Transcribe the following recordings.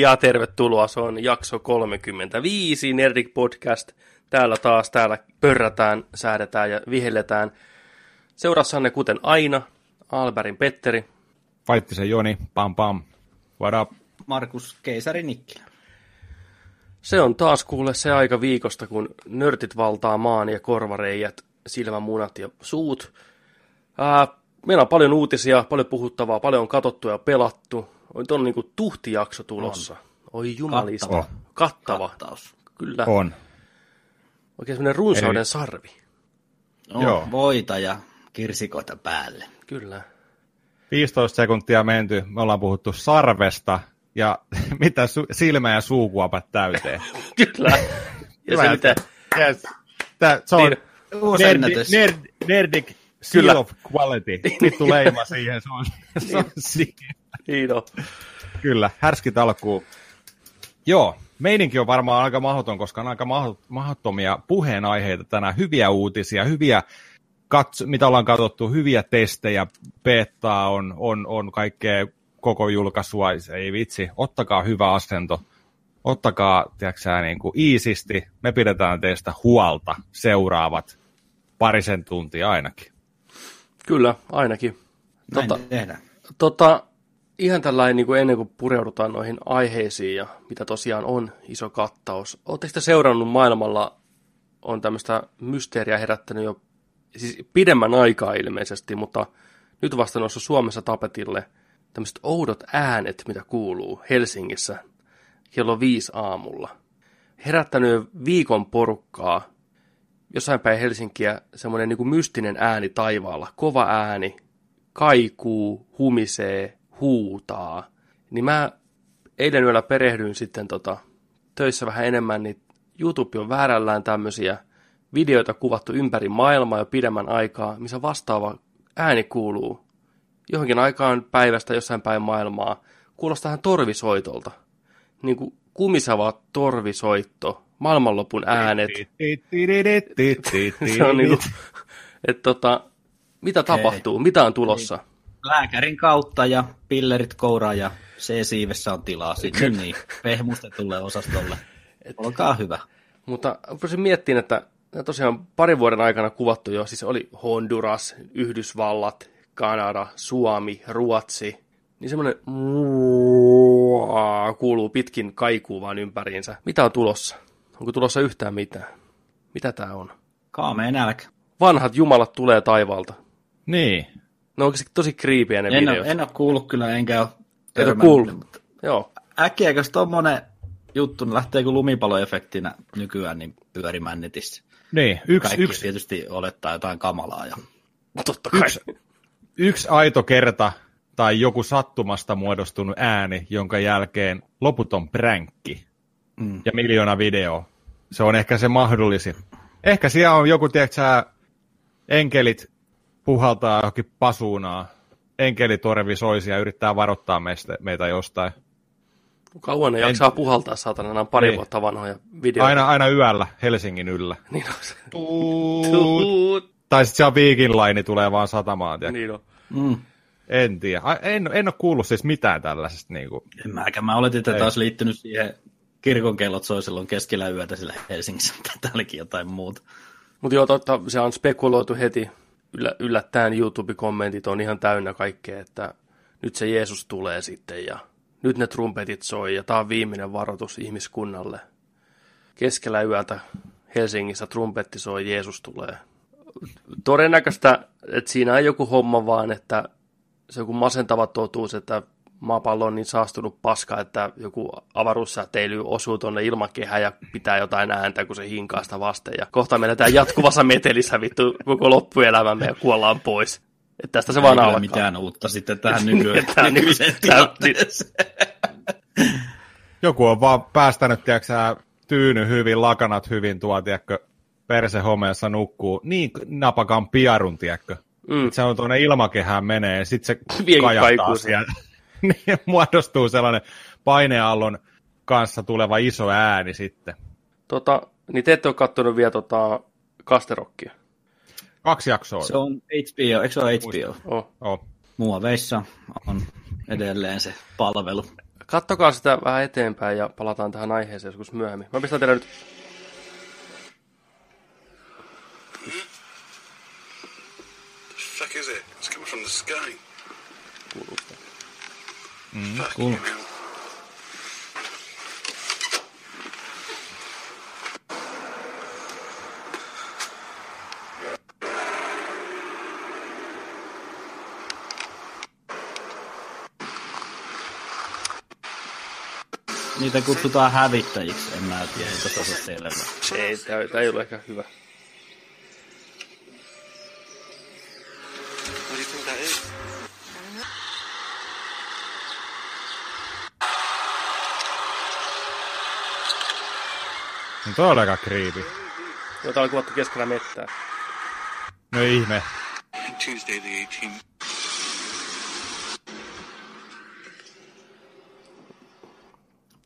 Ja tervetuloa, se on jakso 35, Nerdik Podcast. Täällä taas, täällä pörrätään, säädetään ja vihelletään. Seurassanne kuten aina, Alberin Petteri. Vaittisen Joni, pam pam. What up? Markus Keisari Nikkilä. Se on taas kuule se aika viikosta, kun nörtit valtaa maan ja korvareijät, silmämunat ja suut. Ää, meillä on paljon uutisia, paljon puhuttavaa, paljon on katsottu ja pelattu. On tuon niin tuhtijakso tulossa. On. Oi jumalista. Kattava. Kattava. Kattaus. Kyllä. On. Oikein semmoinen runsauden Eli- sarvi. On Joo. voita ja kirsikoita päälle. Kyllä. 15 sekuntia menty, me ollaan puhuttu sarvesta ja mitä su- silmä- ja suukuopat täyteen. Kyllä. Ja se mitä, Yes. Tää, se on Niin. Uusi nerdi, nerd, Nerdic Kyllä. Seal of Quality. Vittu leima siihen, se on, se on sick. Niin on. Kyllä, härskit alkuun. Joo, meininki on varmaan aika mahdoton, koska on aika mahdottomia puheenaiheita tänään. Hyviä uutisia, hyviä, katso- mitä ollaan katsottu, hyviä testejä, betaa on, on, on kaikkea koko julkaisua. Ei vitsi, ottakaa hyvä asento. Ottakaa, tiedätkö niin kuin iisisti. Me pidetään teistä huolta seuraavat parisen tuntia ainakin. Kyllä, ainakin. Näin Tota, tehdään. tota, ihan tällainen niin kuin ennen kuin pureudutaan noihin aiheisiin ja mitä tosiaan on iso kattaus. Oletteko te seurannut maailmalla, on tämmöistä mysteeriä herättänyt jo siis pidemmän aikaa ilmeisesti, mutta nyt vasta noussut Suomessa tapetille tämmöiset oudot äänet, mitä kuuluu Helsingissä kello viisi aamulla. Herättänyt viikon porukkaa jossain päin Helsinkiä semmoinen niin mystinen ääni taivaalla, kova ääni, kaikuu, humisee, huutaa. Niin mä eilen yöllä perehdyin sitten tota, töissä vähän enemmän, niin YouTube on väärällään tämmöisiä videoita kuvattu ympäri maailmaa jo pidemmän aikaa, missä vastaava ääni kuuluu johonkin aikaan päivästä jossain päin maailmaa. Kuulostaa ihan torvisoitolta. Niin kuin kumisava torvisoitto, maailmanlopun äänet. Se on niinku, että tota, mitä tapahtuu, mitä on tulossa? Lääkärin kautta ja pillerit kouraan ja C-siivessä on tilaa sitten niin pehmustetulle osastolle. Olkaa hyvä. Mutta rupesin miettimään, että tosiaan parin vuoden aikana kuvattu jo, siis oli Honduras, Yhdysvallat, Kanada, Suomi, Ruotsi, niin semmoinen kuuluu pitkin kaikuu vaan ympäriinsä. Mitä on tulossa? Onko tulossa yhtään mitään? Mitä tää on? Kaameen nälkä. Vanhat jumalat tulee taivaalta. Niin. Ne on oikeasti tosi kriipiä ne En videot. ole, en ole kuullut kyllä, enkä ole Et ole törmännyt, kuullut. mutta Joo. Äkkiäkös tommonen juttu niin lähtee kuin lumipaloefektinä nykyään niin pyörimään netissä? Niin, yksi, Kaikki yksi, tietysti olettaa jotain kamalaa. Ja... Totta kai. Yksi. yksi aito kerta tai joku sattumasta muodostunut ääni, jonka jälkeen loputon pränkki Mm. ja miljoona video. Se on ehkä se mahdollisin. Ehkä siellä on joku, tiedätkö enkelit puhaltaa johonkin pasuunaa, enkelitorvi soisi ja yrittää varoittaa meistä, meitä jostain. Kauan ne En- jaksaa puhaltaa, saatana, nämä on pari Niin. vuotta vanhoja videoita. Aina, aina yöllä Helsingin yllä. Niin on se. Tuut. Tuut. Tai sitten siellä Viikin laini tulee vaan satamaan. Tiedätkö? Niin on. Mm. En tiedä. En, en ole kuullut siis mitään tällaisesta. Niin kuin. En mäkään. Mä oletin, että taas liittynyt siihen kirkon kellot soi silloin keskellä yötä sillä Helsingissä, tää olikin jotain muuta. Mutta joo, totta, se on spekuloitu heti. Yllä, yllättäen YouTube-kommentit on ihan täynnä kaikkea, että nyt se Jeesus tulee sitten ja nyt ne trumpetit soi ja tämä on viimeinen varoitus ihmiskunnalle. Keskellä yötä Helsingissä trumpetti soi, Jeesus tulee. Todennäköistä, että siinä on joku homma vaan, että se on joku masentava totuus, että maapallo on niin saastunut paska, että joku avaruussäteily osuu tuonne ilmakehään ja pitää jotain ääntä, kun se hinkaa sitä vasten. Ja kohta menetään jatkuvassa metelissä vittu koko loppuelämämme ja kuollaan pois. Että tästä se Ei vaan alkaa. mitään uutta sitten tähän nykyään, nykyiseen tilanteeseen. Joku on vaan päästänyt, tiedätkö tyyny hyvin, lakanat hyvin tuo, tiedätkö, persehomeessa nukkuu. Niin napakan piarun, tiedätkö. Mm. Se on tuonne ilmakehään menee ja sitten se kajahtaa siellä. niin muodostuu sellainen paineallon kanssa tuleva iso ääni sitten. Tota, niin te ette ole kattonut vielä tota kasterokkia. Kaksi jaksoa. Se on HBO, eikö se ole HBO? Oh. Oh. Muoveissa on edelleen se palvelu. Kattokaa sitä vähän eteenpäin ja palataan tähän aiheeseen joskus myöhemmin. Mä pistän teille nyt... The fuck is it? It's coming from the sky. Kuuluu sitä. Cool. hell. Niitä kutsutaan hävittäjiksi, en mä tiedä, ei tossa ole selvä. Se ei, tää, ei ollut ehkä hyvä. No toi on aika creepy. Jota on kuvattu keskellä mettää. No ihme. Tuesday the 18th.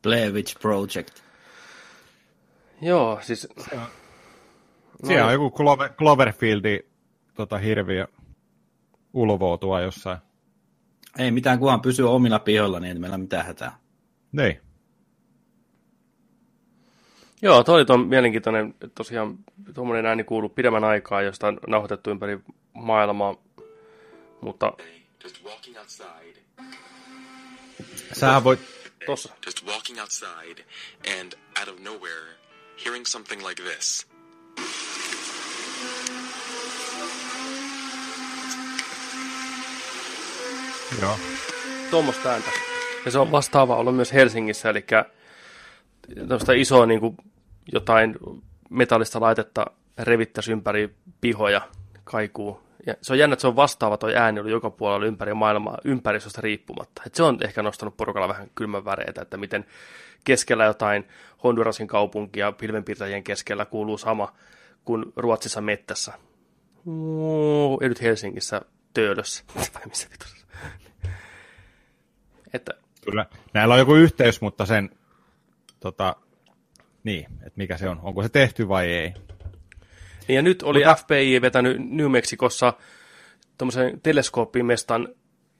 Blair Witch Project. Joo, siis... Siellä on joku Clover, Cloverfieldi tota, hirviö ulvoutua jossain. Ei mitään, kunhan pysyy omilla pihoilla, niin ei meillä mitään hätää. Niin. Joo, toi oli tuon mielenkiintoinen, tosiaan tuommoinen ääni kuuluu pidemmän aikaa, josta on nauhoitettu ympäri maailmaa, mutta. Sähän voit... tossa, Just walking outside and out of nowhere hearing something like this. Joo. tuommoista ääntä. Ja se on vastaava ollut myös Helsingissä, eli tuosta isoa niin kuin, jotain metallista laitetta revittäisi ympäri pihoja, kaikuu. Ja se on jännä, että se on vastaava toi ääni ollut joka puolella ympäri maailmaa ympäristöstä riippumatta. Et se on ehkä nostanut porukalla vähän kylmän väreitä, että miten keskellä jotain Hondurasin kaupunkia pilvenpiirtäjien keskellä kuuluu sama kuin Ruotsissa mettässä. Ja nyt Helsingissä Töölössä. Vai. Että Kyllä. Näillä on joku yhteys, mutta sen... Tota, niin, että mikä se on. Onko se tehty vai ei? Niin ja nyt oli Mutta- FBI vetänyt New Mexicossa tuommoisen teleskooppimestan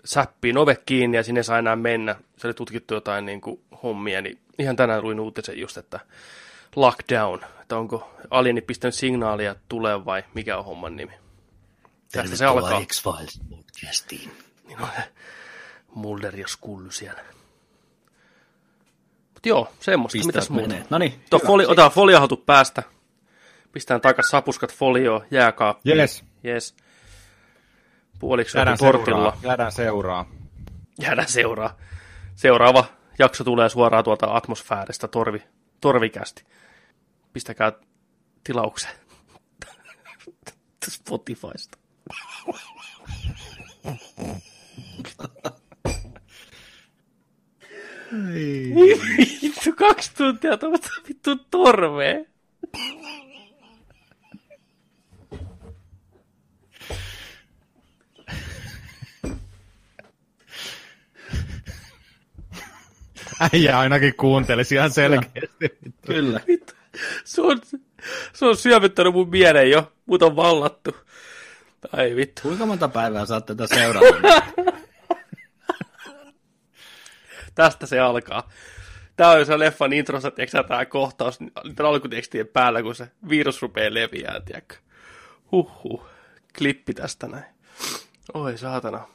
säppiin ove kiinni ja sinne saa enää mennä. Se oli tutkittu jotain niin kuin, hommia, niin ihan tänään luin uutisen just, että lockdown, että onko alieni pistänyt signaalia tulee vai mikä on homman nimi. Tästä se alkaa. X-Files podcastiin. Niin on Mulder ja Skully siellä. Mut joo, semmoista. Mitäs muuta? menee? No niin, foli, ota foliohatut päästä. Pistään takas sapuskat folioon, jääkaappiin. Yes. Yes. Puoliksi Jäädään joku tortilla. seuraa. Jäädään seuraa. Jäädään seuraa. Seuraava jakso tulee suoraan tuolta atmosfääristä torvi, torvikästi. Pistäkää tilaukseen. Spotifysta. Vittu, kaksi tuntia tuommoista vittu torvea. Äijä ainakin kuuntelisi ihan selkeästi. Kyllä. Vittu. Se on, se on syövyttänyt mun mieleen jo. Mut on vallattu. Ai vittu. Kuinka monta päivää saat tätä seurata? Tästä se alkaa. Tää on se leffan introssa, tiedätkö tää kohtaus niiden alkutekstien päällä, kun se virus rupeaa leviää, tiedätkö. Huhhuh. Klippi tästä näin. Oi saatana.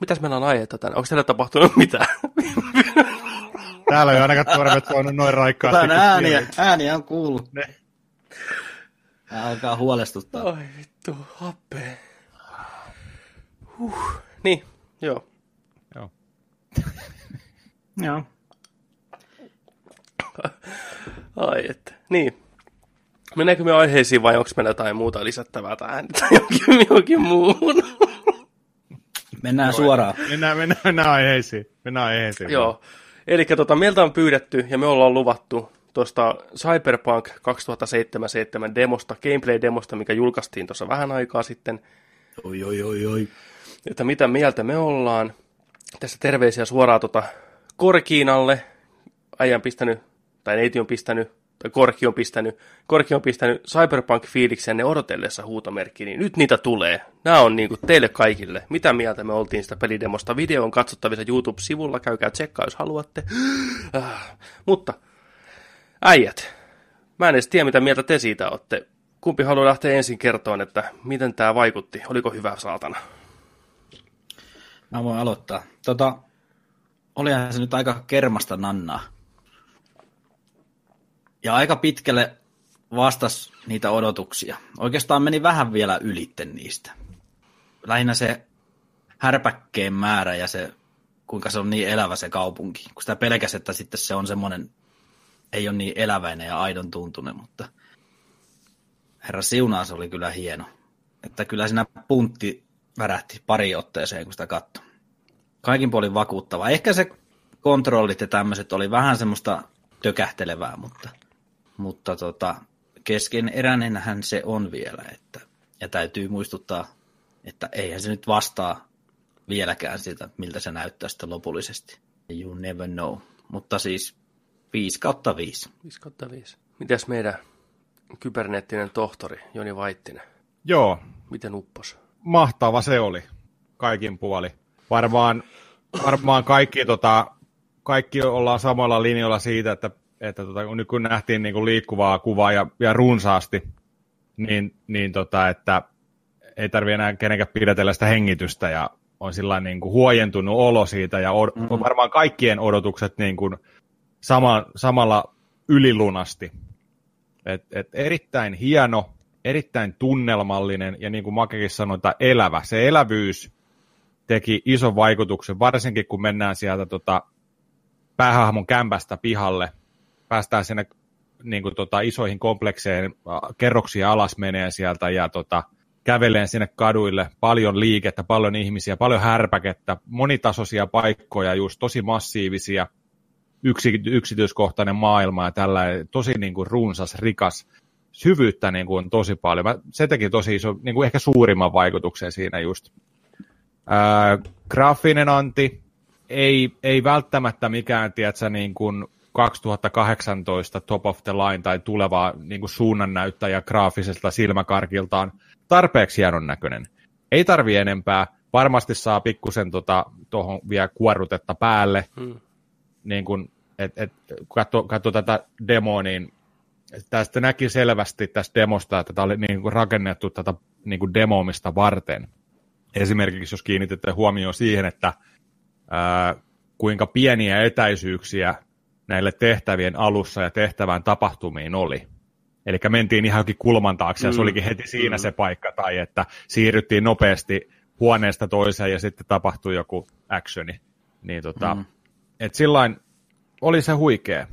Mitäs meillä on aiheita tänään? Onko teillä tapahtunut mitään? Täällä ei ainakaan torvet soinut noin raikkaasti. Tän kuin ääniä, ääniä on kuullut. Ne. Tää alkaa huolestuttaa. Oi vittu, happea. Huh. Niin. Joo. Joo. Ai että. Niin. Mennäänkö me aiheisiin vai onko meillä jotain muuta lisättävää tähän tai johonkin, johonkin muuhun? Mennään suoraan. Mennään, mennään, mennään aiheisiin. Mennään aiheisiin. Joo. Eli tota, meiltä on pyydetty ja me ollaan luvattu tuosta Cyberpunk 2077 demosta, gameplay-demosta, mikä julkaistiin tuossa vähän aikaa sitten, Oi, oi, oi, oi. että mitä mieltä me ollaan. Tässä terveisiä suoraan tota Korkiinalle. Äijän pistänyt, tai neiti on pistänyt tai Korki on pistänyt, Korki on pistänyt Cyberpunk-fiiliksenne odotellessa huutomerkki, niin nyt niitä tulee. Nämä on niin kuin teille kaikille. Mitä mieltä me oltiin sitä pelidemosta? Video on katsottavissa YouTube-sivulla, käykää tsekkaa, jos haluatte. Ah, mutta, äijät, mä en edes tiedä, mitä mieltä te siitä olette. Kumpi haluaa lähteä ensin kertomaan, että miten tämä vaikutti? Oliko hyvä saatana? Mä voin aloittaa. Tota, olihan se nyt aika kermasta nannaa. Ja aika pitkälle vastas niitä odotuksia. Oikeastaan meni vähän vielä ylitten niistä. Lähinnä se härpäkkeen määrä ja se, kuinka se on niin elävä se kaupunki. Kun sitä pelkäs, että sitten se on semmoinen, ei ole niin eläväinen ja aidon tuntunen, mutta herra siunaa se oli kyllä hieno. Että kyllä siinä puntti värähti pari otteeseen, kun sitä katsoi. Kaikin puolin vakuuttava. Ehkä se kontrollit ja tämmöiset oli vähän semmoista tökähtelevää, mutta, mutta tota, keskeneräinenhän se on vielä. Että, ja täytyy muistuttaa, että eihän se nyt vastaa vieläkään sitä, miltä se näyttää sitten lopullisesti. You never know. Mutta siis 5 kautta 5. 5 kautta 5. Mitäs meidän kyberneettinen tohtori Joni Vaittinen? Joo, Miten uppos? mahtava se oli kaikin puoli. Varmaan, varmaan kaikki, tota, kaikki ollaan samalla linjoilla siitä, että, että tota, kun nyt kun nähtiin niin kuin liikkuvaa kuvaa ja, ja runsaasti, niin, niin tota, että ei tarvi enää kenenkään pidätellä sitä hengitystä ja on sillä niin kuin huojentunut olo siitä ja od- mm-hmm. varmaan kaikkien odotukset niin kuin sama, samalla ylilunasti. Et, et erittäin hieno, erittäin tunnelmallinen ja niin kuin Makekin sanoi, että elävä. Se elävyys teki ison vaikutuksen, varsinkin kun mennään sieltä tota, päähahmon kämpästä pihalle, päästään sinne niin kuin, tota, isoihin komplekseen, äh, kerroksia alas menee sieltä ja tota, käveleen sinne kaduille, paljon liikettä, paljon ihmisiä, paljon härpäkettä, monitasoisia paikkoja, just tosi massiivisia, yksi, yksityiskohtainen maailma ja tällainen, tosi niin kuin, runsas, rikas, syvyyttä niin kuin, tosi paljon. Mä, se teki tosi iso, niin kuin ehkä suurimman vaikutuksen siinä just. Ää, graafinen anti, ei, ei välttämättä mikään, tiedätkö, niin kuin 2018 top of the line tai tuleva niin kuin suunnannäyttäjä graafiselta silmäkarkiltaan tarpeeksi hienon näköinen. Ei tarvi enempää, varmasti saa pikkusen tuohon tota, vielä kuorrutetta päälle, hmm. niin kun, et, et, katso, katso tätä demoa, niin tästä näki selvästi tästä demosta, että tämä oli niin kuin rakennettu tätä niin kuin demoomista varten. Esimerkiksi jos kiinnitette huomioon siihen, että ää, kuinka pieniä etäisyyksiä näille tehtävien alussa ja tehtävään tapahtumiin oli. Eli mentiin ihan jokin kulman taakse ja mm. se olikin heti siinä mm. se paikka, tai että siirryttiin nopeasti huoneesta toiseen ja sitten tapahtui joku actioni. Niin tota, mm. et sillain oli se huikea.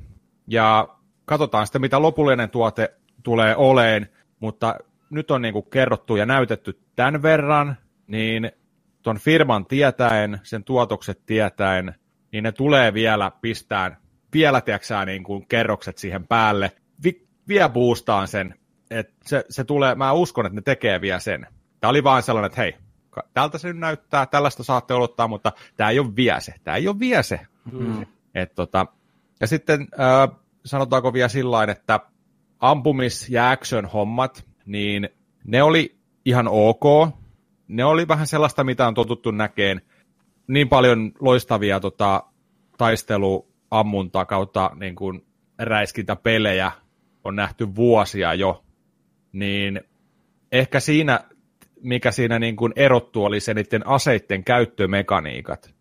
Ja katsotaan sitten, mitä lopullinen tuote tulee oleen, mutta nyt on niin kuin kerrottu ja näytetty tämän verran, niin ton firman tietäen, sen tuotokset tietäen, niin ne tulee vielä pistään, vielä tiedätkö niin kuin kerrokset siihen päälle, Vi, vielä boostaan sen, että se, se tulee, mä uskon, että ne tekee vielä sen. Tämä oli vaan sellainen, että hei, tältä se nyt näyttää, tällaista saatte odottaa, mutta tämä ei ole vielä se, tämä ei ole vielä se. Mm. Et tota, ja sitten äh, sanotaanko vielä sillä että ampumis- ja action-hommat, niin ne oli ihan ok. Ne oli vähän sellaista, mitä on totuttu näkeen. Niin paljon loistavia tota, taisteluammunta kautta niin kuin räiskintäpelejä on nähty vuosia jo, niin ehkä siinä, mikä siinä niin kuin erottu, oli se niiden aseiden käyttömekaniikat.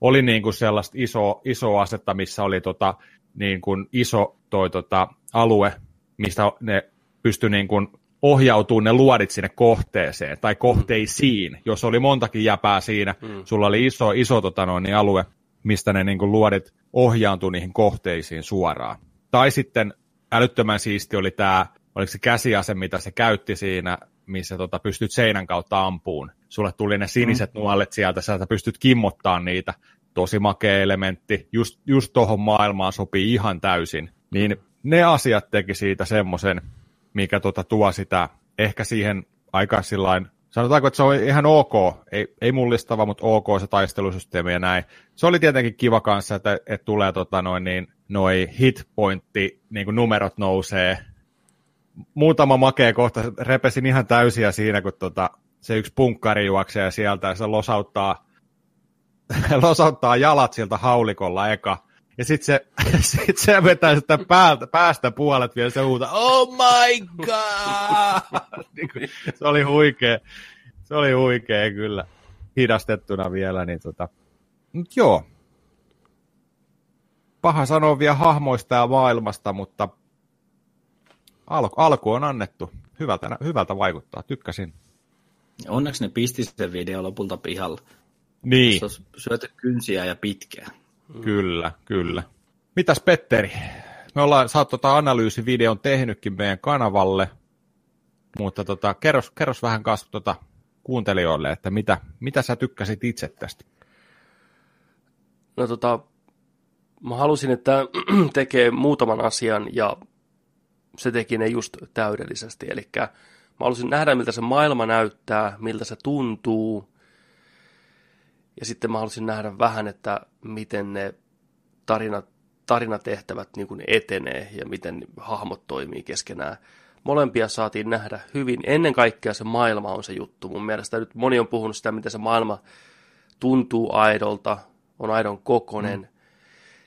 Oli niin kuin sellaista iso asetta, missä oli tota, niin kuin iso toi, tota, alue, mistä ne pystyi niin kuin ohjautumaan ne luodit sinne kohteeseen tai kohteisiin, jos oli montakin jäpää siinä, mm. sulla oli iso, iso tota noin, niin alue, mistä ne niin kuin luodit ohjaantui niihin kohteisiin suoraan. Tai sitten älyttömän siisti oli tämä, oliko se käsiase, mitä se käytti siinä, missä tota, pystyt seinän kautta ampuun. Sulle tuli ne siniset mm. nuolet sieltä, sä pystyt kimmottaa niitä tosi makea elementti, just, just tuohon maailmaan sopii ihan täysin, niin ne asiat teki siitä semmoisen, mikä tota tuo sitä ehkä siihen aika sillain, sanotaanko, että se on ihan ok, ei, ei mullistava, mutta ok se taistelusysteemi ja näin. Se oli tietenkin kiva kanssa, että, että tulee tota noin niin noi hitpointti niin kuin numerot nousee. Muutama makea kohta repesin ihan täysiä siinä, kun tota, se yksi punkkari juoksee sieltä ja se losauttaa, losauttaa jalat sieltä haulikolla eka. Ja sitten se, sit se vetää sitä päältä, päästä puolet vielä se huuta, oh my god! Niin kuin, se oli huikea. Se oli huikea kyllä. Hidastettuna vielä, niin tota. Mut joo. Paha sanoa vielä hahmoista ja maailmasta, mutta alku, alku on annettu. Hyvältä, hyvältä vaikuttaa, tykkäsin. Onneksi ne pisti sen video lopulta pihalla. Niin, Se olisi syöty kynsiä ja pitkää. Kyllä, kyllä. Mitäs Petteri? Me ollaan, sä oot tota analyysivideon tehnytkin meidän kanavalle, mutta tota, kerros, kerros vähän kanssa tota kuuntelijoille, että mitä, mitä sä tykkäsit itse tästä? No tota, mä halusin, että tekee muutaman asian ja se teki ne just täydellisesti. Eli mä halusin nähdä, miltä se maailma näyttää, miltä se tuntuu. Ja sitten mä halusin nähdä vähän, että miten ne tarinat, tarinatehtävät niin kuin etenee ja miten hahmot toimii keskenään. Molempia saatiin nähdä hyvin. Ennen kaikkea se maailma on se juttu. Mun mielestä nyt moni on puhunut sitä, miten se maailma tuntuu aidolta, on aidon kokonen. Mm.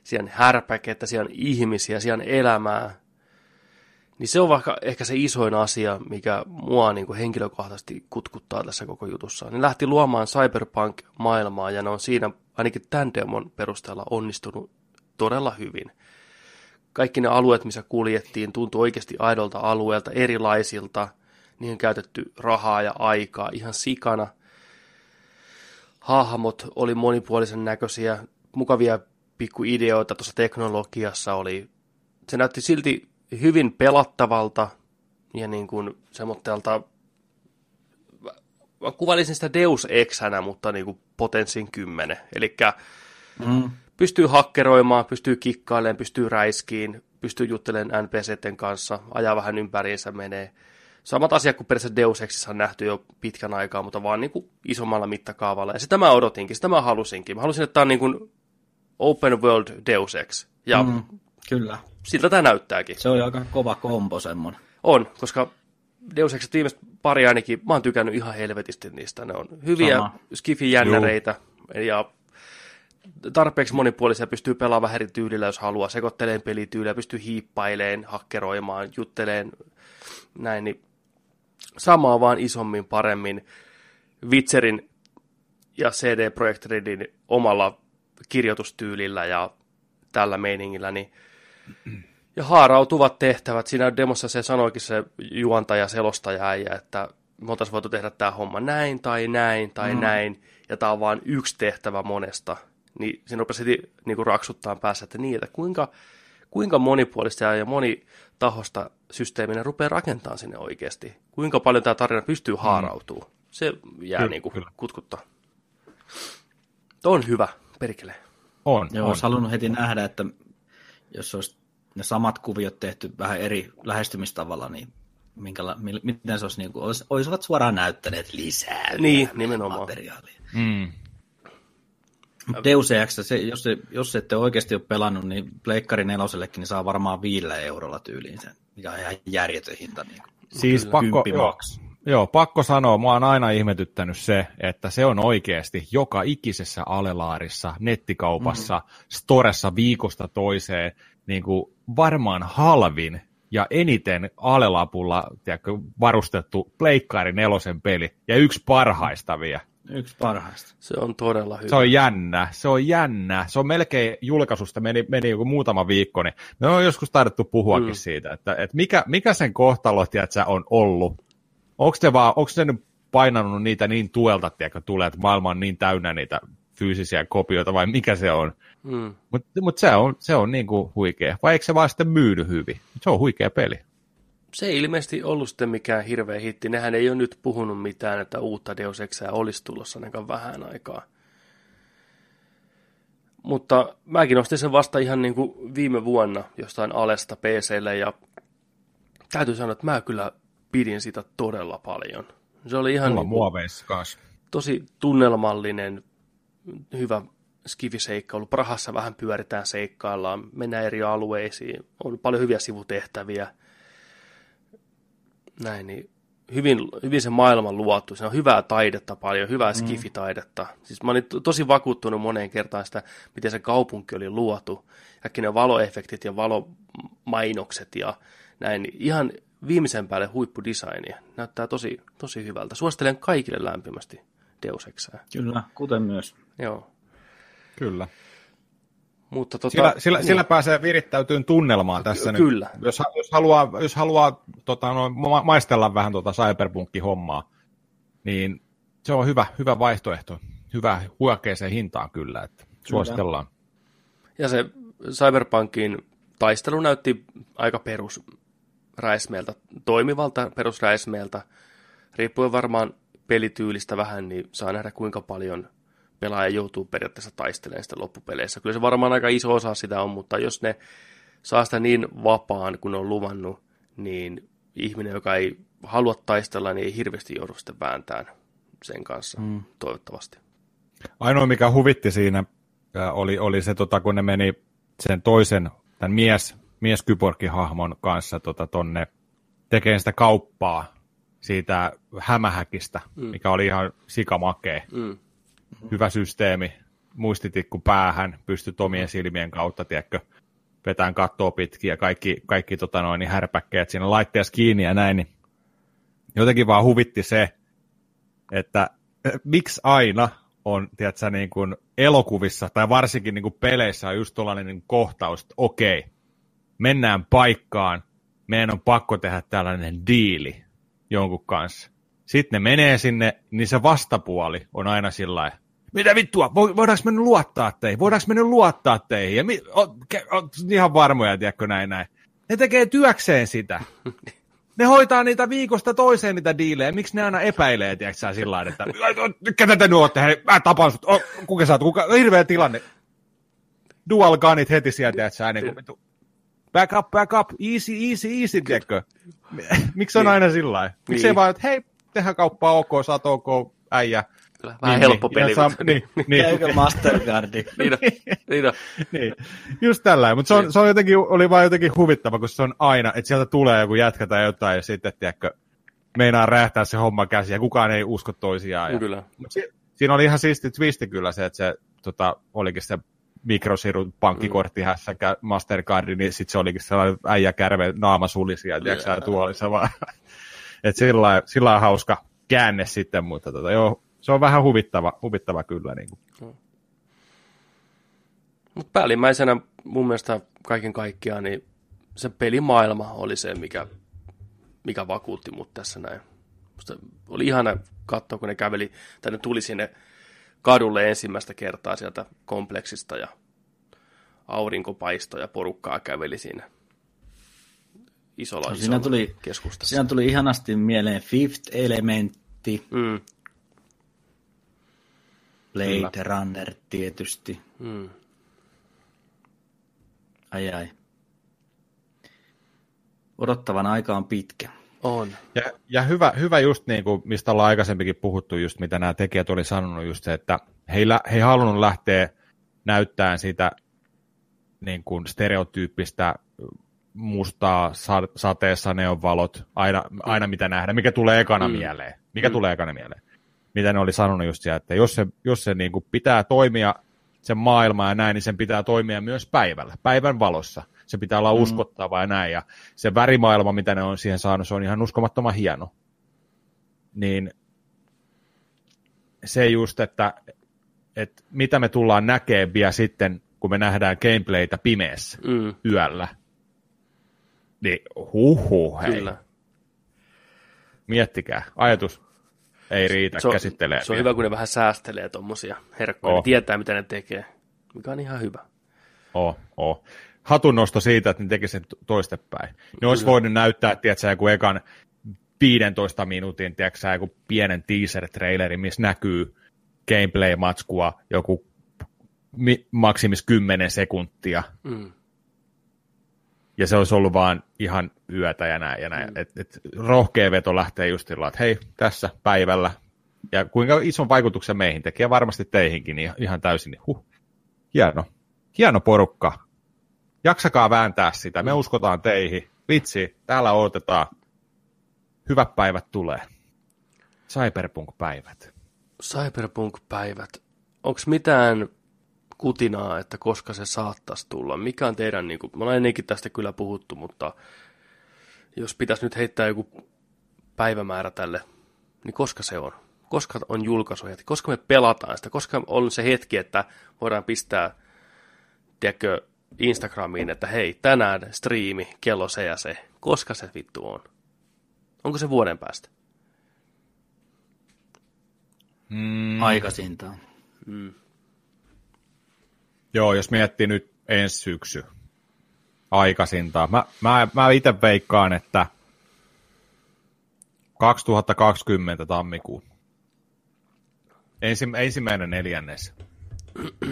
Siellä on härpäkettä, siellä on ihmisiä, siellä on elämää. Niin se on vaikka ehkä se isoin asia, mikä mua niin kuin henkilökohtaisesti kutkuttaa tässä koko jutussa. Ne lähti luomaan cyberpunk-maailmaa ja ne on siinä ainakin tämän demon perusteella onnistunut todella hyvin. Kaikki ne alueet, missä kuljettiin, tuntui oikeasti aidolta alueelta, erilaisilta. Niihin on käytetty rahaa ja aikaa ihan sikana. Hahmot oli monipuolisen näköisiä, mukavia pikkuideoita tuossa teknologiassa oli. Se näytti silti hyvin pelattavalta ja niin kuin semmoitteelta, mä kuvailisin sitä Deus Exänä, mutta niin kuin potenssin kymmenen. Eli Mm. pystyy hakkeroimaan, pystyy kikkailemaan, pystyy räiskiin, pystyy juttelemaan NPCten kanssa, ajaa vähän ympäriinsä menee. Samat asiat kuin periaatteessa Deus Exissä on nähty jo pitkän aikaa, mutta vaan niin kuin isommalla mittakaavalla. Ja sitä mä odotinkin, sitä mä halusinkin. Mä halusin, että tämä on niin kuin open world Deus Ex. Ja. Mm, kyllä. Siltä tämä näyttääkin. Se oli aika kova kombo semmonen. On, koska Deus Ex viimeiset pari ainakin, mä oon tykännyt ihan helvetisti niistä. Ne on hyviä Sama. skifi-jännäreitä ja tarpeeksi monipuolisia pystyy pelaamaan vähän eri tyylillä, jos haluaa, sekoitteleen pelityyliä, pystyy hiippaileen, hakkeroimaan, jutteleen, näin, niin samaa vaan isommin, paremmin Witcherin ja CD Projekt Redin omalla kirjoitustyylillä ja tällä meiningillä, niin ja haarautuvat tehtävät. Siinä demossa se sanoikin se juontaja, selostaja äijä, että me oltaisiin voitu tehdä tämä homma näin tai näin tai mm. näin, ja tämä on vain yksi tehtävä monesta. Niin siinä rupesi heti niin kuin raksuttaa päässä, että niin, että kuinka, kuinka monipuolista ja monitahosta systeemiä ne rupeaa rakentamaan sinne oikeasti. Kuinka paljon tämä tarina pystyy haarautumaan. Se jää Kyllä, niin kuin kyllä. kutkuttaa. Tuo on hyvä, perkele. On, Joo, on. olisi halunnut heti nähdä, että jos olisi ne samat kuviot tehty vähän eri lähestymistavalla, niin minkäla, mi- miten se olisi, niin kuin, olisi, olisivat suoraan näyttäneet lisää Niin, nimenomaan. materiaalia. Mm. Deus Ex, se, jos, se, jos ette oikeasti ole pelannut, niin Pleikkari nelosellekin niin saa varmaan viillä eurolla tyyliin sen, mikä on ihan järjetön hinta. Niin kuin. Siis pakko, joo, maks. Joo, pakko sanoa, mua on aina ihmetyttänyt se, että se on oikeasti joka ikisessä alelaarissa, nettikaupassa, mm. storessa viikosta toiseen niin kuin varmaan halvin ja eniten alelapulla tiedätkö, varustettu Pleikkari nelosen peli ja yksi parhaista vielä. Yksi parhaista. Se on todella hyvä. Se on jännä, se on jännä. Se on melkein julkaisusta, meni, meni joku muutama viikko, niin me on joskus taidettu puhuakin mm. siitä, että, että mikä, mikä sen kohtalo, tiedätkö, on ollut. Onko se, vaan, onko se nyt painanut niitä niin tuelta, tiedätkö, tulee, että maailma on niin täynnä niitä fyysisiä kopioita, vai mikä se on? Mm. Mutta mut se on, se on niinku huikea. Vai eikö se vaan sitten myydy hyvin? Se on huikea peli. se ei ilmeisesti ollut sitten mikään hirveä hitti. Nehän ei ole nyt puhunut mitään, että uutta Deus Exää olisi tulossa ainakaan vähän aikaa. Mutta mäkin ostin sen vasta ihan niin kuin viime vuonna jostain Alesta PClle ja täytyy sanoa, että mä kyllä pidin sitä todella paljon. Se oli ihan niin kuin, tosi tunnelmallinen, hyvä skifiseikkailu. Prahassa vähän pyöritään, seikkaillaan, mennään eri alueisiin, on paljon hyviä sivutehtäviä. Näin, niin hyvin, hyvin se maailma luotu. Se on hyvää taidetta paljon, hyvää mm. skifitaidetta. Siis mä olin to- tosi vakuuttunut moneen kertaan sitä, miten se kaupunki oli luotu. Kaikki ne valoefektit ja valomainokset ja näin. Ihan viimeisen päälle huippudesignia. Näyttää tosi, tosi hyvältä. Suosittelen kaikille lämpimästi Deus Exää. Kyllä, kuten myös. Joo. Kyllä. Mutta tota, Sillä, sillä, niin. sillä pääsee virittäytyyn tunnelmaan tässä Ky- kyllä. nyt. Jos, jos haluaa, jos haluaa tota, no, ma- maistella vähän tuota cyberpunk-hommaa, niin se on hyvä, hyvä vaihtoehto. Hyvä huokeeseen hintaan kyllä, että suositellaan. Ja se Cyberpunkin taistelu näytti aika perusräismeeltä, toimivalta perusräismeeltä. Riippuen varmaan pelityylistä vähän, niin saa nähdä kuinka paljon pelaaja joutuu periaatteessa taistelemaan sitä loppupeleissä. Kyllä se varmaan aika iso osa sitä on, mutta jos ne saa sitä niin vapaan kuin on luvannut, niin ihminen, joka ei halua taistella, niin ei hirveästi joudu sitten vääntämään sen kanssa, mm. toivottavasti. Ainoa, mikä huvitti siinä, ää, oli, oli se, tota, kun ne meni sen toisen, tämän mies, mieskyborgihahmon kanssa tota, tonne tekemään sitä kauppaa siitä hämähäkistä, mm. mikä oli ihan sikamakee. Mm. Hyvä systeemi, muistitikku päähän, pystyt omien silmien kautta, tiedätkö, vetään kattoa pitkin ja kaikki, kaikki tota noin, niin härpäkkeet siinä laitteessa kiinni ja näin, niin jotenkin vaan huvitti se, että eh, miksi aina on, tiedätkö, niin kuin elokuvissa tai varsinkin niin kuin peleissä on just tuollainen niin kohtaus, että okei, mennään paikkaan, meidän on pakko tehdä tällainen diili jonkun kanssa. Sitten ne menee sinne, niin se vastapuoli on aina sillä mitä vittua, vo- voidaanko me nyt luottaa teihin, voidaanko me nyt luottaa teihin, ja mi- o, ke- o, ihan varmoja, tiedätkö näin näin. Ne tekee työkseen sitä. Ne hoitaa niitä viikosta toiseen niitä diilejä. Miksi ne aina epäilee, tiedätkö sillä lailla, että ketä te nyt ootte, hei, mä tapan sut, oh, kuka sä oot, kuka, hirveä tilanne. Dual gunit heti sieltä, tiedätkö sä, niin kuin. Back up, back up, easy, easy, easy, tiedätkö? Miksi on Niin. aina sillä lailla? Miksi Niin. ei vaan, että hei, tehdään kauppaa, ok, oot ok, äijä. Kyllä, vähän Niin, helppo niin, peli. mutta- niin, niin, Käykö Mastercardi? niin, on, niin on. niin, just tällä. Mutta se on, se on jotenkin, oli vaan jotenkin huvittava, kun se on aina, että sieltä tulee joku jätkä tai jotain, ja sitten, tiedätkö, meinaa räjähtää se homma käsi, ja kukaan ei usko toisiaan. Ja, Kyllä. Mut si- siinä oli ihan siisti twisti kyllä se, että se tota, olikin se mikrosirun pankkikortti mm. hässäkä Mastercardi, niin sitten se olikin sellainen äijä kärve naama sulisi ja tiedätkö, yeah. tuolissa vaan. että sillä sillä lailla hauska käänne sitten, mutta tota, joo, se on vähän huvittava, huvittava kyllä. Niin kuin. Mutta päällimmäisenä mun mielestä kaiken kaikkiaan niin se pelimaailma oli se, mikä, mikä vakuutti mut tässä näin. Musta oli ihana katsoa, kun ne käveli, tai ne tuli sinne kadulle ensimmäistä kertaa sieltä kompleksista ja aurinkopaisto ja porukkaa käveli siinä isolla, No, siinä isolla tuli- keskustassa. Siinä tuli ihanasti mieleen Fifth Elementti, Mm, Blade Kyllä. Runner tietysti. mm. Ai ai. Odottavan aika on pitkä. On. Ja, ja hyvä, hyvä just niin kuin, mistä ollaan aikaisemminkin puhuttu, just mitä nämä tekijät oli sanonut, just se, että he ei, lä- he ei halunnut lähteä näyttämään sitä niin kuin stereotyyppistä mustaa sa- sateessa neonvalot, aina, aina mitä nähdään, mikä tulee ekana Mm. mieleen. Mikä mm. tulee ekana mieleen. Mitä ne oli sanonut just siellä, että jos se, jos se niin kuin pitää toimia sen maailmaa ja näin, niin sen pitää toimia myös päivällä, päivän valossa. Se pitää olla Mm. uskottava ja näin. Ja se värimaailma, mitä ne on siihen saanut, se on ihan uskomattoman hieno. Niin se just, että, että mitä me tullaan näkemään vielä sitten, kun me nähdään gameplaytä pimeässä Mm, yöllä. Niin huhu, hei. kyllä. Miettikää, ajatus ei riitä Se on, käsittelee. se on vielä. hyvä, kun ne vähän säästelee tuommoisia herkkoja. Ne tietää, mitä ne tekee, mikä on ihan hyvä. Oo, oo. Hatunnosto siitä, että ne teki sen to- toistepäin. Ne olisi voinut näyttää, tiedätkö, joku ekan 15 minuutin, tiedätkö, joku pienen teaser-traileri, missä näkyy gameplay-matskua joku mi- maksimis 10 sekuntia, Mm. ja se olisi ollut vaan ihan yötä ja näin. Ja näin. Mm. Et, et, rohkea veto lähtee just sillä, että hei, tässä päivällä. Ja kuinka ison vaikutuksen meihin tekee, ja varmasti teihinkin, niin ihan täysin, niin huh. Hieno. Hieno porukka. Jaksakaa vääntää sitä. Me uskotaan teihin. Vitsi, täällä odotetaan. Hyvät päivät tulee. Cyberpunk-päivät. Cyberpunk-päivät. Onko mitään kutinaa, että koska se saattaisi tulla? Mikä on teidän, niin kuin, me ollaan ennenkin tästä kyllä puhuttu, mutta jos pitäisi nyt heittää joku päivämäärä tälle, niin koska se on? Koska on julkaisuhetki? Koska me pelataan sitä? Koska on se hetki, että voidaan pistää, tiedätkö, Instagramiin, että hei, tänään striimi, kello se ja se. Koska se vittu on? Onko se vuoden päästä? Mm. Aikaisintaan. Mm. Joo, jos miettii nyt ensi syksy aikaisintaan. Mä, mä, mä itse veikkaan, että 2020 tammikuun. Ensi, ensimmäinen neljännes.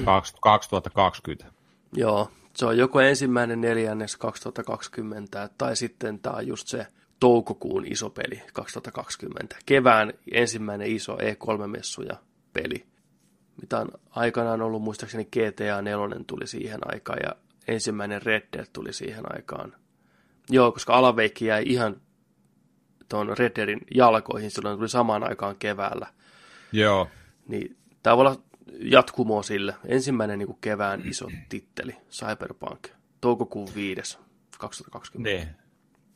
2020. Joo, se on joko ensimmäinen neljännes 2020 tai sitten tämä on just se toukokuun iso peli 2020. Kevään ensimmäinen iso E3-messuja peli, mitä on aikanaan ollut, muistaakseni GTA 4 tuli siihen aikaan ja ensimmäinen Red Dead tuli siihen aikaan. Joo, koska alaveikki jäi ihan tuon Red Deadin jalkoihin, silloin tuli samaan aikaan keväällä. Joo. Niin tämä voi olla jatkumo sille. Ensimmäinen niin kuin kevään iso titteli, Cyberpunk, toukokuun 5. 2020. Niin.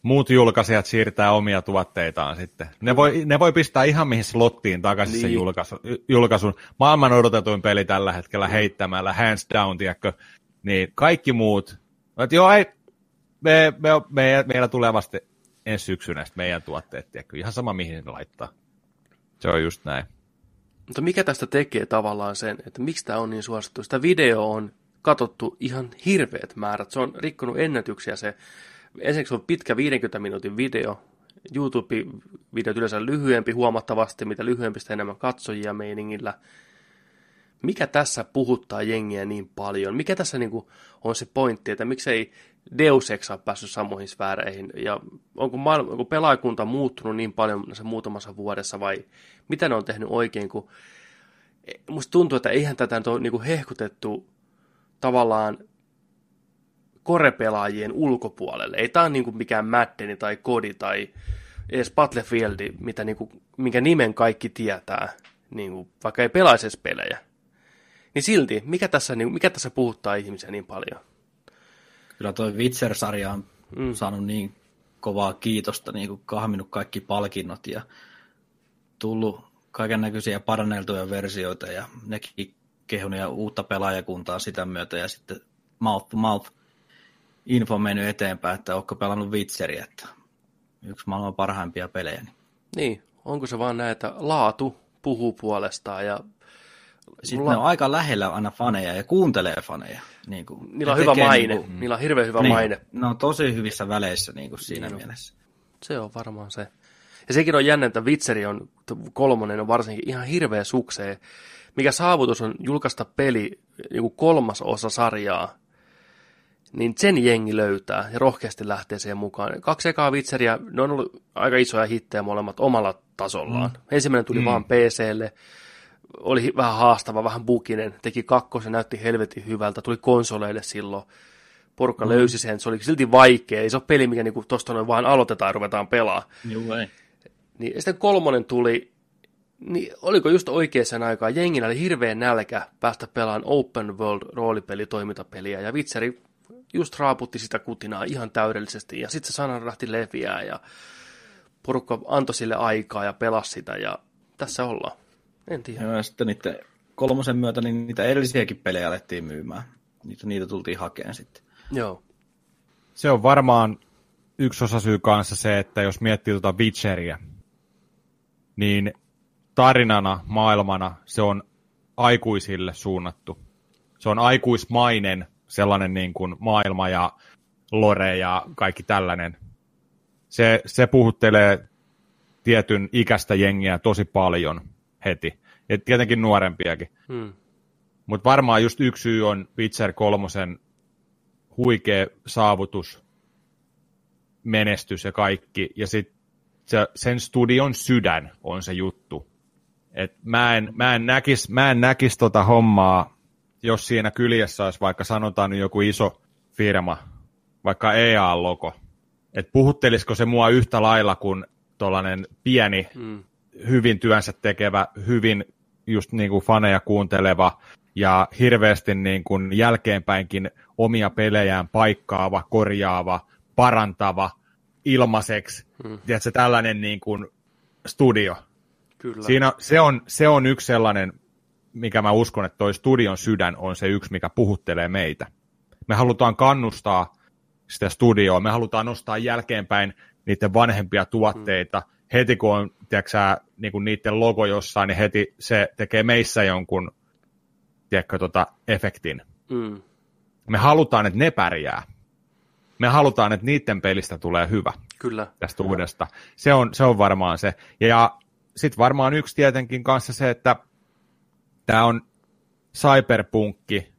Muut julkaisijat siirtää omia tuotteitaan sitten. Ne voi, ne voi pistää ihan mihin slottiin takaisin niin. sen julkaisun, julkaisun. Maailman odotetuin peli tällä hetkellä heittämällä, hands down, tiedätkö? Niin kaikki muut, että joo, ei, me, me, me, meillä tulee vasta ensi syksynä meidän tuotteet, tiedätkö? Ihan sama mihin ne laittaa. Se on just näin. Mutta mikä tästä tekee tavallaan sen, että miksi tämä on niin suosittu? Sitä video on katsottu ihan hirveät määrät. Se on rikkonut ennätyksiä. Se, ensinnäkin se on pitkä 50 minuutin video. YouTube-video yleensä lyhyempi huomattavasti, mitä lyhyempistä enemmän katsojia meiningillä. Mikä tässä puhuttaa jengiä niin paljon? Mikä tässä niin kuin on se pointti, että miksei Deus Ex ole päässyt samoihin sfääreihin? Ja onko, maailma, onko pelaajakunta muuttunut niin paljon se muutamassa vuodessa vai mitä ne on tehnyt oikein? Kun musta tuntuu, että eihän tätä nyt ole niin hehkutettu tavallaan korepelaajien ulkopuolelle. Ei tämä ole niin mikään Maddeni tai Kodi tai edes Battlefield, mitä niin kuin, minkä nimen kaikki tietää, niin kuin, vaikka ei pelaisi pelejä. Niin silti, mikä tässä, niin, mikä tässä puhuttaa ihmisiä niin paljon? Kyllä toi Witcher-sarja on mm. saanut niin kovaa kiitosta, niin kuin kahminut kaikki palkinnot ja tullut kaiken näköisiä paranneltuja versioita ja nekin kehunia uutta pelaajakuntaa sitä myötä ja sitten mouth to mouth info mennyt eteenpäin, että onko pelannut Witcheria, että yksi maailman parhaimpia pelejä. Niin, niin onko se vaan näin, että laatu puhuu puolestaan ja sitten mulla... ne on aika lähellä aina faneja ja kuuntelee faneja. Niin kuin, Niillä on hyvä maine. Niin kuin, Niillä on hirveän hyvä niin, maine. Ne on tosi hyvissä väleissä niin kuin siinä niin mielessä. Se on varmaan se. Ja sekin on jännä, että Witcheri on, kolmonen on varsinkin ihan hirveä suksee. Mikä saavutus on julkaista peli niin kuin kolmas osa sarjaa, niin sen jengi löytää ja rohkeasti lähtee siihen mukaan. Kaksi ekaa Witcheria, ne on ollut aika isoja hittejä molemmat omalla tasollaan. Mm. Ensimmäinen tuli mm. vaan PClle, oli vähän haastava, vähän bukinen, teki kakkosen, näytti helvetin hyvältä, tuli konsoleille silloin, porukka mm. löysi sen, se oli silti vaikea, ei se ole peli, mikä niinku tuosta noin vaan aloitetaan ja ruvetaan pelaa. Joo, ei. Niin sitten kolmonen tuli, niin oliko just oikeaan aikaan, jengillä oli hirveän nälkä päästä pelaamaan open world roolipeli toimintapeliä, ja Vitseri just raaputti sitä kutinaa ihan täydellisesti, ja sitten se sana lähti leviää, ja porukka antoi sille aikaa ja pelasi sitä, ja tässä ollaan. En tiedä. Joo, ja sitten niiden kolmosen myötä niin niitä edellisiäkin pelejä alettiin myymään. Niitä, niitä tultiin hakemaan sitten. Joo. Se on varmaan yksi osa syy kanssa se, että jos miettii tuota Witcheria, niin tarinana, maailmana se on aikuisille suunnattu. Se on aikuismainen sellainen niin kuin maailma ja lore ja kaikki tällainen. Se, se puhuttelee tietyn ikäistä jengiä tosi paljon heti. Ja tietenkin nuorempiakin. Hmm. Mutta varmaan just yksi syy on Witcher kolmosen huikea saavutus, menestys ja kaikki. Ja sitten sen studion sydän on se juttu. Et mä en, mä en näkis, mä en näkis tota hommaa jos siinä kyljessä olisi vaikka sanotaan nyt joku iso firma, vaikka EA-logo, että puhuttelisiko se mua yhtä lailla kuin tuollainen pieni, mm. Hyvin työnsä tekevä, hyvin just niin kuin faneja kuunteleva ja hirveästi niin kuin jälkeenpäinkin omia pelejään paikkaava, korjaava, parantava, ilmaiseksi, mm. tiedätkö, tällainen niin kuin studio. Kyllä. Siinä, se, on, se on yksi sellainen, mikä mä uskon, että toi studion sydän on se yksi, mikä puhuttelee meitä. Me halutaan kannustaa sitä studioa, me halutaan nostaa jälkeenpäin niiden vanhempia tuotteita. Mm. Heti kun on tiedätkö, niin kuin niiden logo jossain, niin heti se tekee meissä jonkun tiedätkö, tota, efektin. Mm. Me halutaan, että ne pärjää. Me halutaan, että niiden pelistä tulee hyvä Kyllä. tästä uudesta. Se on, se on varmaan se. Ja, ja sitten varmaan yksi tietenkin kanssa se, että tämä on cyberpunkki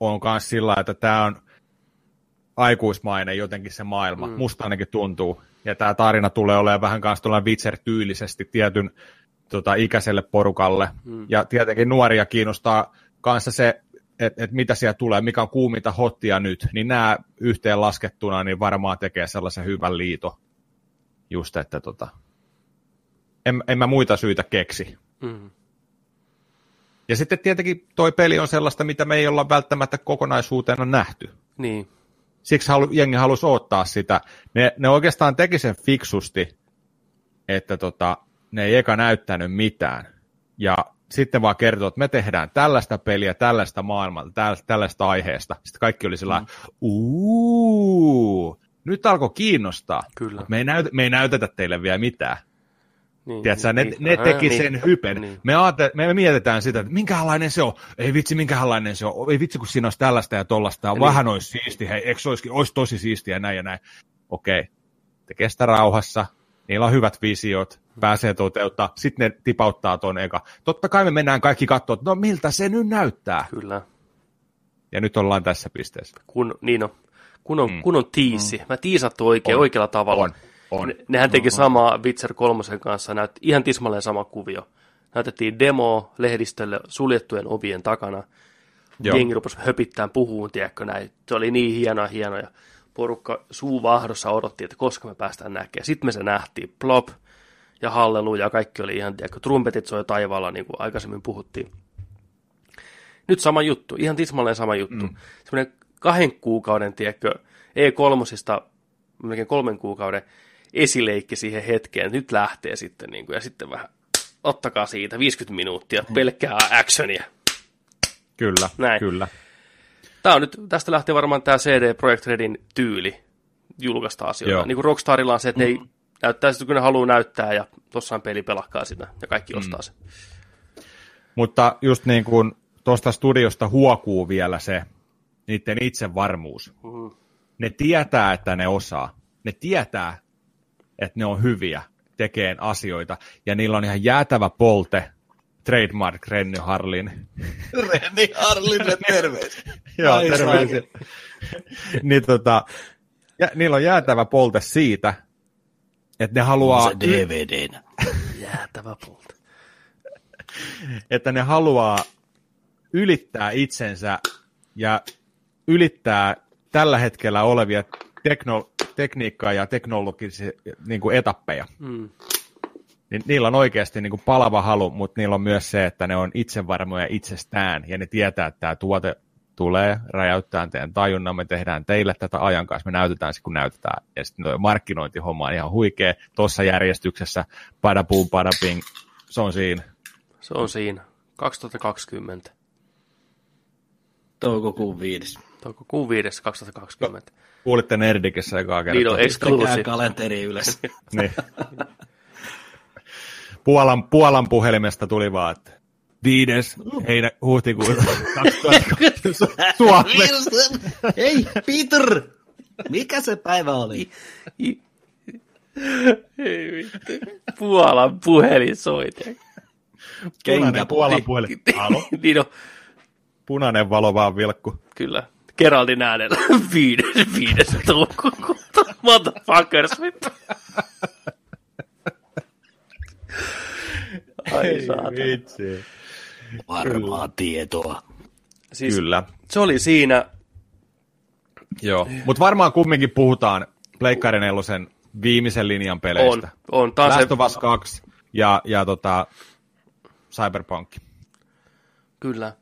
on myös sillä, että tämä on aikuismainen jotenkin se maailma. Mm. Musta ainakin tuntuu. Ja tämä tarina tulee olemaan vähän kanssa tuolla Witcher-tyylisesti tietyn tota, ikäiselle porukalle. Mm. Ja tietenkin nuoria kiinnostaa kanssa se, että et mitä siellä tulee, mikä on kuuminta hottia nyt, niin nämä yhteen laskettuna niin varmaan tekee sellaisen hyvän liito. Just, että tota, en, en mä muita syitä keksi. Mm. Ja sitten tietenkin toi peli on sellaista, mitä me ei olla välttämättä kokonaisuutena nähty. Niin. Siksi halu, jengi halusi ottaa sitä. Ne, ne oikeastaan teki sen fiksusti, että tota, ne ei eka näyttänyt mitään. Ja sitten vaan kertoo, että me tehdään tällaista peliä, tällaista maailmalta, tällaista, tällaista aiheesta. Sitten kaikki oli sillä mm. uuu, nyt alkoi kiinnostaa. Kyllä. Me ei, näytä, me ei näytetä teille vielä mitään. Niin, Tiedätkö, ne, niin, ne teki niin, sen hypen. Niin. Me, aate, me mietitään sitä, että minkälainen se on. Ei vitsi, minkälainen se on. Ei vitsi, kun siinä olisi tällaista ja tollasta. Niin. Vähän olisi siisti. Hei, eikö se olisikin, olisi tosi siistiä näin ja näin. Okei, tekee sitä rauhassa. Niillä on hyvät visiot, pääsee toteuttaa. Sitten ne tipauttaa ton eka. Totta kai me mennään kaikki katsoa, että no miltä se nyt näyttää. Kyllä. Ja nyt ollaan tässä pisteessä. Kun, niin on, kun on, mm. kun on tiisi. Mm. Mä tiisattu oikein, On. oikealla tavalla. On, on. Ne, nehän teki samaa Witcher 3 kanssa, näyt, ihan tismalleen sama kuvio. Näytettiin demo lehdistölle suljettujen ovien takana. Joo. Jengi rupesi höpittämään puhuun, tiedätkö näin. Se oli niin hienoa, hienoa. Ja porukka suu vahdossa odotti, että koska me päästään näkemään. Sitten me se nähtiin, plop, ja halleluja, ja kaikki oli ihan, tiedätkö, trumpetit soi taivaalla, niin kuin aikaisemmin puhuttiin. Nyt sama juttu, ihan tismalleen sama juttu. Mm. Semmoinen kahden kuukauden, tiedätkö, E3, melkein kolmen kuukauden esileikki siihen hetkeen, nyt lähtee sitten, niin kuin, ja sitten vähän, ottakaa siitä 50 minuuttia, pelkkää actionia. Kyllä, Näin. kyllä. Tämä on nyt, tästä lähtee varmaan tämä CD Projekt Redin tyyli julkaista asioita. Joo. Niin kuin Rockstarilla on se, että ne ei näyttää sitä, kun ne haluaa näyttää, ja tossain peli pelakkaa sitä, ja kaikki ostaa sen. Mutta just niin kuin tuosta studiosta huokuu vielä se niiden itsevarmuus. Mhm. Ne tietää, että ne osaa. Ne tietää, että ne on hyviä tekeen asioita. Ja niillä on ihan jäätävä polte, trademark Renny Harlin. Reni Harlille terveys. Joo, Ai terveisiä. niin tota, ja, niillä on jäätävä polte siitä, että ne haluaa, Se DVDnä. Jäätävä polta. että ne haluaa ylittää itsensä ja ylittää tällä hetkellä olevia tekno, tekniikkaa ja teknologisia niin kuin etappeja. Mm. Niin niillä on oikeasti niin kuin palava halu, mutta niillä on myös se, että ne on itsevarmoja itsestään ja ne tietää, että tämä tuote tulee, räjäyttää teidän tajunnan, me tehdään teille tätä ajan kanssa, me näytetään se, kun näytetään. Ja sitten tuo markkinointihomma on ihan huikea tuossa järjestyksessä, padapuun, padaping, se on siinä. Se on siinä. 2020. Toukokuun viides. Toukokuun 5. 2020. Kuulitte Nerdikessä ekaa kertaa. Niin on Pistäkää exclusive. kalenteri ylös. Niin. Puolan, Puolan puhelimesta tuli vaan, että viides heinä, huhtikuuta 2020 Suomessa. Hei, Peter! Mikä se päivä oli? Ei vittu. Puolan puhelin soite. Punainen Puolan puhelin. Halo? niin Punainen valo vaan vilkku. kyllä. Geraldin äänellä. Viides, viides toukokuuta. Motherfuckers, vittu. Ai saatana. vitsi. Varmaa tietoa. Siis Kyllä. Se oli siinä, Joo. Mutta varmaan kumminkin puhutaan Pleikkari nelosen viimeisen linjan on, peleistä. on taas Last of Us 2 ja, ja tota, Cyberpunk. kyllä.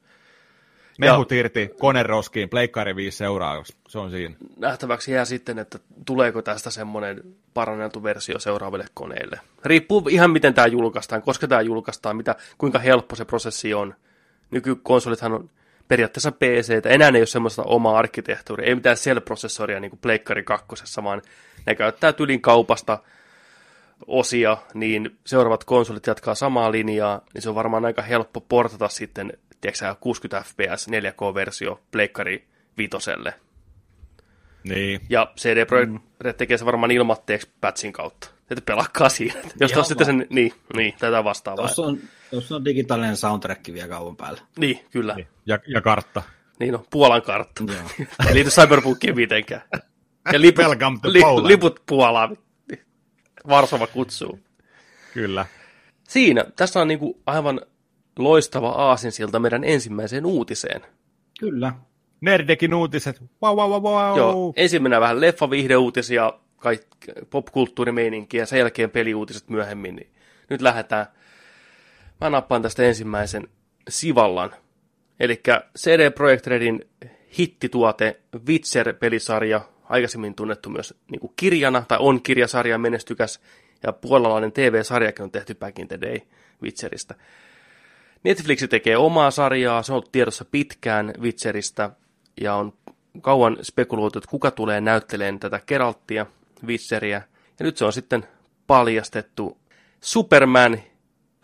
Mehut irti, kone roskiin, Pleikkari 5 seuraavaksi. Se on siinä. nähtäväksi jää sitten, että tuleeko tästä semmoinen paranneltu versio seuraaville koneille. Riippuu ihan miten tämä julkaistaan, koska tämä julkaistaan, mitä, kuinka helppo se prosessi on. Nykykonsolithan on periaatteessa PC, enää ei ole semmoista omaa arkkitehtuuria, ei mitään Cell-prosessoria niin kuin Pleikkari 2, vaan ne käyttää tylin kaupasta osia, niin seuraavat konsolit jatkaa samaa linjaa, niin se on varmaan aika helppo portata sitten, tiedätkö sä, 60 fps 4K-versio Pleikkari vitoselle. Niin. Ja CD Projekt mm. tekee se varmaan ilmatteeksi patchin kautta. Että pelakkaa siinä. Jos tos sitten sen, niin, niin, tätä vastaavaa. Tuossa on, tuossa on digitaalinen soundtrack vielä kauan päällä. Niin, kyllä. Niin, Ja, ja kartta. niin on, Puolan kartta. Joo. Ei liity Cyberpunkiin mitenkään. Ja liput, Welcome to li, Poland. liput Puolaan. Varsova kutsuu. Kyllä. Siinä, tässä on niinku aivan loistava aasinsilta meidän ensimmäiseen uutiseen. Kyllä. Nerdekin uutiset. Wow, wow, wow, wow. Joo, ensin mennään vähän leffaviihdeuutisia, kaikki popkulttuurimeininkiä, sen jälkeen peliuutiset myöhemmin. Niin nyt lähdetään. Mä nappaan tästä ensimmäisen Sivallan. Eli CD Projekt Redin hittituote Witcher-pelisarja, aikaisemmin tunnettu myös niin kuin kirjana, tai on kirjasarja menestykäs, ja puolalainen TV-sarjakin on tehty back in the day Witcheristä. Netflix tekee omaa sarjaa, se on ollut tiedossa pitkään Witcheristä, ja on kauan spekuloitu, että kuka tulee näyttelemään tätä Geralttia, Witcheria. Ja nyt se on sitten paljastettu Superman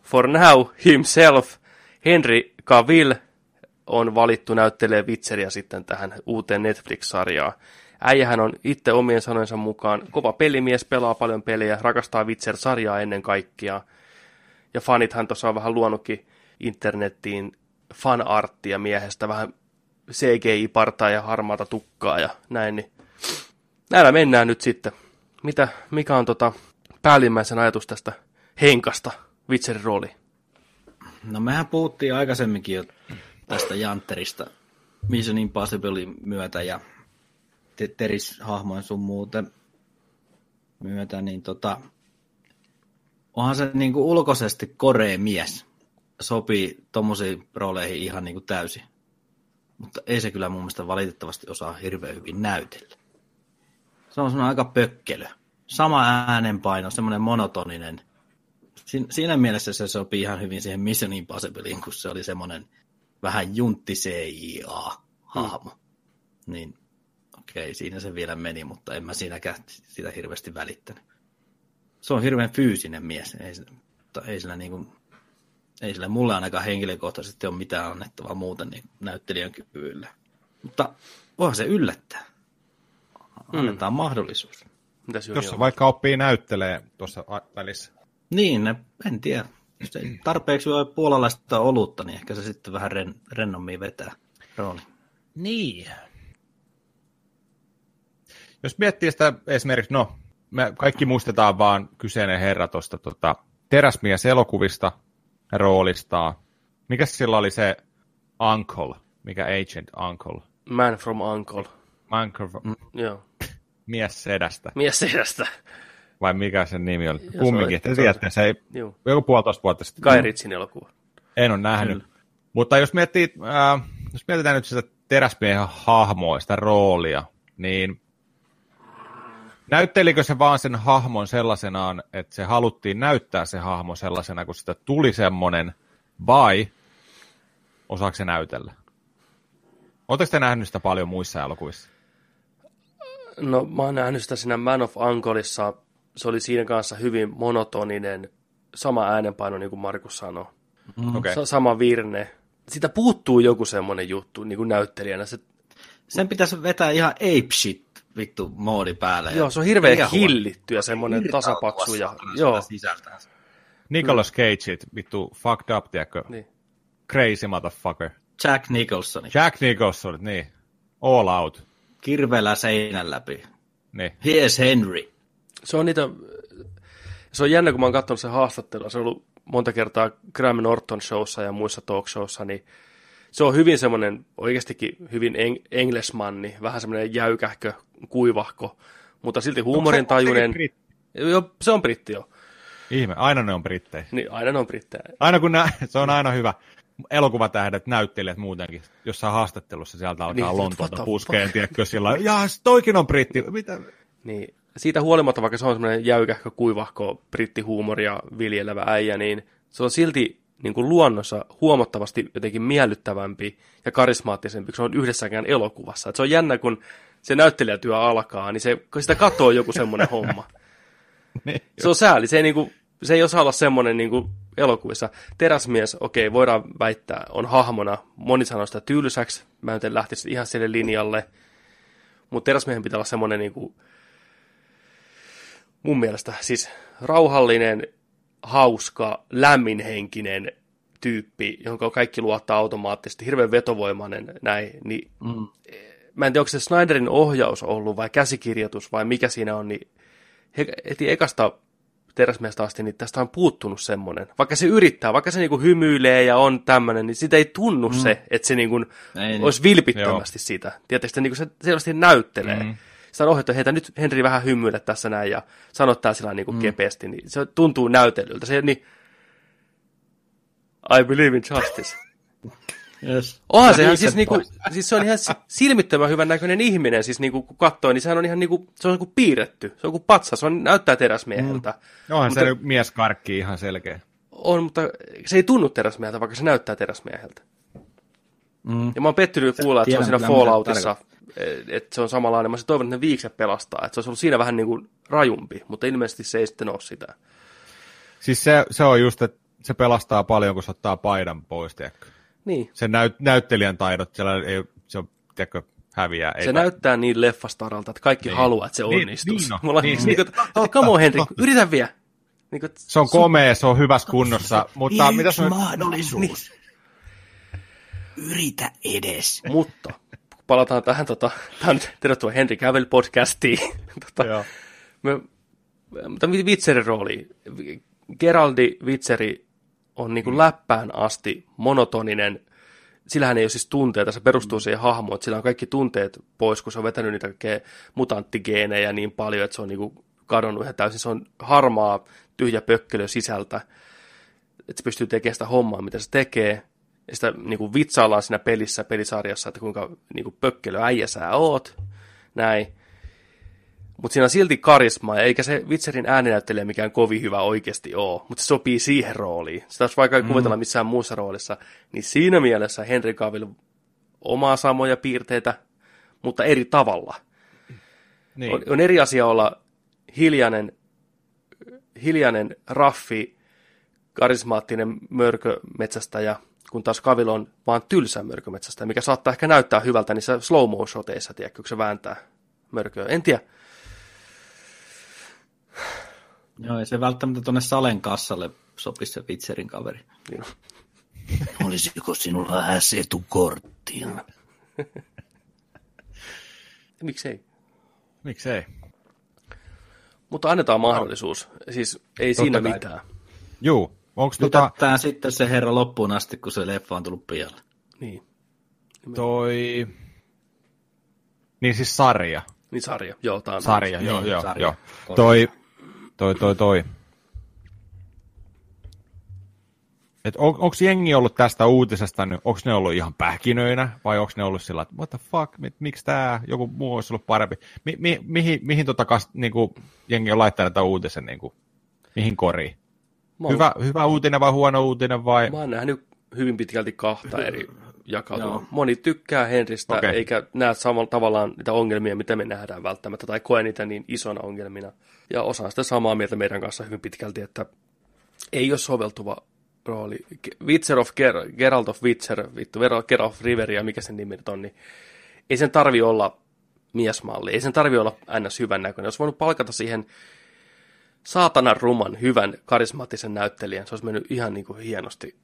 for now himself, Henry Cavill, on valittu näyttelee Witcheria sitten tähän uuteen Netflix-sarjaan. Äijähän on itse omien sanojensa mukaan kova pelimies, pelaa paljon pelejä, rakastaa Witcher-sarjaa ennen kaikkea. Ja fanithan tuossa on vähän luonutkin internettiin fanarttia miehestä, vähän CGI-partaa ja harmaata tukkaa ja näin, niin näillä mennään nyt sitten. Mitä, mikä on tota päällimmäisen ajatus tästä Henkasta Witcherin rooli? No mehän puhuttiin aikaisemminkin jo tästä Jantterista Mission Impossiblein myötä ja Te- Teris-hahmoin sun muuten myötä, niin tota, onhan se niinku ulkoisesti korea mies. Sopii tommosiin rooleihin ihan niinku täysin. Mutta ei se kyllä mun mielestä valitettavasti osaa hirveän hyvin näytellä. Se on semmoinen aika pökkelö. Sama äänenpaino, semmoinen monotoninen. Siin- Siinä mielessä se sopii ihan hyvin siihen Mission Impossibleiin, kun se oli semmoinen vähän juntti CIA-hahmo. Mm. Niin okei, siinä se vielä meni, mutta en mä siinäkään sitä hirveästi välittänyt. Se on hirveän fyysinen mies, ei, mutta ei sillä niinku, ei sillä mulle ainakaan henkilökohtaisesti ole mitään annettavaa muuten niin näyttelijän kyvyillä. Mutta voihan se yllättää. Annetaan mm. mahdollisuus. Mitäs Jos on? vaikka oppii näyttelee tuossa välissä. Niin, en tiedä. Jos ei tarpeeksi ole puolalaista olutta, niin ehkä se sitten vähän ren, rennommin vetää rooli. Niin. Jos miettii sitä esimerkiksi, no, me kaikki muistetaan vaan kyseinen herra tuosta tota, teräsmies-elokuvista roolistaan. Mikä sillä oli se Uncle, mikä Agent Uncle? Man from Uncle. Uncle, mm. Joo. mies sedästä, Mies sedästä. vai mikä sen nimi oli? se Kumminkin, te se oli- tiedätte, se ei, Joo. joku puolitoista vuotta sitten. Kai Ritsin elokuva. En ole nähnyt. Mutta jos, miettii, äh, jos mietitään nyt sitä teräsmiehen hahmoa, sitä roolia, niin näyttelikö se vaan sen hahmon sellaisenaan, että se haluttiin näyttää se hahmo sellaisena, kun sitä tuli semmoinen, vai osaako se näytellä? Oletteko te nähnyt sitä paljon muissa elokuvissa? No mä oon nähnyt sitä siinä Man of Uncleissa. Se oli siinä kanssa hyvin monotoninen, sama äänenpaino niin kuin Markus sanoi. Mm. Okei. Sa- sama virne. Sitä puuttuu joku semmoinen juttu niin kuin näyttelijänä. Se, Sen pitäisi vetää ihan ape shit vittu moodi päälle. joo, se on hirveän Mikä hillitty ja semmoinen tasapaksu. Ja, joo, Sisältää. Nicolas Cage, vittu fucked up, tiedätkö? niin. Crazy motherfucker. Jack Nicholson. Jack Nicholson, niin. All out. Kirveellä seinän läpi. Niin. Here's Henry. Se on niitä, se on jännä, kun mä oon katsonut sen haastattelua. Se on ollut monta kertaa Graham Norton showssa ja muissa talk showssa, niin se on hyvin semmoinen, oikeastikin hyvin eng- englesmanni, vähän semmoinen jäykähkö, kuivahko, mutta silti huumorin tajuinen. Jo, se on britti jo. Ihme, aina ne on brittejä. Niin, aina ne on brittejä. Aina kun nä- se on aina hyvä. Elokuvatähdet, näyttelijät muutenkin. Jossain haastattelussa sieltä alkaa Niin, Lontoota puskeen, tiedätkö, sillä jaa, toikin on britti. Mitä? Niin, siitä huolimatta, vaikka se on semmoinen jäykähkö, kuivahko, brittihuumoria viljelevä äijä, niin se on silti niin kuin luonnossa huomattavasti jotenkin miellyttävämpi ja karismaattisempi, kun se on yhdessäkään elokuvassa. Et se on jännä, kun se näyttelijätyö alkaa, niin se, sitä katoo joku semmoinen homma. Niin, Se on sääli, se ei, niin kuin, se ei osaa olla semmoinen niin kuin elokuvissa. Teräsmies, okei, voidaan väittää, on hahmona, moni sanoo sitä tylsäksi, mä en lähtisi ihan sille linjalle, mutta teräsmiehen pitää olla semmoinen niin kuin, mun mielestä siis rauhallinen, hauska, lämminhenkinen tyyppi, jonka kaikki luottaa automaattisesti, hirveän vetovoimainen näin, niin Mm. mä en tiedä, onko se Snyderin ohjaus ollut vai käsikirjoitus vai mikä siinä on, niin he, heti ekasta teräsmiestä asti, niin tästä on puuttunut semmoinen. Vaikka se yrittää, vaikka se niinku hymyilee ja on tämmöinen, niin sitä ei tunnu mm. se, että se niinku Ei niin. olisi vilpittömästi sitä. Tietysti niinku se selvästi näyttelee. Mm. On ohjattu, että heitä nyt Henri vähän hymyile tässä näin ja sanottaa sillä niinku mm. kepeästi, niin se tuntuu näytelyltä. Se niin, I believe in justice. Yes. Onhan sehän siis, niinku, siis se on ihan si- silmittömän hyvän näköinen ihminen, siis niinku, kun katsoo, niin sehän on ihan niinku, se on kuin piirretty, se on kuin patsa, se on, näyttää teräsmieheltä. Mm. Onhan Mutta- se mieskarkki ihan selkeä. On, mutta se ei tunnu teräsmieheltä, vaikka se näyttää teräsmieheltä. Mm. Ja mä oon pettynyt kuulla, että se on Tiedän siinä Falloutissa, että se on samanlainen. Mä toivonut, että ne viikset pelastaa, että se olisi ollut siinä vähän niin kuin rajumpi, mutta ilmeisesti se ei sitten ole sitä. Siis se, se on just, että se pelastaa paljon, kun se ottaa paidan pois, tiedätkö? Niin, Se näyt, näyttelijän taidot, siellä ei, se on, tiedätkö, häviää. Ei se näyttää niin leffastaralta, että kaikki niin. haluaa, että se Niin, onnistuisi. niin niin, niin, niin, niin. niin, niin, come on Henrik, yritä vielä. Niin kuin, Se on komea, se on hyvässä kunnossa, mutta mitä se on... mahdollisuus. Niin. Yritä edes. Mutta kun palataan tähän, tota, tämä on nyt tervetuloa Henri Kävel podcastiin. tota, Joo. me, mutta Witzerin rooli. Geraldi Witzeri on niin kuin läppään asti monotoninen. Sillähän ei ole siis tunteita, se perustuu siihen hahmoon, että sillä on kaikki tunteet pois, kun se on vetänyt niitä kaikkea mutanttigeenejä niin paljon, että se on niin kuin kadonnut ihan täysin. Se on harmaa, tyhjä pökkelö sisältä, että se pystyy tekemään sitä hommaa, mitä se tekee. Ja sitä niin kuin vitsaillaan siinä pelissä, pelisarjassa, että kuinka niin kuin pökkelö äijä sä oot, näin. Mutta siinä on silti karismaa, eikä se Witcherin ääninäyttelijä mikään kovin hyvä oikeasti ole, mutta se sopii siihen rooliin. Sitä olisi vaikka mm. kuvitella missään muussa roolissa. Niin siinä mielessä Henry Cavill omaa samoja piirteitä, mutta eri tavalla. Niin. On, on eri asia olla hiljainen, hiljainen raffi, karismaattinen mörkömetsästäjä, kun taas Cavill on vaan tylsä mörkömetsästäjä, mikä saattaa ehkä näyttää hyvältä niissä slow mo shoteissa, tiedätkö, kun se vääntää mörköä. En tiedä. Joo, ei se välttämättä tuonne Salen kassalle sopisi se Witzerin kaveri. Niin. Olisiko sinulla S-etukorttia? Miksei? Miksei? Mutta annetaan mahdollisuus. Siis ei siinä kai. mitään. Juu, onko tota, Lytätään sitten se herra loppuun asti, kun se leffa on tullut pialle. Niin. toi... Niin siis sarja. Niin sarja. Joo, tää on Sarja, Niin, joo, joo, sarja. joo. Toi, toi, toi, toi. Et on, onko jengi ollut tästä uutisesta, niin onko ne ollut ihan pähkinöinä, vai onko ne ollut sillä, että what the fuck, mi, miksi tämä, joku muu olisi ollut parempi? Mi, mi, mihin, mihin tota kas, niinku, jengi on laittanut tätä uutisen, niinku, mihin koriin? Hyvä, hyvä uutinen vai huono uutinen vai? mä oon nähnyt hyvin pitkälti kahta eri jakautumaa. Joo. Moni tykkää Henristä, okay. eikä näe samalla tavallaan niitä ongelmia, mitä me nähdään välttämättä, tai koe niitä niin isona ongelmina. Ja osa on sitä samaa mieltä meidän kanssa hyvin pitkälti, että ei ole soveltuva rooli. Witcher of Ger- Geralt of Witcher, vittu, Geralt of Riveria, mikä sen nimi nyt on, niin ei sen tarvi olla miesmalli, ei sen tarvi olla ns. hyvän näköinen. Olisi voinut palkata siihen saatanan ruman, hyvän, karismaattisen näyttelijän. Se olisi mennyt ihan niin kuin hienosti.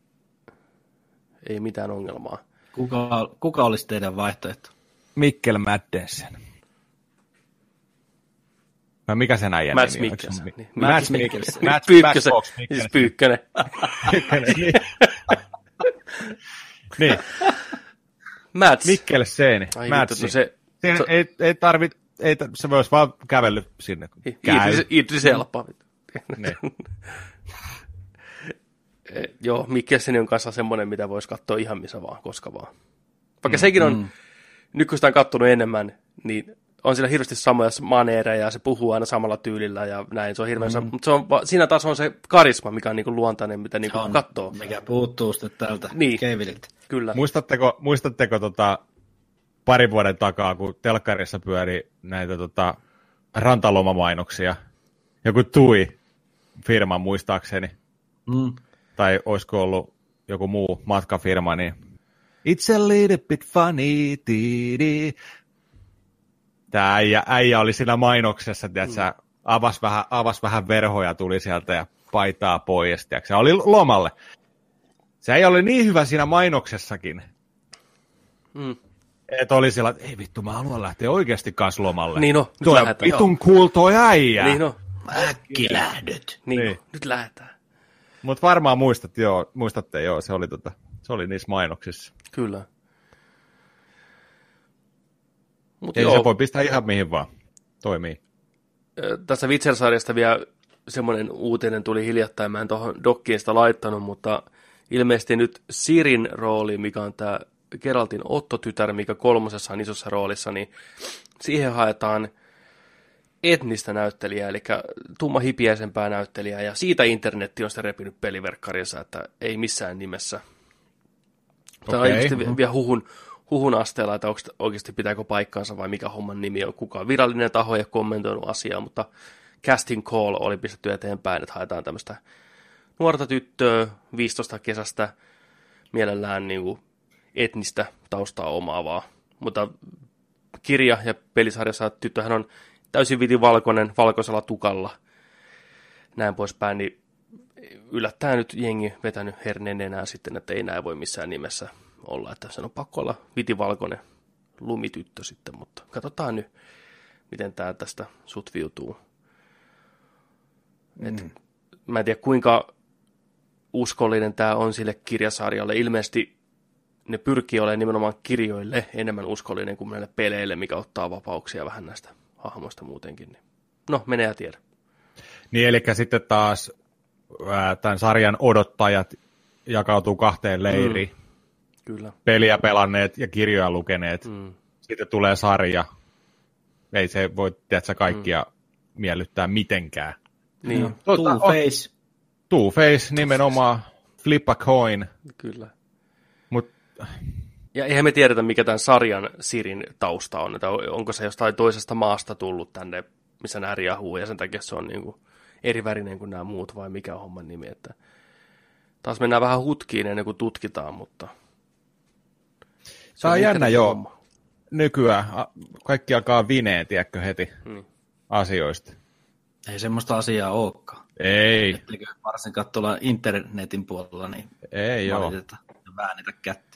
Ei mitään ongelmaa. Kuka, kuka olisi teidän vaihtoehto? Mikkel Maddensen. vai mikä sen äijän Mads nimi on? Mikkelsen. Se- Niin, Mads Mads Mikkelsen. Mads- Matchbox siis. Pyykkönen. niin. niin, Mats. Mikkelsen. Mads. no se, Siinä se- ei, ei tarvit, ei, se voisi vaan kävellyt sinne. Käy. Idris, Elba. Niin. Eh, Joo, Mikkelseni on kanssa semmoinen, mitä voisi katsoa ihan missä vaan, koska vaan. Vaikka mm, sekin on, mm. nyt kun sitä on kattonut enemmän, niin on sillä hirveästi samoja maneereja ja se puhuu aina samalla tyylillä ja näin. Se on hirveän, mm. mutta se on, siinä taas on se karisma, mikä on niinku luontainen, mitä niinku On, katsoo. Mikä puuttuu sitten täältä Niin. Kyllä. Muistatteko, muistatteko tota, pari vuoden takaa, kun telkkarissa pyöri näitä tota, rantalomamainoksia? Joku Tui firma muistaakseni, Mm. tai olisiko ollut joku muu matkafirma, niin It's a little bit funny, tiidi. Tämä äijä, äijä oli siinä mainoksessa, tiedätkö, mm. avas, vähän, avas vähän verhoja, tuli sieltä ja paitaa pois, tiedätkö, oli lomalle. Se ei oli niin hyvä siinä mainoksessakin, Mm. Että oli sillä, että ei vittu, mä haluan lähteä oikeasti kanssa lomalle. Niin no, nyt Tuo lähdetään. vitun cool toi äijä. Niin no, Äkkilähdöt. niin, Niin. no, nyt lähdetään. Mutta varmaan muistat, joo, muistatte, joo, se oli, tota, se oli niissä mainoksissa. Kyllä. Mut Ei joo, se voi pistää ihan mihin vaan. Toimii. ö, tästä Witcher-sarjasta vielä semmoinen uutinen tuli hiljattain, mä en tuohon dokkiin sitä laittanut, mutta ilmeisesti nyt Sirin rooli, mikä on tämä Geraltin Otto-tytär, mikä kolmosessa on isossa roolissa, niin siihen haetaan etnistä näyttelijää, eli tumma hipiäisempää näyttelijää, ja siitä internetti on sitten repinyt peliverkkarissa, että ei missään nimessä. Tämä on Okei. ilmeisesti vi- vielä huhun, huhun asteella, että onko, oikeasti pitääkö paikkaansa vai mikä homman nimi on. Kukaan virallinen taho ei ole kommentoinut asiaa, mutta casting call oli pistetty eteenpäin, että haetaan tämmöistä nuorta tyttöä 15 kesästä, mielellään niin kuin etnistä taustaa omaavaa. Mutta kirja ja pelisarjassa tyttöhän on täysin vitivalkoinen, valkoisella tukalla, näin poispäin, niin yllättäen nyt jengi vetänyt herneen enää sitten, että ei näin voi missään nimessä olla, että se on pakko olla vitivalkoinen lumityttö sitten, mutta katsotaan nyt, miten tämä tästä sutviutuu. Et, Mä en tiedä, kuinka uskollinen tämä on sille kirjasarjalle. Ilmeisesti ne pyrkii olemaan nimenomaan kirjoille enemmän uskollinen kuin näille peleille, mikä ottaa vapauksia vähän näistä hahmoista muutenkin. Niin. No, menee ja tiedä. Niin, eli sitten taas tämän sarjan odottajat jakautuu kahteen leiriin. Mm. Kyllä. Peliä pelanneet ja kirjoja lukeneet. Mm. Sitten tulee sarja. Ei se voi, tiedätkö, kaikkia mm. miellyttää mitenkään. Niin, Tota, Two Face. Two-Face nimenomaan, flip a coin. kyllä. Ja eihän me tiedetä, mikä tämän sarjan Sirin tausta on, että onko se jostain toisesta maasta tullut tänne, missä nämä riahuu, ja sen takia se on niin kuin eri värinen kuin nämä muut, vai mikä on homman nimi, että taas mennään vähän hutkiin ennen kuin tutkitaan, mutta... se Tämä on jännä, internetin joo. homma. nykyään kaikki alkaa vineen, tiedätkö, heti Mm. asioista. Ei semmoista asiaa olekaan. Ei, Eikö varsinkaan tuolla internetin puolella, niin ei joo. väännetä kättä.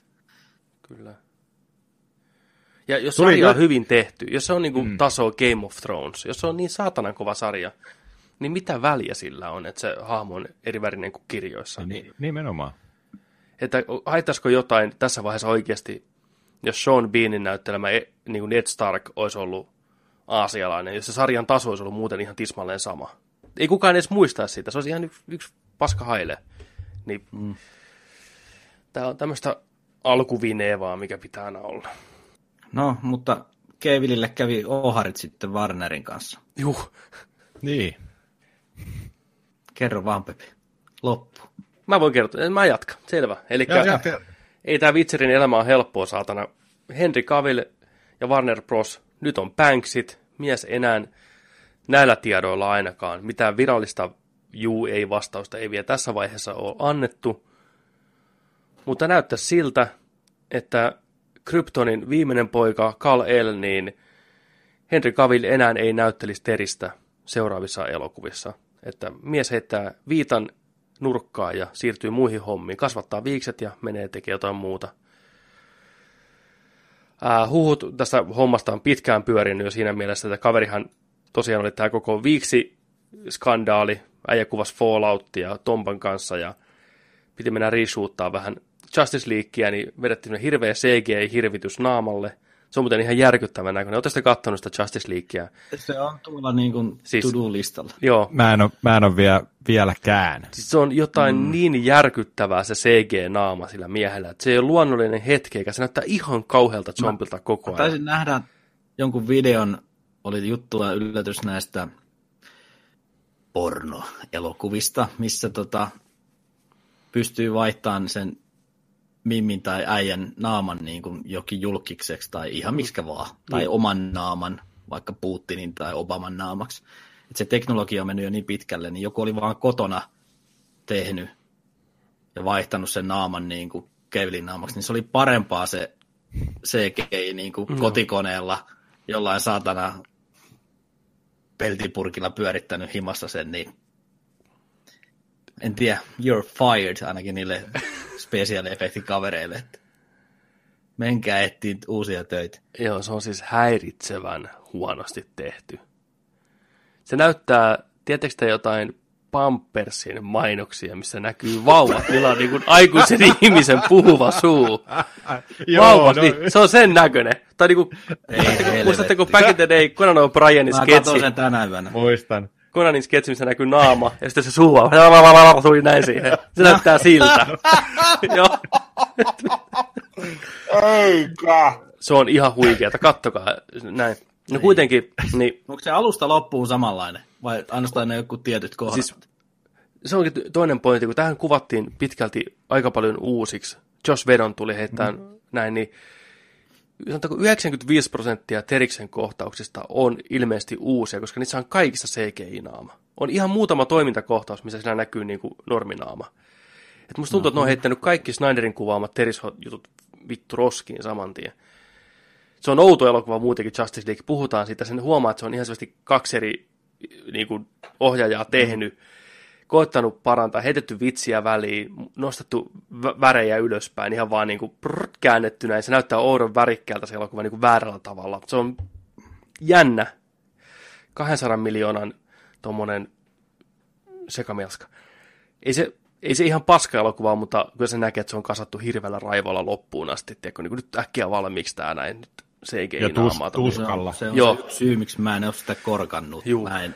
Kyllä. Ja jos Tuli sarja on hyvin tehty, jos se on niin kuin mm. taso Game of Thrones, jos se on niin saatanan kova sarja, niin mitä väliä sillä on, että se hahmo on eri värinen kuin kirjoissa? Ni- nimenomaan. Että haittaisiko jotain tässä vaiheessa oikeasti, jos Sean Beanin näyttelemä E- niin kuin Ned Stark olisi ollut aasialainen, jos se sarjan taso olisi ollut muuten ihan tismalleen sama. Ei kukaan edes muistaa sitä, se olisi ihan yksi, yksi paska haile. Niin, mm. Tämä on tämmöistä alkuvineevaa, mikä pitää aina olla. No, mutta Kevilille kävi Oharit sitten Warnerin kanssa. Juh, Niin. Kerro vaan, Pepi. Loppu. mä voin kertoa, mä jatkan, selvä. Eli Ja, ja, ja, ei tämä Witcherin elämä ole helppoa, saatana. Henry Cavill ja Warner Bros. Nyt on Banksit, mies enää näillä tiedoilla ainakaan. Mitään virallista juu ei vastausta ei vielä tässä vaiheessa ole annettu. Mutta näyttää siltä, että Kryptonin viimeinen poika Kal El, niin Henry Cavill enää ei näyttelisi Teristä seuraavissa elokuvissa. Että mies heittää viitan nurkkaa ja siirtyy muihin hommiin, kasvattaa viikset ja menee tekemään jotain muuta. Ää, huhut tästä hommasta on pitkään pyörinyt jo siinä mielessä, että kaverihan tosiaan oli tämä koko viiksi skandaali, äijä kuvasi Falloutia Tompan kanssa ja piti mennä reshoottaa vähän Justice Leaguea, niin vedettiin hirveä CGI-hirvitys naamalle. Se on muuten ihan järkyttävän näköinen. Oletteko katsonut sitä Justice Leaguea? Se on tuolla niin kuin Siis- to-do-listalla. Joo. Mä en ole, mä en ole vielä, vieläkään. Siis se on jotain mm. niin järkyttävää se CG-naama sillä miehellä, että se ei ole luonnollinen hetki, eikä se näyttää ihan kauhealta zombilta koko ajan. Taisin nähdä jonkun videon, oli juttua yllätys näistä porno-elokuvista, missä tota, pystyy vaihtamaan sen mimmin tai äijän naaman niin kuin jokin julkikseksi tai ihan miksikä vaan, tai oman naaman, vaikka Putinin tai Obaman naamaksi. Et se teknologia on mennyt jo niin pitkälle, niin joku oli vaan kotona tehnyt ja vaihtanut sen naaman niin kuin Kevilin naamaksi, niin se oli parempaa se CGI niin kuin kotikoneella jollain saatana peltipurkilla pyörittänyt himassa sen, niin en tiedä, you're fired ainakin niille special kavereille, että menkää etsiä uusia töitä. Joo, se on siis häiritsevän huonosti tehty. Se näyttää, tietääkö te jotain Pampersin mainoksia, missä näkyy vauvat, millä on niin kuin aikuisen ihmisen puhuva suu. Vauvat, niin, se on sen näköinen. Tai niin kuin, muistatteko Back in the Day Conan O'Brienin Mä katsoin sketsi, sen tänä yönä. Muistan. Conanin sketsi, missä näkyy naama, ja sitten se suu tuli näin siihen. Se näyttää siltä. Joo. Eikä! Se on ihan huikeeta, kattokaa näin. No kuitenkin, niin Onko se alusta loppuun samanlainen? Vai ainoastaan ne joku tietyt kohdat? Siis se onkin toinen pointti, kun tähän kuvattiin pitkälti aika paljon uusiksi. Josh Vedon tuli heittää mm. näin, niin sanotaanko 95 prosenttia Teriksen kohtauksista on ilmeisesti uusia, koska niissä on kaikissa CGI-naama. On ihan muutama toimintakohtaus, missä siinä näkyy niin kuin norminaama. Et musta tuntuu, että ne on heittänyt kaikki Snyderin kuvaamat Teris-jutut vittu roskiin saman tien. Se on outo elokuva muutenkin, Justice League. Puhutaan siitä, sen huomaa, että se on ihan selvästi kaksi eri niin kuin, ohjaajaa tehnyt. Koittanut parantaa, heitetty vitsiä väliin, nostettu vä- värejä ylöspäin, ihan vaan niin kuin prrrt, käännetty näin. Se näyttää oudon värikkäältä se elokuva niin kuin väärällä tavalla. Se on jännä. 200 miljoonan tuommoinen sekamelska. Ei se, ei se ihan paska elokuva, mutta kyllä se näkee, että se on kasattu hirveällä raivolla loppuun asti. Tiedätkö, niin kuin nyt äkkiä valmiiksi tämä näin. Nyt se ei Ja tus, tuskalla. Se on Joo. se syy, miksi mä en ole sitä korkannut. Juu. Mä en,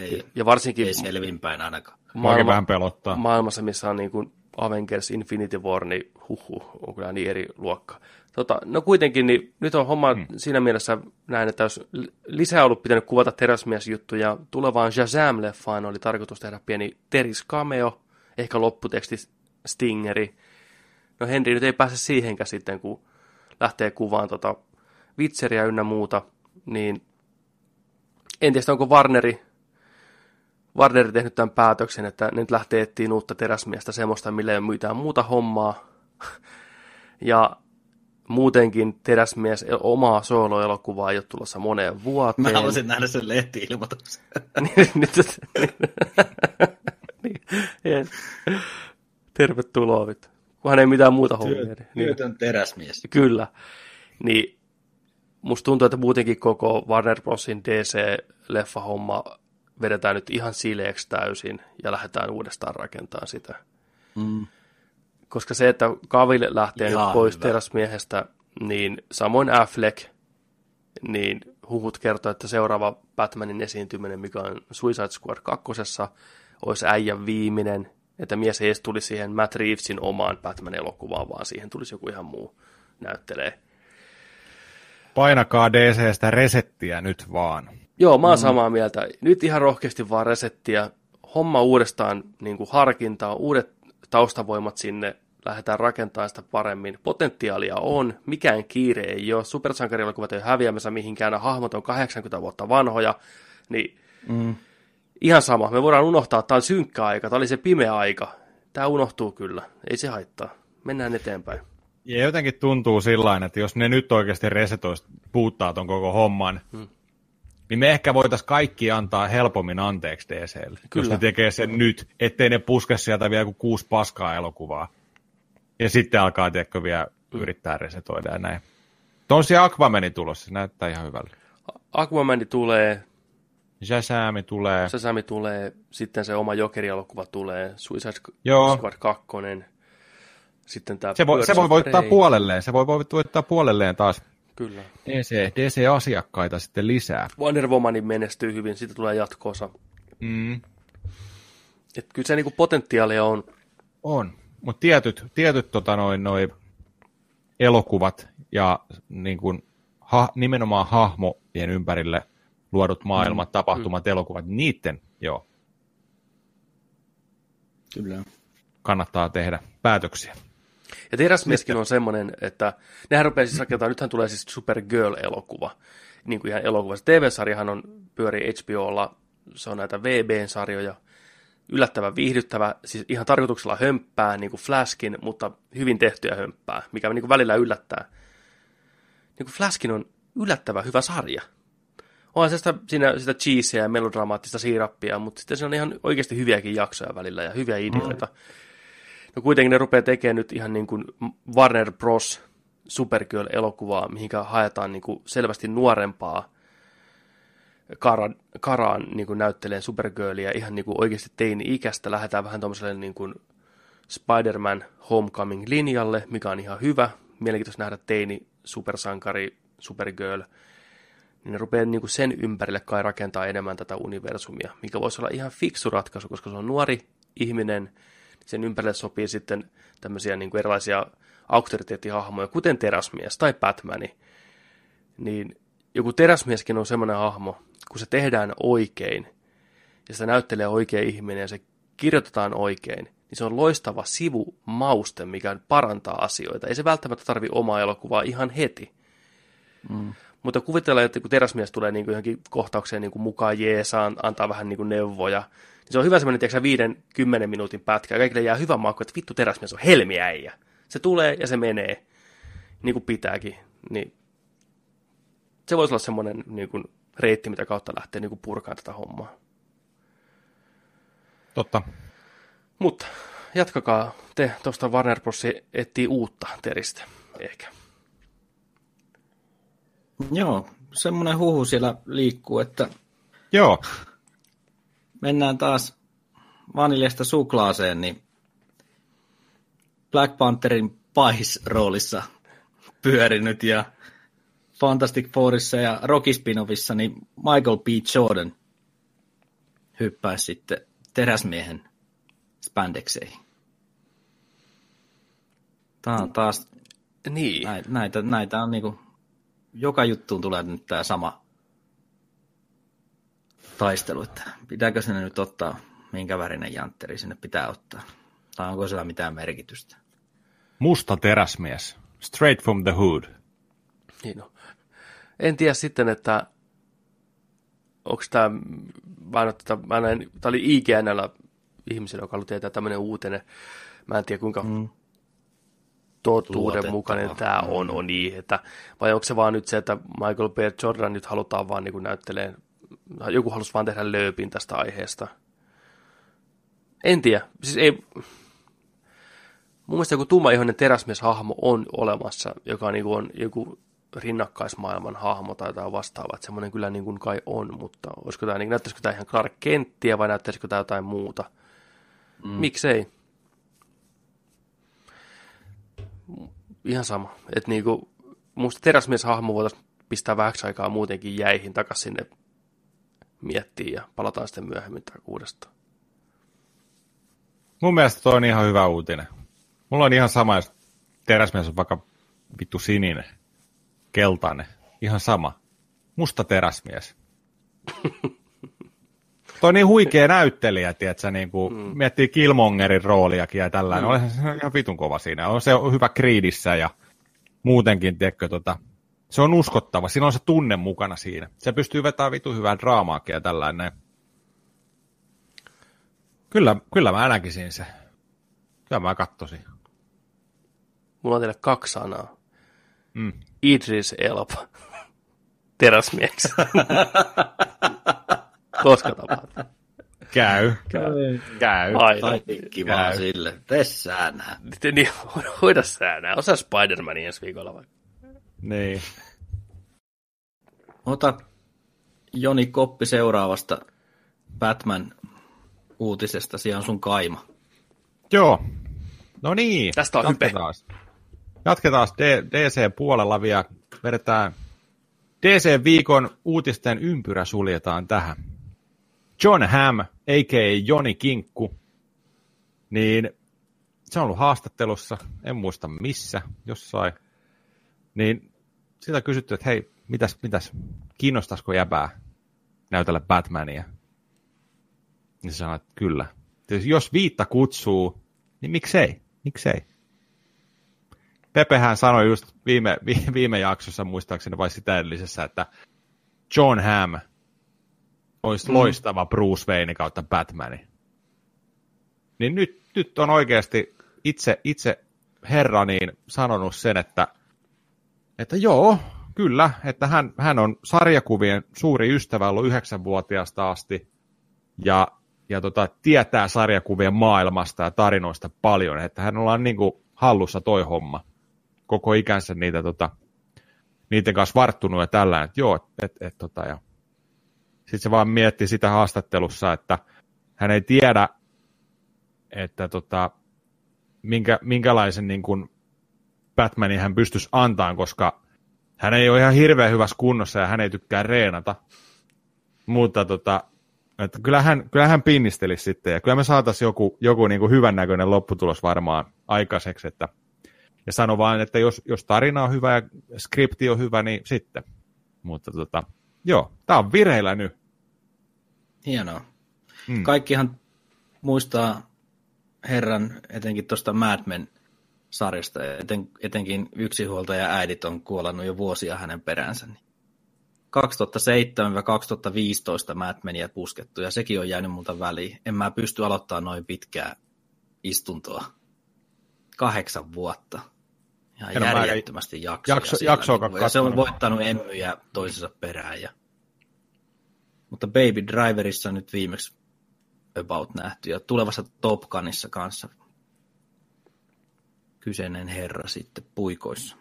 ei, Ja varsinkin ei selvinpäin ainakaan. Maailma... vähän pelottaa. maailmassa, missä on niin kuin Avengers Infinity War, niin huhu, on kyllä niin eri luokka. Tota, no kuitenkin, niin nyt on homma hmm. siinä mielessä näin, että jos li- lisää ollut pitänyt kuvata teräsmiesjuttuja, tulevaan Shazam-leffaan oli tarkoitus tehdä pieni Teris cameo, ehkä lopputeksti Stingeri. No Henry nyt ei pääse siihenkään sitten, kun lähtee kuvaan tota Witcheria ynnä muuta, niin en tiedä, onko Warneri Warner tehnyt tämän päätöksen, että ne nyt lähtee etsiä uutta teräsmiestä, semmoista, millä ei ole mitään muuta hommaa. ja muutenkin teräsmies omaa soloelokuvaa ei ole tulossa moneen vuoteen. Mä haluaisin nähdä sen lehti-ilmoituksen. Niin, nyt- niin, yes. Tervetuloa, vittu. Kunhan ei mitään muuta hommia. Niin. Työtön teräsmies. Kyllä. Niin musta tuntuu, että muutenkin koko Warner Brosin DC-leffahomma vedetään nyt ihan sileeksi täysin ja lähdetään uudestaan rakentamaan sitä. Mm. Koska se, että Cavill lähtee Ihan nyt pois hyvä. teräsmiehestä, niin samoin Affleck, niin huhut kertoo, että seuraava Batmanin esiintyminen, mikä on Suicide Squad 2, olisi äijän viimeinen, että mies ei edes tulisi siihen Matt Reevesin omaan Batman-elokuvaan, vaan siihen tulisi joku ihan muu näyttelee. Painakaa DCstä resettiä nyt vaan. Joo, mä oon mm. samaa mieltä. Nyt ihan rohkeasti vaan resettiä. Homma uudestaan niin kuin harkintaa, uudet taustavoimat sinne, lähdetään rakentamaan sitä paremmin. Potentiaalia on, mikään kiire ei ole. Supersankarielokuvat ei ole häviämässä mihinkään, hahmot on 80 vuotta vanhoja, niin Mm. ihan sama. Me voidaan unohtaa, että tämä oli synkkä aika, tämä oli se pimeä aika. Tämä unohtuu kyllä, ei se haittaa. Mennään eteenpäin. Ja jotenkin tuntuu sillä että jos ne nyt oikeasti resetois puuttaa ton koko homman, hmm. Niin me ehkä voitaisiin kaikki antaa helpommin anteeksi DClle, Kyllä. jos ne tekee sen nyt, ettei ne puske sieltä vielä kuin kuusi paskaa elokuvaa. Ja sitten alkaa, tiedätkö, vielä yrittää resetoida ja näin. On siellä Aquamani tulossa, se näyttää ihan hyvältä. Aquaman tulee, Shazami tulee. Sasami tulee, sitten se oma Jokeri-elokuva tulee, Suicide Joo. Squad 2, sitten tämä Se voi, se voi voittaa puolelleen, se voi voittaa puolelleen taas Kyllä. DC, DC-asiakkaita sitten lisää. Wonder Womanin menestyy hyvin, siitä tulee jatkoosa. Mm. Et kyllä se niinku potentiaalia on. On, mutta tietyt, tietyt tota, noin, noin elokuvat ja niin kuin, ha, nimenomaan hahmojen ympärille luodut maailmat, mm. tapahtumat, mm. elokuvat, niiden joo, Kyllä. kannattaa tehdä päätöksiä. Ja Teräsmieskin on semmoinen, että nehän rupeaa siis rakentamaan, nythän tulee siis Supergirl-elokuva, niin kuin ihan elokuva. Se TV-sarjahan on, pyörii HBOlla, se on näitä VB-sarjoja, yllättävän viihdyttävä, siis ihan tarkoituksella hömppää, niin kuin Flaskin, mutta hyvin tehtyä hömppää, mikä niin kuin välillä yllättää. Niin kuin Flaskin on yllättävän hyvä sarja. Onhan se sitä, siinä sitä cheeseä ja melodramaattista siirappia, mutta sitten se on ihan oikeasti hyviäkin jaksoja välillä ja hyviä ideoita. No kuitenkin ne rupeaa tekemään nyt ihan niin kuin Warner Bros. Supergirl-elokuvaa, mihinkä haetaan niin kuin selvästi nuorempaa Kara, Karaan niin kuin näytteleen Supergirlia ihan niin kuin oikeasti teini-ikäistä. Lähdetään vähän tuommoiselle niin kuin Spider-Man Homecoming-linjalle, mikä on ihan hyvä. Mielenkiintoista nähdä teini supersankari Supergirl. Niin ne rupeaa niin kuin sen ympärille kai rakentaa enemmän tätä universumia, mikä voisi olla ihan fiksu ratkaisu, koska se on nuori ihminen, sen ympärille sopii sitten tämmöisiä niin kuin erilaisia auktoriteettihahmoja, kuten Teräsmies tai Batmani. Niin joku Teräsmieskin on semmoinen hahmo, kun se tehdään oikein, ja sitä näyttelee oikea ihminen, ja se kirjoitetaan oikein, niin se on loistava sivumauste, mikä parantaa asioita. Ei se välttämättä tarvi omaa elokuvaa ihan heti. Mm. Mutta kuvitellaan, että kun teräsmies tulee niin kuin johonkin kohtaukseen niin kuin mukaan jeesaan, antaa vähän niin kuin neuvoja, se on hyvä semmoinen, tiedätkö, viiden, kymmenen minuutin pätkä, ja kaikille jää hyvä maku, että vittu teräsmies on helmiäijä. Se tulee ja se menee, niin kuin pitääkin. Niin se voisi olla semmoinen niin kuin reitti, mitä kautta lähtee niin kuin purkaan tätä hommaa. Totta. Mutta jatkakaa te tuosta Warner Bros. etsii uutta teristä, ehkä. Joo, semmoinen huhu siellä liikkuu, että Joo, mennään taas vaniljasta suklaaseen, niin Black Pantherin pahis-roolissa pyörinyt ja Fantastic Fourissa ja Rocky Spin-offissa, niin Michael B. Jordan hyppäisi sitten teräsmiehen spandekseihin. Tämä on taas, Niin, näitä, näitä, näitä on niinku, joka juttuun tulee nyt tämä sama taistelu, että pitääkö sinne nyt ottaa, minkä värinen jantteri sinne pitää ottaa, tai onko sillä mitään merkitystä. musta teräsmies. Straight from the hood. niin on. En tiedä sitten, että onko tämä, mä en, tätä, mä näin, tämä oli IGNllä ihmisellä, joka haluaa tietää tämmöinen uutinen. Mä en tiedä, kuinka mm. totuuden Luotettava. mukainen tämä on, on niin, että, vai onko se vaan nyt se, että Michael B. Jordan nyt halutaan vaan niin näyttelee, joku halusi vaan tehdä lööpin tästä aiheesta. En tiedä, siis ei, mun mielestä joku tummaihoinen teräsmieshahmo on olemassa, joka niin on joku rinnakkaismaailman hahmo tai jotain vastaavaa, että semmoinen kyllä niin kuin kai on, mutta olisiko tämä, niin, näyttäisikö tämä ihan Clark Kenttiä vai näyttäisikö tämä jotain muuta? Mm. Miksei? Ihan sama. Että niin kuin, musta teräsmieshahmo voitaisiin pistää vähäksi aikaa muutenkin jäihin takaisin sinne miettiä ja palataan sitten myöhemmin tai uudestaan. Mun mielestä toi on ihan hyvä uutinen. Mulla on ihan sama, jos teräsmies on vaikka vittu sininen, keltainen, ihan sama. Musta teräsmies. toi on niin huikea näyttelijä, tiedätkö, niin kuin mm. miettii Killmongerin rooliakin ja tällainen. Mm. Olihan se ihan vitun kova siinä. On se hyvä Creedissä ja muutenkin, tiedätkö, tota, se on uskottava. Siinä on se tunne mukana siinä. Se pystyy vetämään vitun hyvää draamaakin ja tällainen. Kyllä, kyllä mä näkisin se. Kyllä mä kattosin. Mulla on teille kaksi sanaa. Mm. Idris Elba. Teräsmieksi. Koska tapahtuu. Käy. Käy. Aina. Tai pikki vaan Käy. sille, tee säännää. Sitten niin, hoida säännää. Osa Spider-Manin ensi viikolla vaikka. Niin. Ota Joni Koppi seuraavasta Batman-uutisesta. Siellä on sun kaima. Joo. No niin. Tästä on hype. jatketaan. Jatketaan DC-puolella vielä. Vedetään DC-viikon uutisten ympyrä suljetaan tähän. John Hamm, a.k.a. Joni Kinkku, niin se on ollut haastattelussa, en muista missä, jossain. Niin sitä kysytty, että hei, mitäs, mitäs, kiinnostaisiko jäbää näytellä Batmania? Niin se sanoi, että kyllä. Tietysti Jos viitta kutsuu, niin miksei, miksei. Pepehän sanoi just viime, vi- viime jaksossa, muistaakseni vai sitä edellisessä, että John Hamm olisi mm. loistava Bruce Wayne kautta Batmani. Niin nyt, nyt on oikeasti itse, itse herra niin sanonut sen, että, että joo, kyllä, että hän, hän on sarjakuvien suuri ystävä ollut yhdeksänvuotiaasta asti ja, ja tota, tietää sarjakuvien maailmasta ja tarinoista paljon, että hän on niin kuin hallussa toi homma. Koko ikänsä niitä, tota, niiden kanssa varttunut ja tällä, että joo, että et, tota, ja sitten se vaan mietti sitä haastattelussa, että hän ei tiedä, että tota, minkä, minkälaisen niin kuin Batmanin hän pystyisi antamaan, koska hän ei ole ihan hirveän hyvässä kunnossa ja hän ei tykkää reenata. Mutta tota, että kyllähän, kyllähän pinnistelisi sitten ja kyllä me saataisiin joku, joku niin kuin hyvännäköinen lopputulos varmaan aikaiseksi. Että, ja sano vaan, että jos, jos tarina on hyvä ja skripti on hyvä, niin sitten. Mutta tota, joo, tämä on vireillä nyt. Hienoa. Mm. Kaikkihan muistaa herran etenkin tuosta Mad Men sarjasta, eten, etenkin yksinhuoltaja äidit on kuolannut jo vuosia hänen peränsä. 2007-2015 Mad Menia puskettu, ja sekin on jäänyt multa väliin. En mä pysty aloittamaan noin pitkää istuntoa. Kahdeksan vuotta. Ihan mä- järjettömästi jaksoja. jakso- siellä, jaksoakaan niin kuin- ja se on voittanut emmyjä toisensa perään. Ja... Mutta Baby Driverissa on nyt viimeksi about nähty, ja tulevassa Top Gunissa kanssa kyseinen herra sitten puikoissa.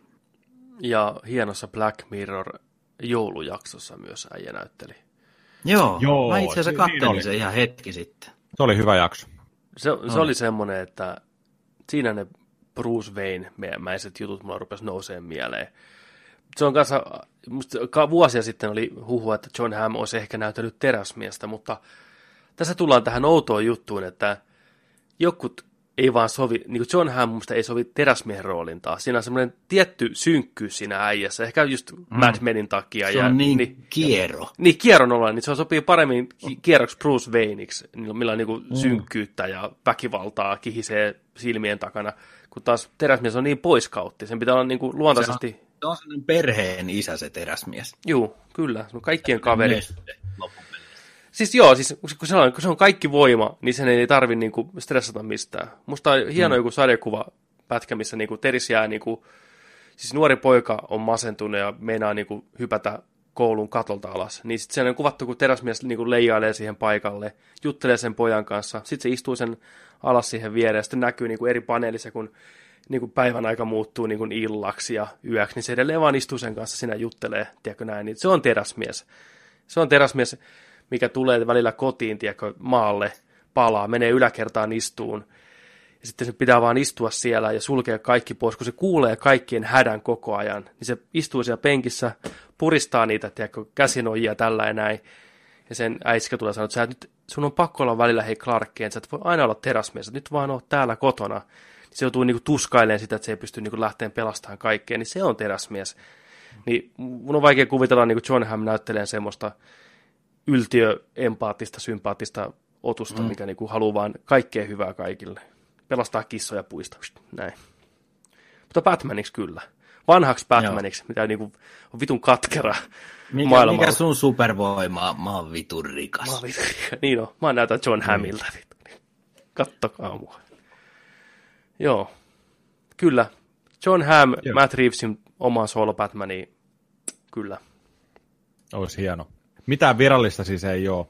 Ja hienossa Black Mirror joulujaksossa myös äijä näytteli. Joo, Joo, mä itse asiassa kattelin oli. sen ihan hetki sitten. Se oli hyvä jakso. Se, se oli semmoinen, että siinä ne Bruce Wayne-mäiset jutut mulla rupesi nouseen mieleen. Se on kanssa, musta vuosia sitten oli huhua, että John Hamm olisi ehkä näytellyt teräsmiestä, mutta tässä tullaan tähän outoon juttuun, että jokut ei vaan sovi, niin kuin John Hamm musta ei sovi teräsmiehen roolin taas. Siinä on semmoinen tietty synkkyys siinä äijässä, ehkä just mm. Mad Menin takia. Se ja, on niin, niin, niin kiero. niin, kierron olla, niin se sopii paremmin ki- kierroksi Bruce Wayneiksi, niin millä on niin mm. synkkyyttä ja väkivaltaa kihisee silmien takana, kun taas teräsmies on niin poiskautti. Sen pitää olla niin kuin luontaisesti... Se on sellainen perheen isä se teräsmies. Juu, kyllä, se on kaikkien kaveri. Siis joo, siis kun se on, kun se on kaikki voima, niin sen ei tarvi niinku stressata mistään. Musta on hieno mm. joku sarjakuva pätkä, missä niinku Teris jää niinku, siis nuori poika on masentunut ja meinaa niinku hypätä koulun katolta alas. Niin sitten siellä on kuvattu, kun teräsmies niinku leijailee siihen paikalle, juttelee sen pojan kanssa. Sitten se istuu sen alas siihen viereen, ja sitten näkyy niinku eri paneelissa, kun niinku päivän aika muuttuu niinku illaksi ja yöksi, niin se edelleen vaan istuu sen kanssa, siinä juttelee, tiedätkö näin, niin se on teräsmies. Se on teräsmies, mikä tulee välillä kotiin, tiedätkö, maalle, palaa, menee yläkertaan istuun. Ja sitten se pitää vaan istua siellä ja sulkea kaikki pois, kun se kuulee kaikkien hädän koko ajan. Niin se istuu siellä penkissä, puristaa niitä, tiedätkö, käsinojia tällä ja näin. Ja sen äiskä tulee sanoa, että sä et nyt, sun on pakko olla välillä hei Clarkkeen, sä et voi aina olla teräsmies, että nyt vaan oot täällä kotona. Se joutuu niinku tuskailemaan sitä, että se ei pysty niinku lähteen pelastamaan kaikkea, niin se on teräsmies. Niin mun on vaikea kuvitella niinku John Hamm näyttelee semmoista yltiöempaattista, sympaattista otusta, mm. mikä niinku haluaa vaan kaikkea hyvää kaikille. Pelastaa kissoja puista, näin. Mutta Batmaniksi kyllä. Vanhaksi Batmaniksi, mitä niinku on vitun katkera Mikä, maailmalla. mikä sun supervoima? Mä oon vitun rikas. Mä oon vittu, niin on, mä näytän John Hamilta. vittu. Kattokaa mua. Joo, kyllä. John Hamm, Joo. Matt Reevesin oma solo Batmani, kyllä. Olisi hieno. Mitään virallista siis ei ole.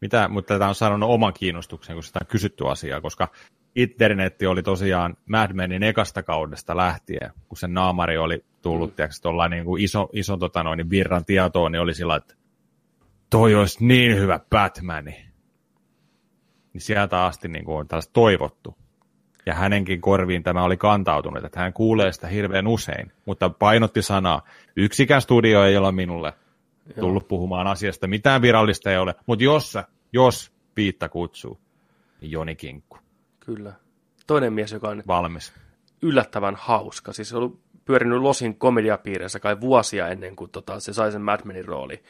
Mitä, mutta tämä on sanonut oman kiinnostuksen, kun sitä on kysytty asiaa, koska internetti oli tosiaan Mad Menin ekasta kaudesta lähtien, kun sen naamari oli tullut, mm. tuolla niin kuin iso, iso tota noin, niin virran tietoon, niin oli sillä, että toi olisi niin hyvä Batmani. Niin sieltä asti niin kuin on tällaista toivottu. Ja hänenkin korviin tämä oli kantautunut, että hän kuulee sitä hirveän usein, mutta painotti sanaa. Yksikään studio ei ole minulle tullut puhumaan asiasta, mitään virallista ei ole, mutta jos, jos Piitta kutsuu, niin Joni Kinkku. Kyllä. Toinen mies, joka on Valmis. yllättävän hauska. Siis se on ollut pyörinyt Losin komediapiireissä kai vuosia ennen kuin tota, se sai sen Madmanin rooli.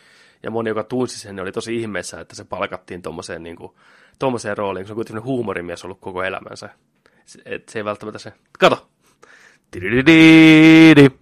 Ja moni, joka tunsi sen, niin oli tosi ihmeessä, että se palkattiin tommoseen, niin kuin, rooliin, kun se on kuitenkin huumorimies ollut koko elämänsä. Se, et se ei välttämättä se... Kato! Tidididi.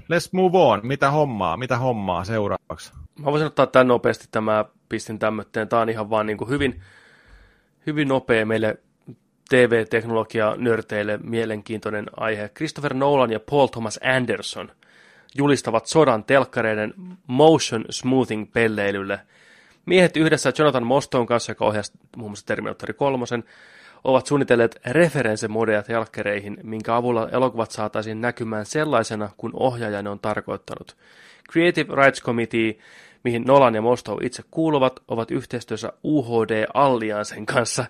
let's move on. Mitä hommaa? Mitä hommaa seuraavaksi? Mä voisin ottaa tämän nopeasti, tämä pistin tämmötteen. Tämä on ihan vaan niin kuin hyvin, hyvin nopea meille TV-teknologia nörteille mielenkiintoinen aihe. Christopher Nolan ja Paul Thomas Anderson julistavat sodan telkkareiden motion smoothing pelleilylle. Miehet yhdessä Jonathan Moston kanssa, joka ohjasi muun muassa Terminator 3, ovat suunnitelleet referenssemodeja telkkareihin, minkä avulla elokuvat saataisiin näkymään sellaisena, kun ohjaaja ne on tarkoittanut. Creative Rights Committee, mihin Nolan ja Mostow itse kuuluvat, ovat yhteistyössä UHD Alliancen kanssa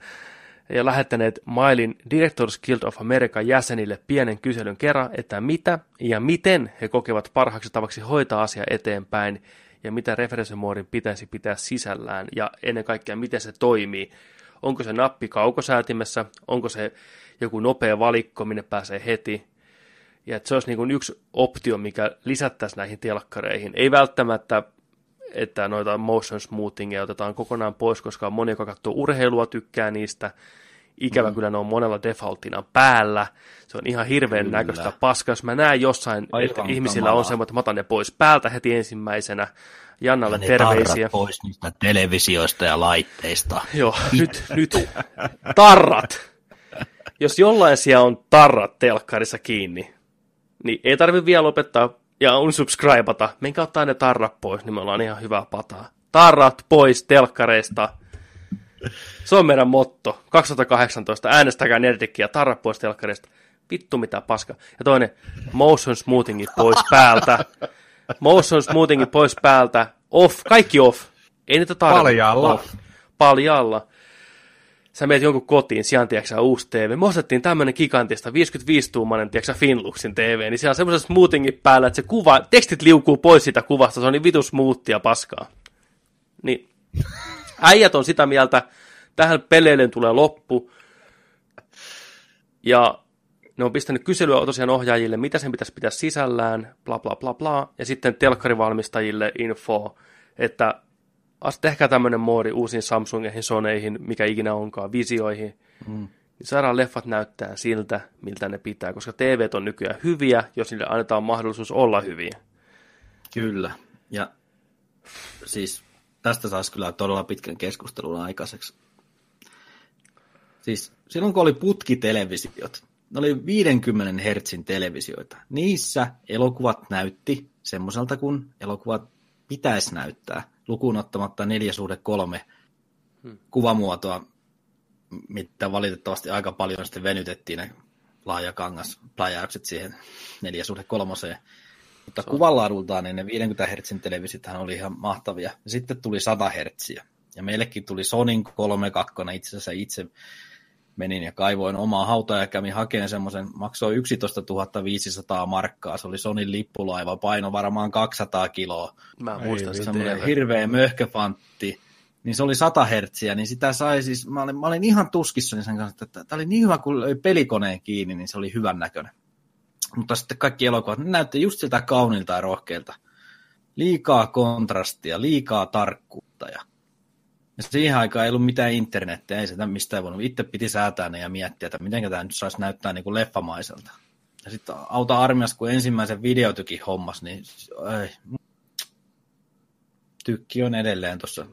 ja lähettäneet Mailin Directors Guild of America jäsenille pienen kyselyn kerran, että mitä ja miten he kokevat parhaaksi tavaksi hoitaa asia eteenpäin ja mitä referenssemoodin pitäisi pitää sisällään ja ennen kaikkea miten se toimii. Onko se nappi kaukosäätimessä, onko se joku nopea valikko, minne pääsee heti. Ja että se olisi niin kuin yksi optio, mikä lisättäisiin näihin telkkareihin. Ei välttämättä, että noita motion smoothingia otetaan kokonaan pois, koska moni, joka katsoo urheilua, tykkää niistä. Ikävä mm. kyllä ne on monella defaultina päällä. Se on ihan hirveän Kyllä. näköistä paskaa. Jos mä näen jossain, Aivan että ihmisillä on kamalaa. semmoinen, että mä otan ne pois päältä heti ensimmäisenä. Jannalle Ne terveisiä. pois niistä televisioista ja laitteista. Joo, nyt, nyt. Tarrat. Jos jollain siellä on tarrat telkkarissa kiinni, niin ei tarvi vielä lopettaa ja unsubscribata. Menkää ottaa ne tarrat pois, niin me ollaan ihan hyvää pataa. Tarrat pois telkkareista. Se on meidän motto. 2018. Äänestäkää Nerdikkiä. Tarrat pois telkkareista. Vittu mitä paska. Ja toinen, motion smoothingit pois päältä. Motion smoothingit pois päältä. Off. Kaikki off. Ei niitä tarvitse. Paljalla. Off. Paljalla. Sä meet jonkun kotiin, on tiiäksä, uusi TV. Me ostettiin tämmönen gigantista 55-tuumainen tiiäksä, Finluxin TV, niin siellä on semmoiset smoothingit päällä, että se kuva, tekstit liukuu pois siitä kuvasta, se on niin vitu smoothia paskaa. Niin äijät on sitä mieltä, tähän peleilleen tulee loppu. Ja ne on pistänyt kyselyä tosiaan ohjaajille, mitä sen pitäisi pitää sisällään, bla bla bla bla. Ja sitten telkkarivalmistajille info, että tehkää tämmöinen moodi uusiin Samsungeihin, Soneihin, mikä ikinä onkaan, visioihin. Mm. Niin saadaan leffat näyttää siltä, miltä ne pitää, koska TV on nykyään hyviä, jos niille annetaan mahdollisuus olla hyviä. Kyllä. Ja siis tästä saisi kyllä todella pitkän keskustelun aikaiseksi. Siis silloin kun oli putkitelevisiot, ne oli 50 hertsin televisioita. Niissä elokuvat näytti semmoiselta kuin elokuvat pitäisi näyttää, lukuun ottamatta 4 suhde 3 kuvamuotoa, mitä valitettavasti aika paljon sitten venytettiin ne laajakangas pläjäykset siihen 4 suhde 3 mutta kuvanlaadultaan niin ne 50 Hz televisiothan oli ihan mahtavia. Ja sitten tuli 100 Hz. Ja meillekin tuli Sonin 32, itse asiassa itse menin ja kaivoin omaa hautaa ja kävin hakemaan semmoisen, maksoi 11 500 markkaa, se oli Sonin lippulaiva, paino varmaan 200 kiloa, Mä Ei muistan sitä. semmoinen hirveä möhköfantti, niin se oli 100 hertsiä, niin sitä sai siis, mä olin, mä olin ihan tuskissani sen kanssa, että tämä oli niin hyvä, kun löi pelikoneen kiinni, niin se oli hyvän näköinen. Mutta sitten kaikki elokuvat, ne näytti just siltä kaunilta ja rohkeilta. Liikaa kontrastia, liikaa tarkkuutta ja ja siihen aikaan ei ollut mitään internettiä, ei sitä mistään voinut. Itse piti säätää ne ja miettiä, että miten tämä nyt saisi näyttää niin kuin leffamaiselta. Ja sitten auta armias, kun ensimmäisen videotykin hommas, niin ei. tykki on edelleen tuossa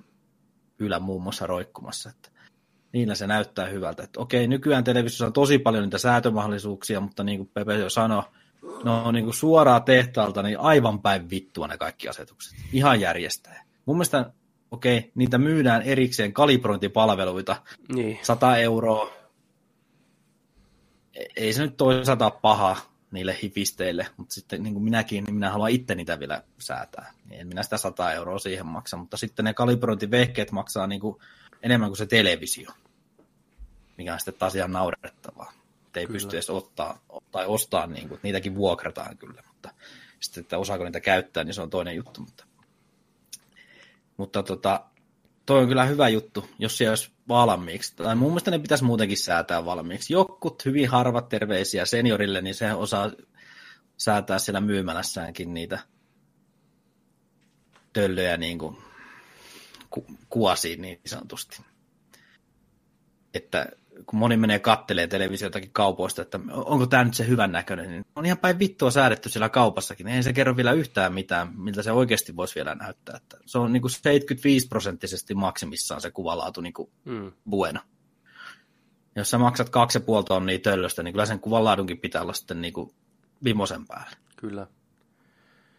muassa roikkumassa. Että niillä se näyttää hyvältä. Että okei, nykyään televisiossa on tosi paljon niitä säätömahdollisuuksia, mutta niin kuin Pepe jo sanoi, ne on niin kuin suoraa tehtaalta, niin aivan päin vittua ne kaikki asetukset. Ihan järjestää. Mun mielestä, okei, niitä myydään erikseen kalibrointipalveluita, Niin, 100 euroa. E- Ei se nyt toisaalta paha niille hipisteille, mutta sitten niin kuin minäkin, niin minä haluan itse niitä vielä säätää. Niin en minä sitä 100 euroa siihen maksa, mutta sitten ne kalibrointivehkeet maksaa niin kuin enemmän kuin se televisio, mikä on sitten taas ihan naurettavaa. Et Ei Kyllä. pysty edes ottaa, tai ostaa, niin kuin, niitäkin vuokrataan kyllä, mutta sitten, että osaako niitä käyttää, niin se on toinen juttu. Mutta, mutta tota, toi on kyllä hyvä juttu, jos se olisi valmiiksi. Tai mun mielestä ne pitäisi muutenkin säätää valmiiksi. Jokkut, hyvin harvat terveisiä seniorille, niin se osaa säätää siellä myymälässäänkin niitä töllöjä niin kuin ku, kuosiin niin sanotusti. Että kun moni menee kattelee televisiotakin kaupoista, että onko tämä nyt se hyvän näköinen, niin on ihan päin vittua säädetty siellä kaupassakin. Niin Ei se kerro vielä yhtään mitään, miltä se oikeasti voisi vielä näyttää. Että se on niin kuin 75 prosenttisesti maksimissaan se kuvalaatu niin kuin mm, bueno. Jos sä maksat kaksi ja puoli tonnia töllöstä, niin kyllä sen kuvanlaadunkin pitää olla sitten niin kuin vimosen päällä. kyllä.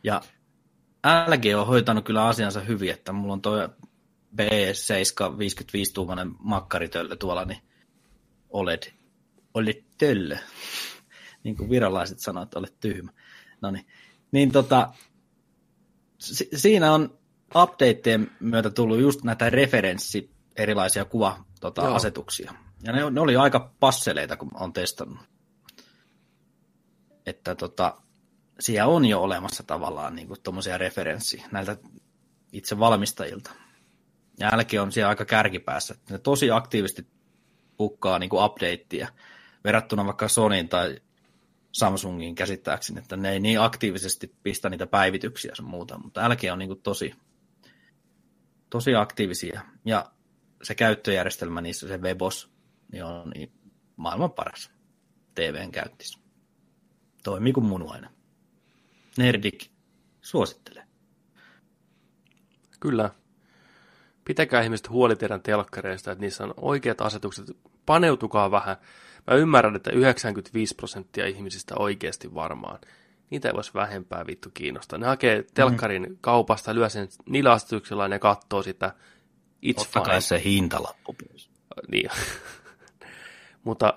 Ja LG on hoitanut kyllä asiansa hyvin, että mulla on toi B7 55-tuumainen makkaritöllö tuolla, niin OLED, OLED töllö. niin kuin viralaiset sanoo, että olet tyhmä. No niin. Tota, si- siinä on updateien myötä tullut just näitä referenssi erilaisia kuva tota, Joo. asetuksia. Ja ne, ne oli aika passeleita, kun on testannut. Että tota, siellä on jo olemassa tavallaan niin tuommoisia referenssiä näiltä itse valmistajilta. Ja jälki on siellä aika kärkipäässä. Ne tosi aktiivisesti pukkaa niin kuin updateia verrattuna vaikka Sonyin tai Samsungin käsittääkseni, että ne ei niin aktiivisesti pistä niitä päivityksiä ja muuta, mutta LG on niin kuin tosi, tosi aktiivisia. Ja se käyttöjärjestelmä niissä, se Webos, niin on maailman paras TVn käyttis. Toimii kuin munuainen. Nerdik suosittelee. Kyllä. Pitäkää ihmiset huoli teidän telkkareista, että niissä on oikeat asetukset. Paneutukaa vähän. Mä ymmärrän, että 95 prosenttia ihmisistä oikeasti varmaan. Niitä ei voisi vähempää vittu kiinnostaa. Ne hakee telkkarin mm. kaupasta, lyö sen niillä asetuksilla ja ne katsoo sitä. It's Ottakaa fine. se hintalappu pois. Niin. Mutta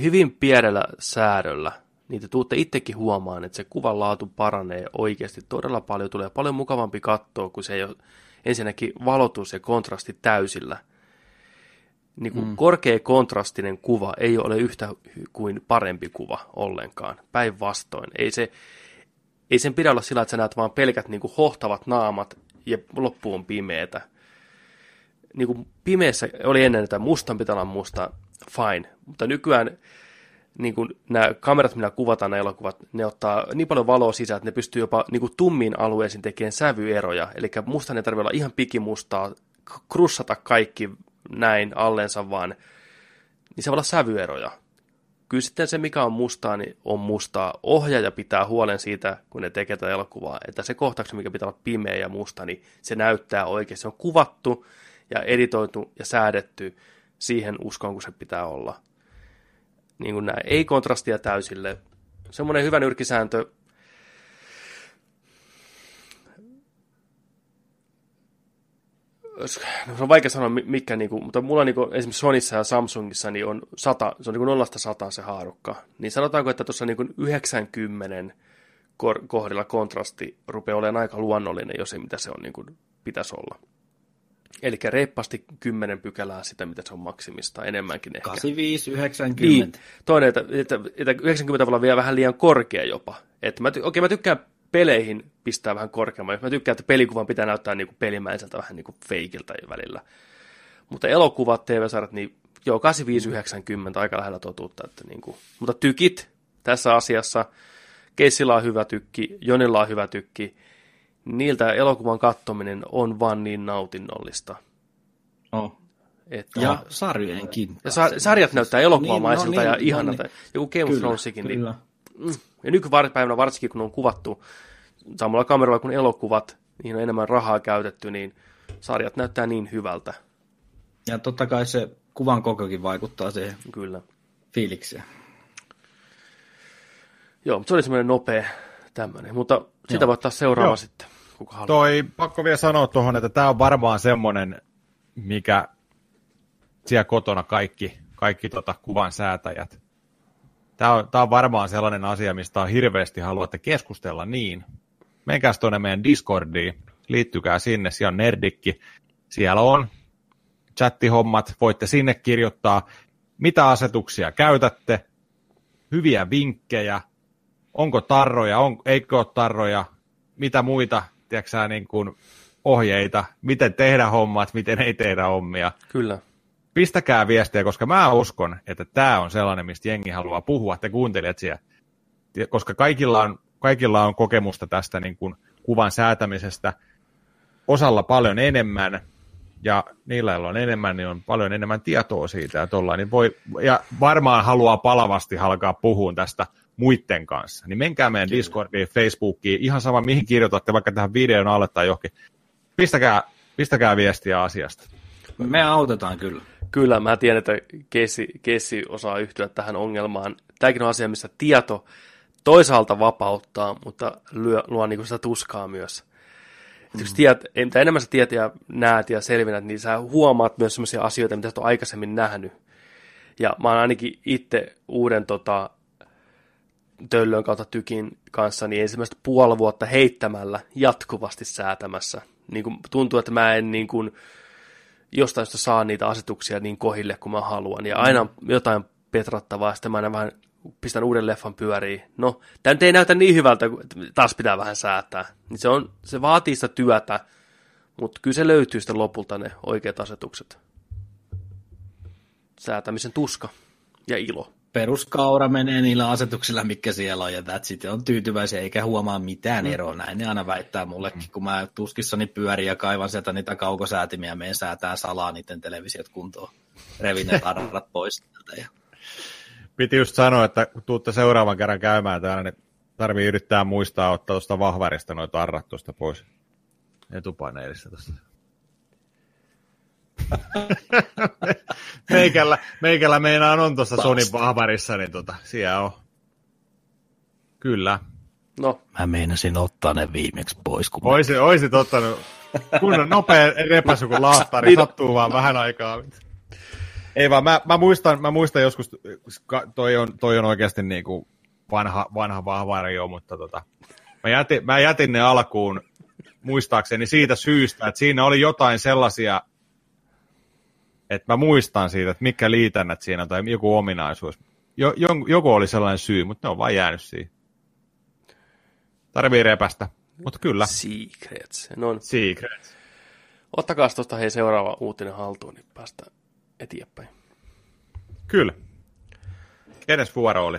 hyvin pienellä säädöllä, niin te tuutte itsekin huomaan, että se kuvan laatu paranee oikeasti todella paljon. Tulee paljon mukavampi katsoa, kun se ei ole ensinnäkin valotus ja kontrasti täysillä. Niin kuin mm. korkea kontrastinen kuva ei ole yhtä kuin parempi kuva ollenkaan. Päinvastoin. Ei, se, ei sen pidä olla sillä, että sä näet vaan pelkät niin kuin hohtavat naamat ja loppu on pimeetä niin kuin pimeässä oli ennen, että mustan pitää olla musta, fine. Mutta nykyään niin kuin nämä kamerat, millä kuvataan nämä elokuvat, ne ottaa niin paljon valoa sisään, että ne pystyy jopa niin kuin tummiin alueisiin tekemään sävyeroja. Eli musta ei tarvitse olla ihan pikimustaa, krussata kaikki näin allensa, vaan niin se voi olla sävyeroja. Kyllä sitten se, mikä on mustaa, niin on mustaa. Ohjaaja pitää huolen siitä, kun ne tekee tätä elokuvaa, että se kohtaus, mikä pitää olla pimeä ja musta, niin se näyttää oikein. Se on kuvattu ja editoitu ja säädetty siihen uskoon, kun se pitää olla. Niin kuin nämä, ei kontrastia täysille. Semmoinen hyvä nyrkkisääntö, no se on vaikea sanoa mi- mikä, niin kuin, mutta mulla niin kuin, esimerkiksi Sonissa ja Samsungissa niin on 100, se on niin nollasta sataan se haarukka. Niin sanotaanko, että tuossa niin kuin 90 kor- kohdilla kontrasti rupeaa olemaan aika luonnollinen, jos ei mitä se on niin kuin pitäisi olla. Eli reippaasti 10 pykälää sitä, mitä se on maksimista, enemmänkin ehkä. 85, 90. Niin. Toinen, että, että, että 90 voi olla vielä vähän liian korkea jopa. Että mä, ty- okei, mä tykkään peleihin pistää vähän korkeamman. Mä tykkään, että pelikuvan pitää näyttää niin kuin pelimäiseltä vähän niin kuin feikiltä välillä. Mutta elokuvat, TV-sarjat, niin joo, 85-90 aika lähellä totuutta. Että niin kuin. Mutta tykit tässä asiassa, Keissillä on hyvä tykki, Jonilla on hyvä tykki, niiltä elokuvan kattominen on vaan niin nautinnollista. Oh. Että Ja sarjojenkin. ja sa- sarjat näyttää elokuvamaisilta Niin, no ja niin, ihanalta. no Joku Game of Thronesikin. Niin, kyllä. ja nykypäivänä varsinkin, kun on kuvattu samalla kameralla kuin elokuvat, niihin on enemmän rahaa käytetty, niin sarjat näyttää niin hyvältä. Ja totta kai se kuvan kokokin vaikuttaa siihen Kyllä. fiilikseen. Joo, mutta se oli semmoinen nopea tämmöinen. Mutta sitä Joo. voi ottaa seuraava Joo. sitten, kuka haluaa. Toi, pakko vielä sanoa tuohon, että tämä on varmaan semmoinen, mikä siellä kotona kaikki, kaikki tota kuvan säätäjät. Tämä on, tää on varmaan sellainen asia, mistä on hirveästi haluatte keskustella niin. Menkääs tuonne meidän Discordiin, liittykää sinne, siellä on Nerdikki, siellä on chattihommat, voitte sinne kirjoittaa, mitä asetuksia käytätte, hyviä vinkkejä, onko tarroja, on, eikö ole tarroja, mitä muita tiedätkö, niin kuin ohjeita, miten tehdä hommat, miten ei tehdä hommia. Kyllä. Pistäkää viestiä, koska mä uskon, että tämä on sellainen, mistä jengi haluaa puhua, te kuuntelijat siellä. Koska kaikilla on, kaikilla on kokemusta tästä niin kuin kuvan säätämisestä, osalla paljon enemmän, ja niillä, joilla on enemmän, niin on paljon enemmän tietoa siitä, ja, tollain, niin voi, ja varmaan haluaa palavasti alkaa puhua tästä muiden kanssa. Niin menkää meidän Discordiin, Facebookiin, ihan sama mihin kirjoitatte, vaikka tähän videon alle tai johonkin. Pistäkää, pistäkää viestiä asiasta. Me autetaan kyllä. Kyllä, mä tiedän, että Kessi, Kessi osaa yhtyä tähän ongelmaan. Tämäkin on asia, missä tieto toisaalta vapauttaa, mutta lyö, luo niin sitä tuskaa myös. Mm. Jos tiedät, mitä enemmän sä tiedät ja näet ja selvinnät, niin sä huomaat myös sellaisia asioita, mitä sä oot aikaisemmin nähnyt. Ja mä oon ainakin itse uuden tota, töllön kautta tykin kanssa, niin ensimmäistä puoli vuotta heittämällä jatkuvasti säätämässä. Niin kuin tuntuu, että mä en niin kuin, jostain syystä saa niitä asetuksia niin kohille kuin mä haluan. Ja aina on jotain petrattavaa, sitten mä aina vähän pistän uuden leffan pyöriin. No, tämä ei näytä niin hyvältä, kun taas pitää vähän säätää. Niin se, on, se vaatii sitä työtä, mutta kyllä se löytyy sitten lopulta ne oikeat asetukset. Säätämisen tuska ja ilo. Peruskaura menee niillä asetuksilla, mikä siellä on, ja that's it. On tyytyväisiä, eikä huomaa mitään eroa. Näin ne aina väittää mullekin, kun mä tuskissani pyörin ja kaivan sieltä niitä kaukosäätimiä, ja menen säätää salaa niiden televisiot kuntoon. Revin ne tarrat pois sieltä. Ja... Piti just sanoa, että kun tuutte seuraavan kerran käymään täällä, niin tarvii yrittää muistaa ottaa tuosta vahvarista noita arrat tuosta pois. Etupaneelista tuosta. meikällä, meikällä meinaan on tuossa Sonin vahvarissa, niin tota, siellä on. Kyllä. No, Mä meinasin ottaa ne viimeksi pois, kun Oisit, oisit ottanut kunnon nopea repäsy, kun laattari Niin. sattuu vaan vähän aikaa. Ei vaan, mä, mä, muistan, mä muistan joskus, toi on, toi on oikeasti niin kuin vanha, vanha vahvari jo, mutta tota, mä, jätin, mä jätin ne alkuun muistaakseni siitä syystä, että siinä oli jotain sellaisia, että mä muistan siitä, että mikä liitännät siinä on tai joku ominaisuus. Jo, joku oli sellainen syy, mutta ne on vaan jäänyt siihen. Tarvii repästä, mutta kyllä. secrets. No, Secret. ottakaa tuosta hei seuraava uutinen haltuun, niin päästään eteenpäin. Kyllä. Kenes vuoro oli?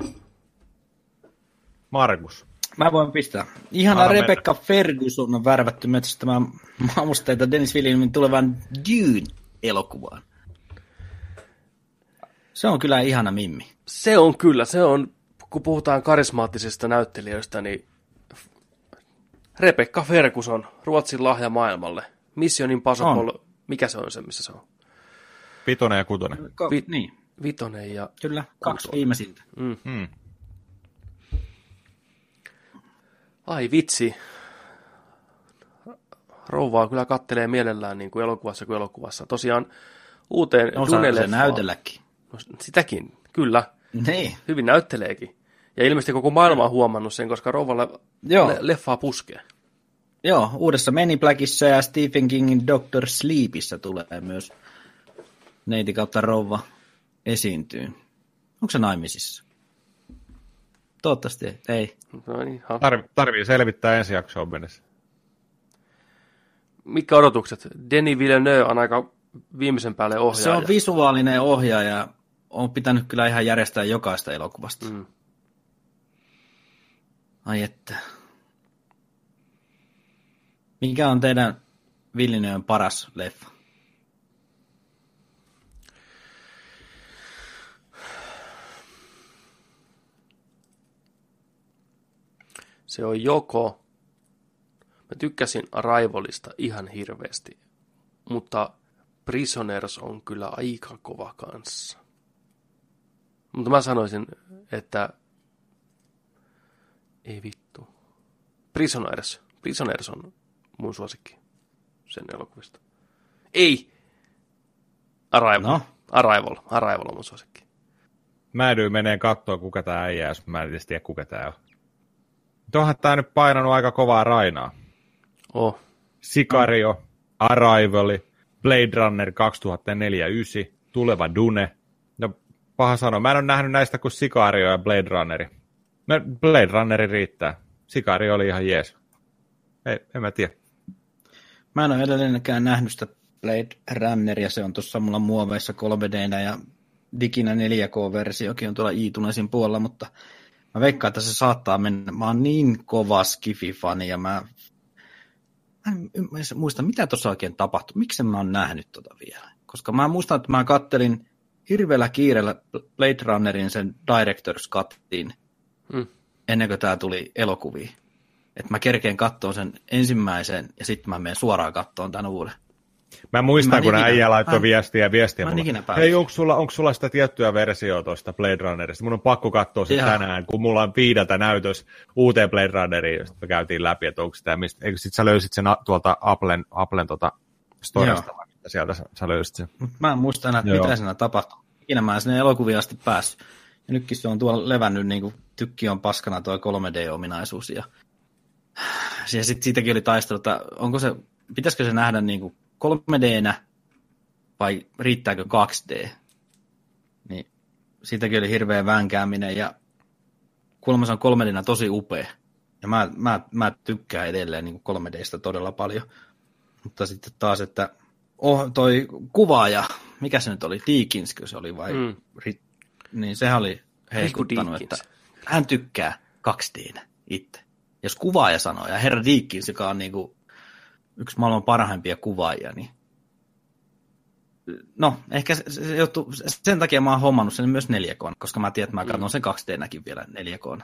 Markus. Mä voin pistää. Ihana Anna Rebecca Ferguson on värvätty metsästämään maamusteita Dennis Villeneuven tulevan Dune-elokuvaan. Se on kyllä ihana mimmi. Se on kyllä, se on, kun puhutaan karismaattisista näyttelijöistä, niin Rebecca Ferguson, Ruotsin lahja maailmalle. Mission Impossible, mikä se on se, missä se on? Vitonen ja kutonen. Ko- Vi- niin, Vitonen ja... kyllä. Kaksi Kutonen. viimeisintä. Hmm. Ai vitsi. Rouvaa kyllä kattelee mielellään niin kuin elokuvassa kuin elokuvassa. Tosiaan uuteen se Dune-leffaan- näytelläkin. No, sitäkin, kyllä. Niin. Hyvin näytteleekin. Ja ilmeisesti koko maailma on huomannut sen, koska rouvalla Joo. le- leffaa puskee. Joo, uudessa Men in Blackissa ja Stephen Kingin Doctor Sleepissä tulee myös neiti kautta rouva esiintyy. Onko se naimisissa? Toivottavasti ei. ei. No niin. Tarvi, tarvii selvittää ensi jaksoon mennessä. Mitkä odotukset? Denis Villeneuve on aika viimeisen päälle ohjaaja. Se on visuaalinen ohjaaja. On pitänyt kyllä ihan järjestää jokaista elokuvasta. Mm. Ai että. Mikä on teidän Villeneuven paras leffa? Se on joko... Mä tykkäsin Arrivalista ihan hirveästi, mutta Prisoners on kyllä aika kova kanssa. Mutta mä sanoisin, että ei vittu. Prisoners. Prisoners on mun suosikki sen elokuvista. Ei! Arrival. No. Arrival. Arrival on mun suosikki. Mä edyin menee katsoa, kuka tää äijä, jos mä en edes tiedä, kuka tää on. Mutta onhan tää nyt painanut aika kovaa rainaa. Oh. Sicario, Arrival, Blade Runner 2049, tuleva Dune. Paha sanoa. Mä en ole nähnyt näistä kuin Sicario ja Blade Runneri. No, Blade Runneri riittää. Sicario oli ihan jees. Ei, en mä tiedä. Mä en ole edelleenkään nähnyt sitä Blade Runneria, se on tuossa mulla muoveissa 3 d ja diginä 4K-versiokin on tuolla iTunesin puolella, mutta mä veikkaan, että se saattaa mennä. Mä oon niin kova Skifi-fani ja mä, mä en muista, mitä tuossa oikein tapahtui. Miksi mä oon nähnyt tota vielä? Koska mä muistan, että mä kattelin hirveällä kiireellä Blade Runnerin sen Director's Cutiin Hmm. ennen kuin tämä tuli elokuviin. Että mä kerkeen kattoon sen ensimmäisen ja sitten mä menen suoraan kattoon tämän uuden. Mä muistan, Mä kun ikinä- äijä laittoi mä- viestiä ja viestiä mä mulle. Hei, onko sulla, onko sulla sitä tiettyä versiota tuosta Blade Runnerista? Mun on pakko katsoa se Joo. tänään, kun mulla on viideltä näytös uuteen Blade Runneriin, josta me käytiin läpi, että onko sitä, mistä, eikö sit sä löysit sen a- tuolta Applen, Applen tota storesta, vai mitä sieltä sä, sä löysit sen. Mut Mä en muista enää, että mitä siinä tapahtui. Ikinä mä en sinne elokuviin asti päässyt. Ja nytkin se on tuolla levännyt, niin kuin tykki on paskana tuo 3D-ominaisuus. Ja, ja sitten siitäkin oli taistelu, että onko se, pitäisikö se nähdä niin kuin 3D-nä vai riittääkö 2D. Niin siitäkin oli hirveä vänkääminen ja kuulemma se on 3D tosi upea. Ja mä, mä, mä tykkään edelleen niin 3Dstä todella paljon. Mutta sitten taas, että oh, toi kuvaaja, mikä se nyt oli, Deakinskö se oli vai? Mm. Mm. Ri, niin sehän oli heiskuttanut, Deakins. että hän tykkää 2D itse. Jos kuvaaja sanoo, ja herra Deakins, joka on niinku yksi maailman parhaimpia kuvaajia, niin No, ehkä se, se johtuu, sen takia mä oon hommannut sen myös 4K, koska mä tiedän, että mä katson sen 2D-näkin vielä 4K.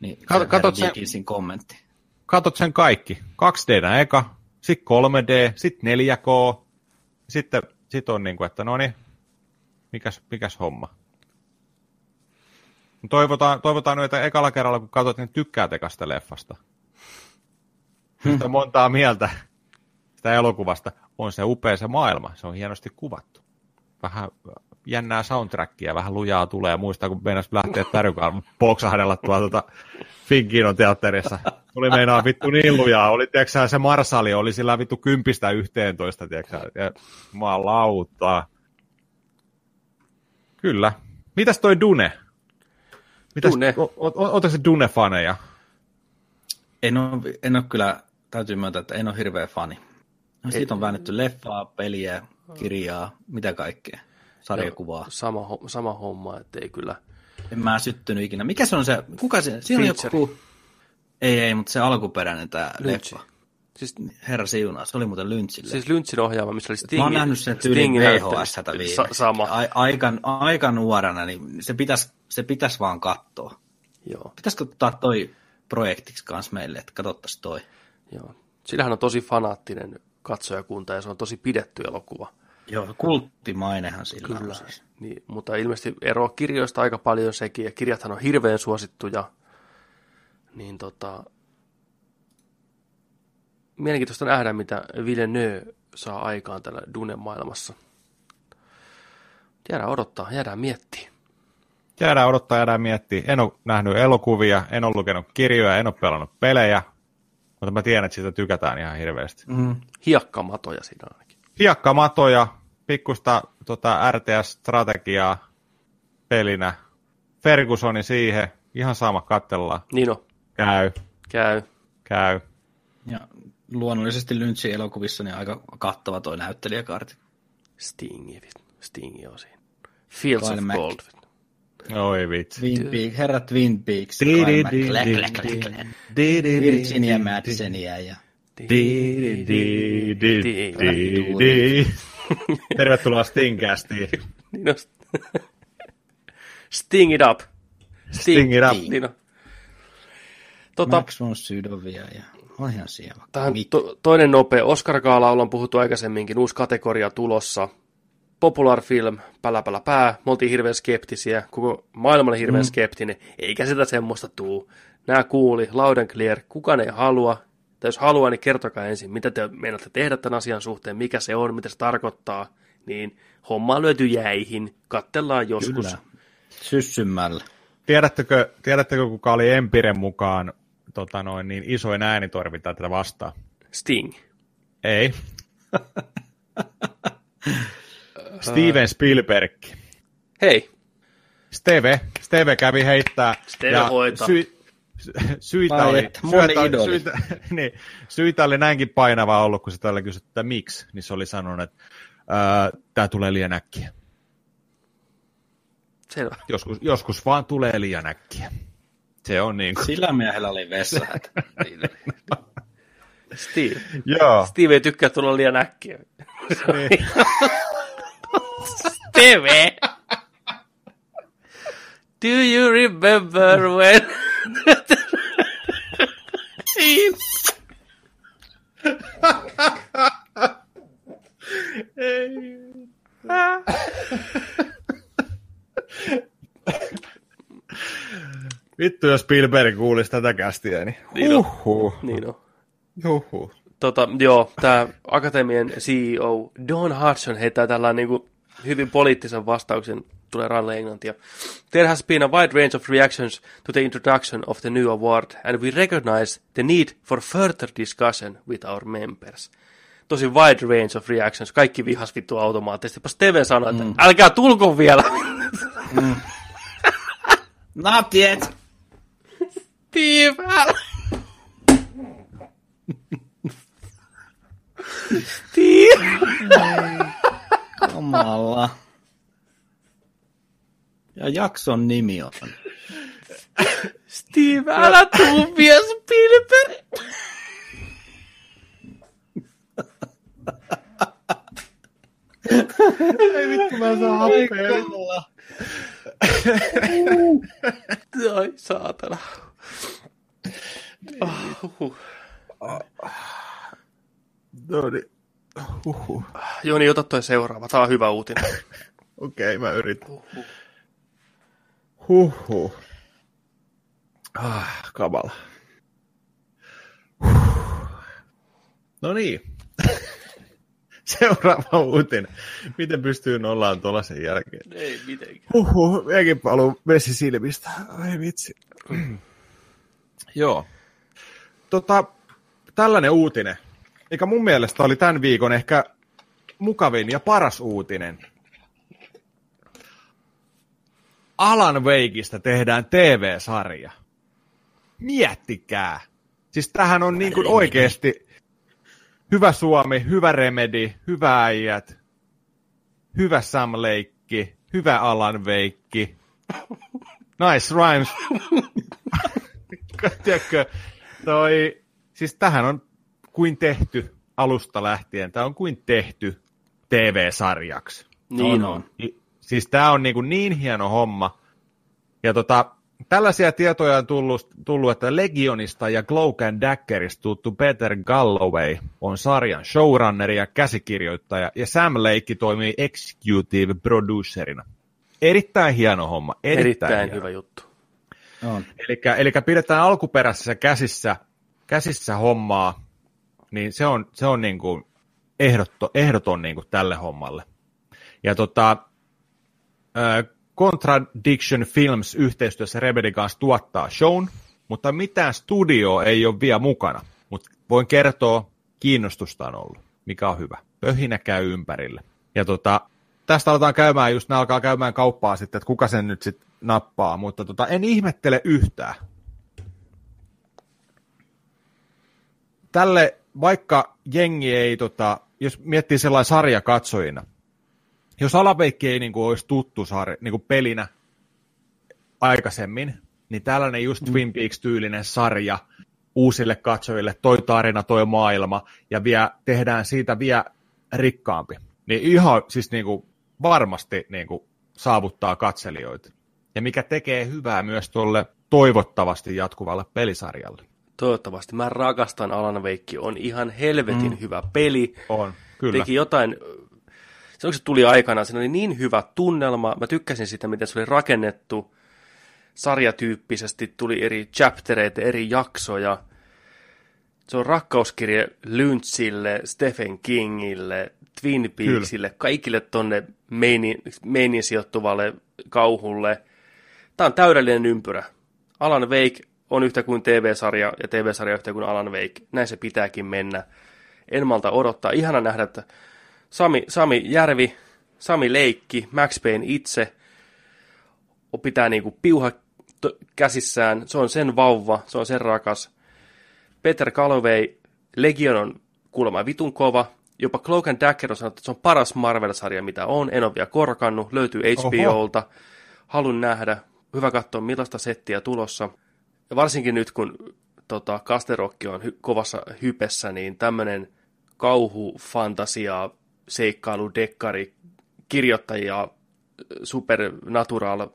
Niin, Kato- se katot sen- kommentti. Katot sen kaikki. 2D eka, sitten 3D, sitten 4K, sitten sit on niin kuin, että no niin, mikäs, mikäs homma. Toivotaan, toivotaan nyt, että ekalla kerralla, kun katsot, niin tykkäät ekasta leffasta. Sitä montaa mieltä sitä elokuvasta. On se upea se maailma, se on hienosti kuvattu. Vähän jännää soundtrackia, vähän lujaa tulee. Muistaa, kun meinas lähteä Tärykaan poksahdella tuolla tuota Finkinon teatterissa. Tuli meinaa vittu niin lujaa. Oli, tiedätkö, se Marsali oli sillä vittu kympistä yhteentoista, tiedätkö, ja jumalauta. Kyllä. Mitäs toi Dune? Mitäs, Dune. O, o, ootko se Dune-faneja? En ole, en ole kyllä, täytyy myöntää, että en ole hirveä fani. No, siitä on väännetty leffaa, peliä, kirjaa, mitä kaikkea, sarjakuvaa. Sama, sama homma, ettei kyllä. En mä syttynyt ikinä. Mikä se on se, kuka se, siinä on joku, ei ei, mutta se alkuperäinen tämä leffa. Siis, Herra siunaa, se oli muuten Lynchille. siis Lynchin ohjaama, missä oli Sting. Mä oon nähnyt sen tyylin Stingin VHS. Sa- sama, A- aika, aika nuorena, niin se pitäisi se pitäis vaan katsoa. joo, Pitäisikö ottaa toi projektiksi kanssa meille, että katsottaisiin toi. joo. Sillähän on tosi fanaattinen katsojakunta ja se on tosi pidetty elokuva. Joo, kulttimainehan sillä Kyllä. on siis. Niin, mutta ilmeisesti eroa kirjoista aika paljon sekin, ja kirjathan on hirveän suosittuja. Niin tota, mielenkiintoista nähdä, mitä Villeneuve saa aikaan tällä Dune-maailmassa. Jäädään odottaa, jäädään miettiä. Jäädään odottaa, jäädään miettiä. En ole nähnyt elokuvia, en ole lukenut kirjoja, en ole pelannut pelejä, mutta mä tiedän, että siitä tykätään ihan hirveästi. Mm. Hiekkamatoja siinä ainakin. Hiekkamatoja, pikkusta tota, RTS-strategiaa pelinä. Fergusoni siihen, ihan sama, kattellaan. Niin on, Käy, käy. käy. Ja luonnollisesti Lynchin elokuvissa niin aika kattava toi näyttelijäkaarti. Stingi, Stingi on siinä. Fields Kyle of Mac. Gold. Oi vitsi. Twin Peaks, herra Twin Peaks, Virginia Madisenia ja Tervetuloa Stingcastiin. Niin on. Sting it up. Sting it up. Niin on. Tota, Max von Sydowia ja Olihan siellä. Tähän to, toinen nopea. Oscar Gaala ollaan puhuttu aikaisemminkin. Uusi kategoria tulossa. Popular film, pälä pälä pää. Me oltiin hirveän skeptisiä. Koko maailma oli hirveän mm. skeptinen. Eikä sitä semmoista tuu. Nämä kuuli, loud and clear. Kukaan ei halua. Tai jos haluaa, niin kertokaa ensin, mitä te meinaatte tehdä tämän asian suhteen, mikä se on, mitä se tarkoittaa. Niin homma on lyöty jäihin. Kattellaan joskus. Kyllä. Syssymällä. Tiedättekö, tiedättekö, kuka oli Empiren mukaan tota noin, niin isoin äänitorvinta tätä vastaan? Sting. Ei. Steven Spielberg. Hei, Steve, Steve kävi heittää. Steve hoitaa. sy, syitä, oli, syitä, idoli. syitä, niin, syitä oli näinkin painava ollut, kun se tällä kysyi, että miksi, niin se oli sanonut, että tämä tulee liian äkkiä. selvä. Joskus, joskus vaan tulee liian äkkiä. Se on niin kuin. Sillä miehellä oli vessahätä. Steve. Joo. Steve ei tykkää tulla liian äkkiä. Niin. Steve! Do you remember when... Vittu, jos Spielberg kuulisi tätä kästiä, niin Niin on. huhhuh. niin on. huhhuh. Tota, joo, tämä Akatemian CEO Don Hudson heittää tällainen niin hyvin poliittisen vastauksen, tulee Ranle Englantia. There has been a wide range of reactions to the introduction of the new award, and we recognize the need for further discussion with our members. Tosi wide range of reactions, kaikki vihas vittu automaattisesti. Jopa Steven sanoi, että mm. älkää tulko vielä. Not yet. Steve, älä. Steve. Kamala. Ja jakson nimi on. Steve, älä tuu vielä Spielberg. Ei vittu, mä saan happea. Ai saatana. Ah. No niin. Huhhuh. Joni, ota toi seuraava. Tämä on hyvä uutinen. Okei, mä yritän. Huhhuh. Ah, kamala. Huh. No niin. Seuraava uutinen. Miten pystyy nollaan tuollaisen jälkeen? Ei mitenkään. Huhhuh, minäkin paluu vesi silmistä. Ai vitsi. Joo. Tota, tällainen uutinen, mikä mun mielestä oli tämän viikon ehkä mukavin ja paras uutinen. Alan Wakeista tehdään TV-sarja. Miettikää. Siis tähän on niin kuin oikeasti hyvä Suomi, hyvä Remedy, hyvä äijät, hyvä Sam Leikki, hyvä Alan Veikki. Nice rhymes. Tiedätkö, toi, siis tähän on kuin tehty alusta lähtien. Tämä on kuin tehty TV-sarjaksi. Niin On, on. Siis tämä on niin, kuin niin hieno homma. Ja tota, tällaisia tietoja on tullut, tullut, että Legionista ja Cloak and Daggerista tuttu Peter Galloway on sarjan showrunner ja käsikirjoittaja, ja Sam Leikki toimii executive producerina. Erittäin hieno homma. Erittäin, Erittäin hieno. hyvä juttu. On. Eli pidetään alkuperäisessä käsissä, käsissä hommaa, niin se on, se on niin kuin ehdotto, ehdoton niin kuin tälle hommalle. Ja tota, Contradiction Films yhteistyössä Rebelin kanssa tuottaa shown, mutta mitään studio ei ole vielä mukana. Mutta voin kertoa, kiinnostusta on ollut, mikä on hyvä. Pöhinä käy ympärille. Ja tota, tästä aletaan käymään, just ne alkaa käymään kauppaa sitten, että kuka sen nyt sitten nappaa, mutta tota, en ihmettele yhtään. Tälle, vaikka jengi ei, tota, jos miettii sellainen sarja katsojina, jos Alaveikki ei niin kuin, olisi tuttu sarja, niin kuin pelinä aikaisemmin, niin tällainen just Twin Peaks-tyylinen sarja uusille katsojille, toi tarina, toi maailma, ja vielä tehdään siitä vielä rikkaampi. Niin ihan siis niin kuin, varmasti niin kuin, saavuttaa katselijoita. Ja mikä tekee hyvää myös tuolle toivottavasti jatkuvalle pelisarjalle. Toivottavasti. Mä rakastan Alan Wake. On ihan helvetin mm. hyvä peli. On, kyllä. Teki jotain... Se, se tuli aikana, siinä oli niin hyvä tunnelma. Mä tykkäsin sitä, miten se oli rakennettu. Sarjatyyppisesti tuli eri chaptereita, eri jaksoja. Se on rakkauskirje Lynchille, Stephen Kingille, Twin Peaksille, Kyllä. kaikille tonne meinin, meinin sijoittuvalle kauhulle. Tämä on täydellinen ympyrä. Alan Wake on yhtä kuin TV-sarja ja TV-sarja yhtä kuin Alan Wake. Näin se pitääkin mennä. En malta odottaa. Ihana nähdä, että Sami, Sami Järvi, Sami Leikki, Max Payne itse pitää niinku piuha käsissään. Se on sen vauva, se on sen rakas. Peter Calloway, Legion on kuulemma vitun kova. Jopa Cloak and Dagger on sanottu, että se on paras Marvel-sarja, mitä on. En ole vielä korkannut. Löytyy HBOlta. Oho. Halun nähdä. Hyvä katsoa, millaista settiä tulossa. Ja varsinkin nyt, kun tota, Kasterokki on hy- kovassa hypessä, niin tämmöinen kauhu, fantasia, seikkailu, dekkari, kirjoittajia, supernatural,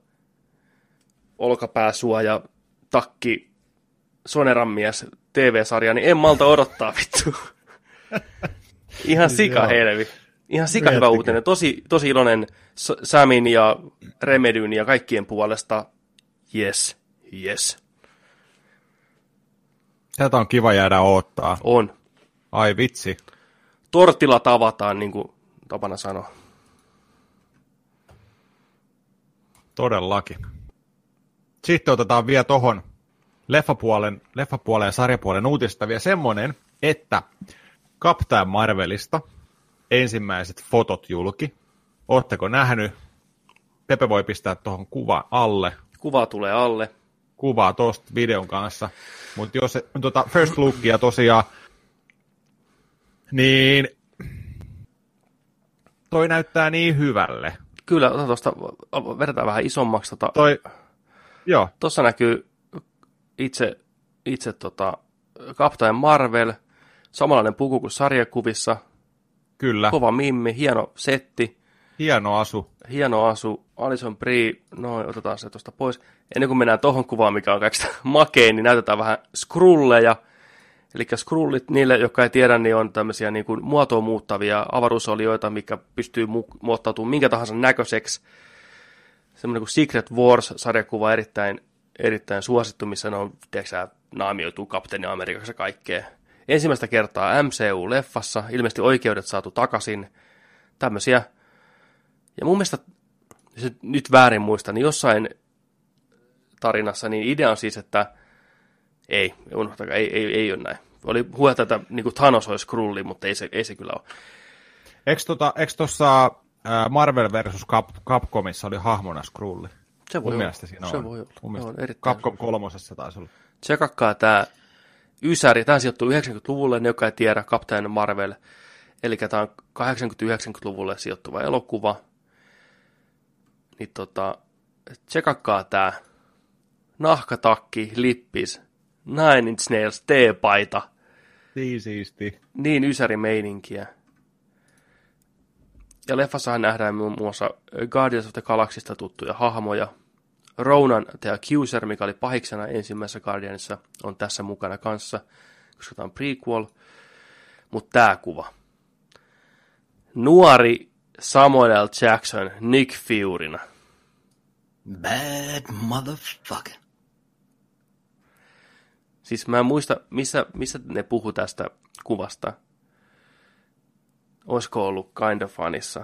olkapääsuoja, takki, soneranmies, TV-sarja, niin en malta odottaa vittu. Ihan sika helvi. Ihan sika hyvä uutinen. Tosi, tosi iloinen Samin ja Remedyn ja kaikkien puolesta. Yes, yes. Tätä on kiva jäädä odottaa. On. Ai vitsi. Tortilla tavataan, niin kuin tapana sanoa. Todellakin. Sitten otetaan vielä tohon leffapuolen, leffapuolen ja sarjapuolen uutista vielä semmoinen, että Captain Marvelista ensimmäiset fotot julki. Oletteko nähnyt? Pepe voi pistää tuohon kuva alle. Kuva tulee alle. Kuvaa tuosta videon kanssa. Mutta jos tuota first lookia tosiaan, niin toi näyttää niin hyvälle. Kyllä, tuosta vedetään vähän isommaksi. Tota, toi, joo. Tuossa näkyy itse, itse tota, Captain Marvel, samanlainen puku kuin sarjakuvissa. Kyllä. Kova mimmi, hieno setti. Hieno asu. Hieno asu. Alison Brie, no otetaan se tuosta pois. Ennen kuin mennään tuohon kuvaan, mikä on kaikista makein, niin näytetään vähän skrulleja. Eli skrullit, niille, jotka ei tiedä, niin on tämmöisiä niin kuin muotoon muuttavia avaruusolioita, mikä pystyy mu- muottautumaan minkä tahansa näköiseksi. Semmoinen kuin Secret Wars-sarjakuva erittäin erittäin suosittu, missä ne on, tiedätkö, naamioituu kapteeni Amerikassa kaikkea. Ensimmäistä kertaa MCU-leffassa, ilmeisesti oikeudet saatu takaisin, tämmöisiä. Ja mun mielestä, jos nyt väärin muistan, niin jossain tarinassa, niin idea on siis, että ei, unohtakaa, ei, ei, ei ole näin. Oli huoja tätä, niin kuin Thanos olisi Skrulli, mutta ei se, ei se kyllä ole. Eikö tuossa tota, Marvel versus Cap, Capcomissa oli hahmona Skrulli? Se voi Mun olla. siinä se on. voi olla. Mun mielestä on erittäin Capcom kolmosessa taisi olla. Tsekakkaa tämä Ysäri, tämä sijoittuu 90-luvulle, ne joka ei tiedä, Captain Marvel. Eli tämä on 80-90-luvulle sijoittuva elokuva. Niin tota, tsekakkaa tämä nahkatakki, lippis, Nine Inch Nails, T-paita. Niin siisti. Niin ysäri meininkiä. Ja leffassahan nähdään muun muassa Guardians of the Galaxista tuttuja hahmoja. Ronan The Accuser, mikä oli pahiksena ensimmäisessä Guardianissa, on tässä mukana kanssa, koska tämä on prequel. Mutta tämä kuva. Nuori Samuel L. Jackson Nick Furina. Bad motherfucker. Siis mä en muista, missä, missä ne puhu tästä kuvasta. Olisiko ollut Kind of Funissa.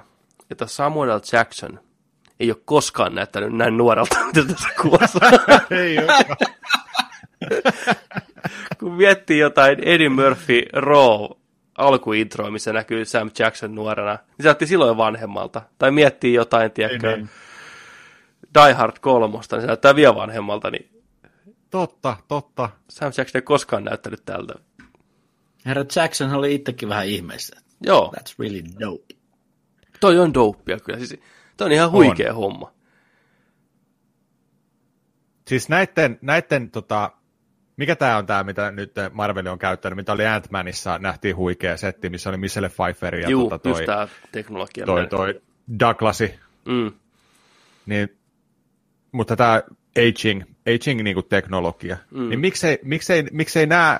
Että Samuel. Jackson ei ole koskaan näyttänyt näin nuorelta, mitä tässä kuvassa. Ei ole. Kun miettii jotain Eddie Murphy Raw alkuintroa, missä näkyy Sam Jackson nuorena, niin se näytti silloin vanhemmalta. Tai miettii jotain, tiedätkö, niin. Die Hard kolmosta, niin se näyttää vielä vanhemmalta, niin Totta, totta. Sam Jackson ei koskaan näyttänyt tältä. Herra Jackson oli itsekin vähän ihmeessä. Joo, That's really dope. toi on dopea kyllä. Siis, toi on ihan huikea on. homma. Siis näitten, näitten tota, mikä tämä on tämä, mitä nyt Marvel on käyttänyt, mitä oli Ant-Manissa, nähtiin huikea setti, missä oli Michelle Pfeiffer ja Juu, tota, toi, just tää teknologia. toi, toi Douglasi. Mm. Niin, mutta tämä aging aging niin kuin teknologia, mm. niin miksei, miksei, miksei nämä,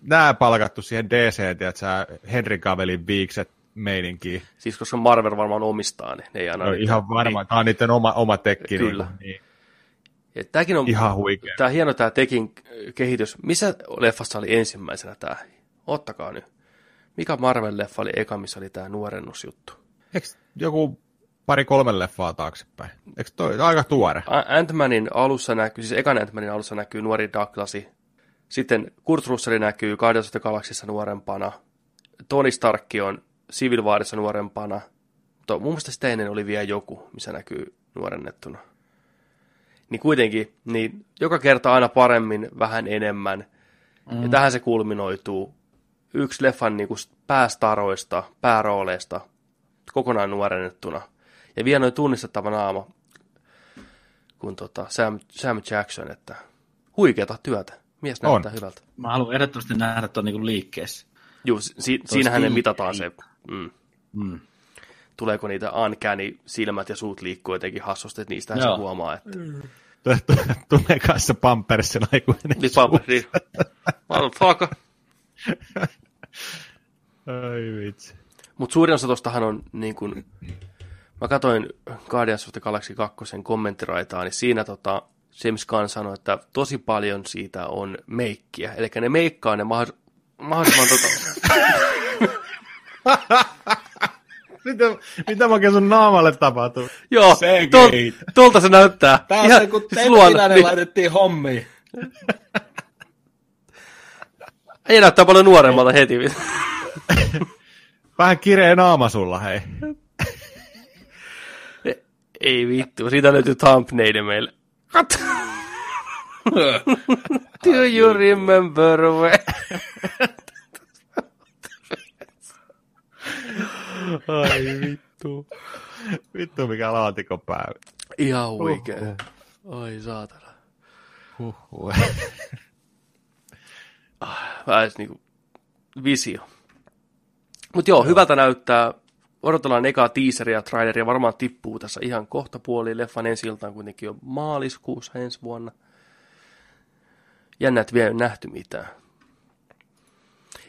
nämä palkattu siihen DC, että Henry Cavillin viikset meininkiin. Siis koska Marvel varmaan omistaa, niin ne ei aina... No, ihan varmaan, niin. tämä on niiden oma, oma tekki. Kyllä. Niin, niin. Ja tämäkin on Ihan huikea. Tämä hieno tämä Tekin kehitys. Missä leffassa oli ensimmäisenä tämä? Ottakaa nyt. Mikä Marvel-leffa oli eka, missä oli tämä nuorennusjuttu? Eikö joku pari-kolme leffaa taaksepäin? Eikö toi aika tuore? Ant-Manin alussa näkyy, siis ekan Ant-Manin alussa näkyy nuori Douglasi. Sitten Kurt Russell näkyy Guardians of the Galaxyssa nuorempana. Tony Stark on Civil Warissa nuorempana. To, mun mielestä sitä ennen oli vielä joku, missä näkyy nuorennettuna. Niin kuitenkin, niin joka kerta aina paremmin, vähän enemmän. Mm. Ja tähän se kulminoituu. Yksi leffan niin kuin päästaroista, päärooleista, kokonaan nuorennettuna. Ja vielä noin tunnistettava naama, kun tota Sam, Sam Jackson, että huikeata työtä. Mies näyttää On. hyvältä. Mä haluan ehdottomasti nähdä tuon niin liikkeessä. Juu, si- siinähän ne mitataan se, mm, Mm. tuleeko niitä uncanny silmät ja suut liikkuu jotenkin hassusti, että niistä se Joo. huomaa, että Tulee kanssa Pampersin aikuinen. niin pamperi. Motherfucker. Ai vitsi. Mutta suurin osa tostahan on niin kuin, mä katsoin Guardians of the Galaxy 2 kommenttiraitaa, niin siinä tota, James Gunn sanoi, että tosi paljon siitä on meikkiä. Eli ne meikkaa ne mahdoll- mahdollisimman tota, Mitä, mitä mä oikein sun naamalle tapahtuu? joo, Se tol, tolta se näyttää. Tää on Ihan kun siis luona, niin, laitettiin hommiin. ei näyttää paljon nuoremmalta heti. Vähän kireä naama sulla, hei. Ei vittu, siitä löytyy thumbnail meille. Kat. Do you remember when? Ai vittu. Vittu mikä laatikon päivä. Ihan huikea. Oi saatana. Huhhuh. Vähän edes niinku visio. Mutta joo, hyvältä näyttää. Odotellaan ekaa teaseria, traileria. Varmaan tippuu tässä ihan kohta puoli. Leffan ensi iltaan kuitenkin jo maaliskuussa ensi vuonna. Jännä, että vielä ei nähty mitään.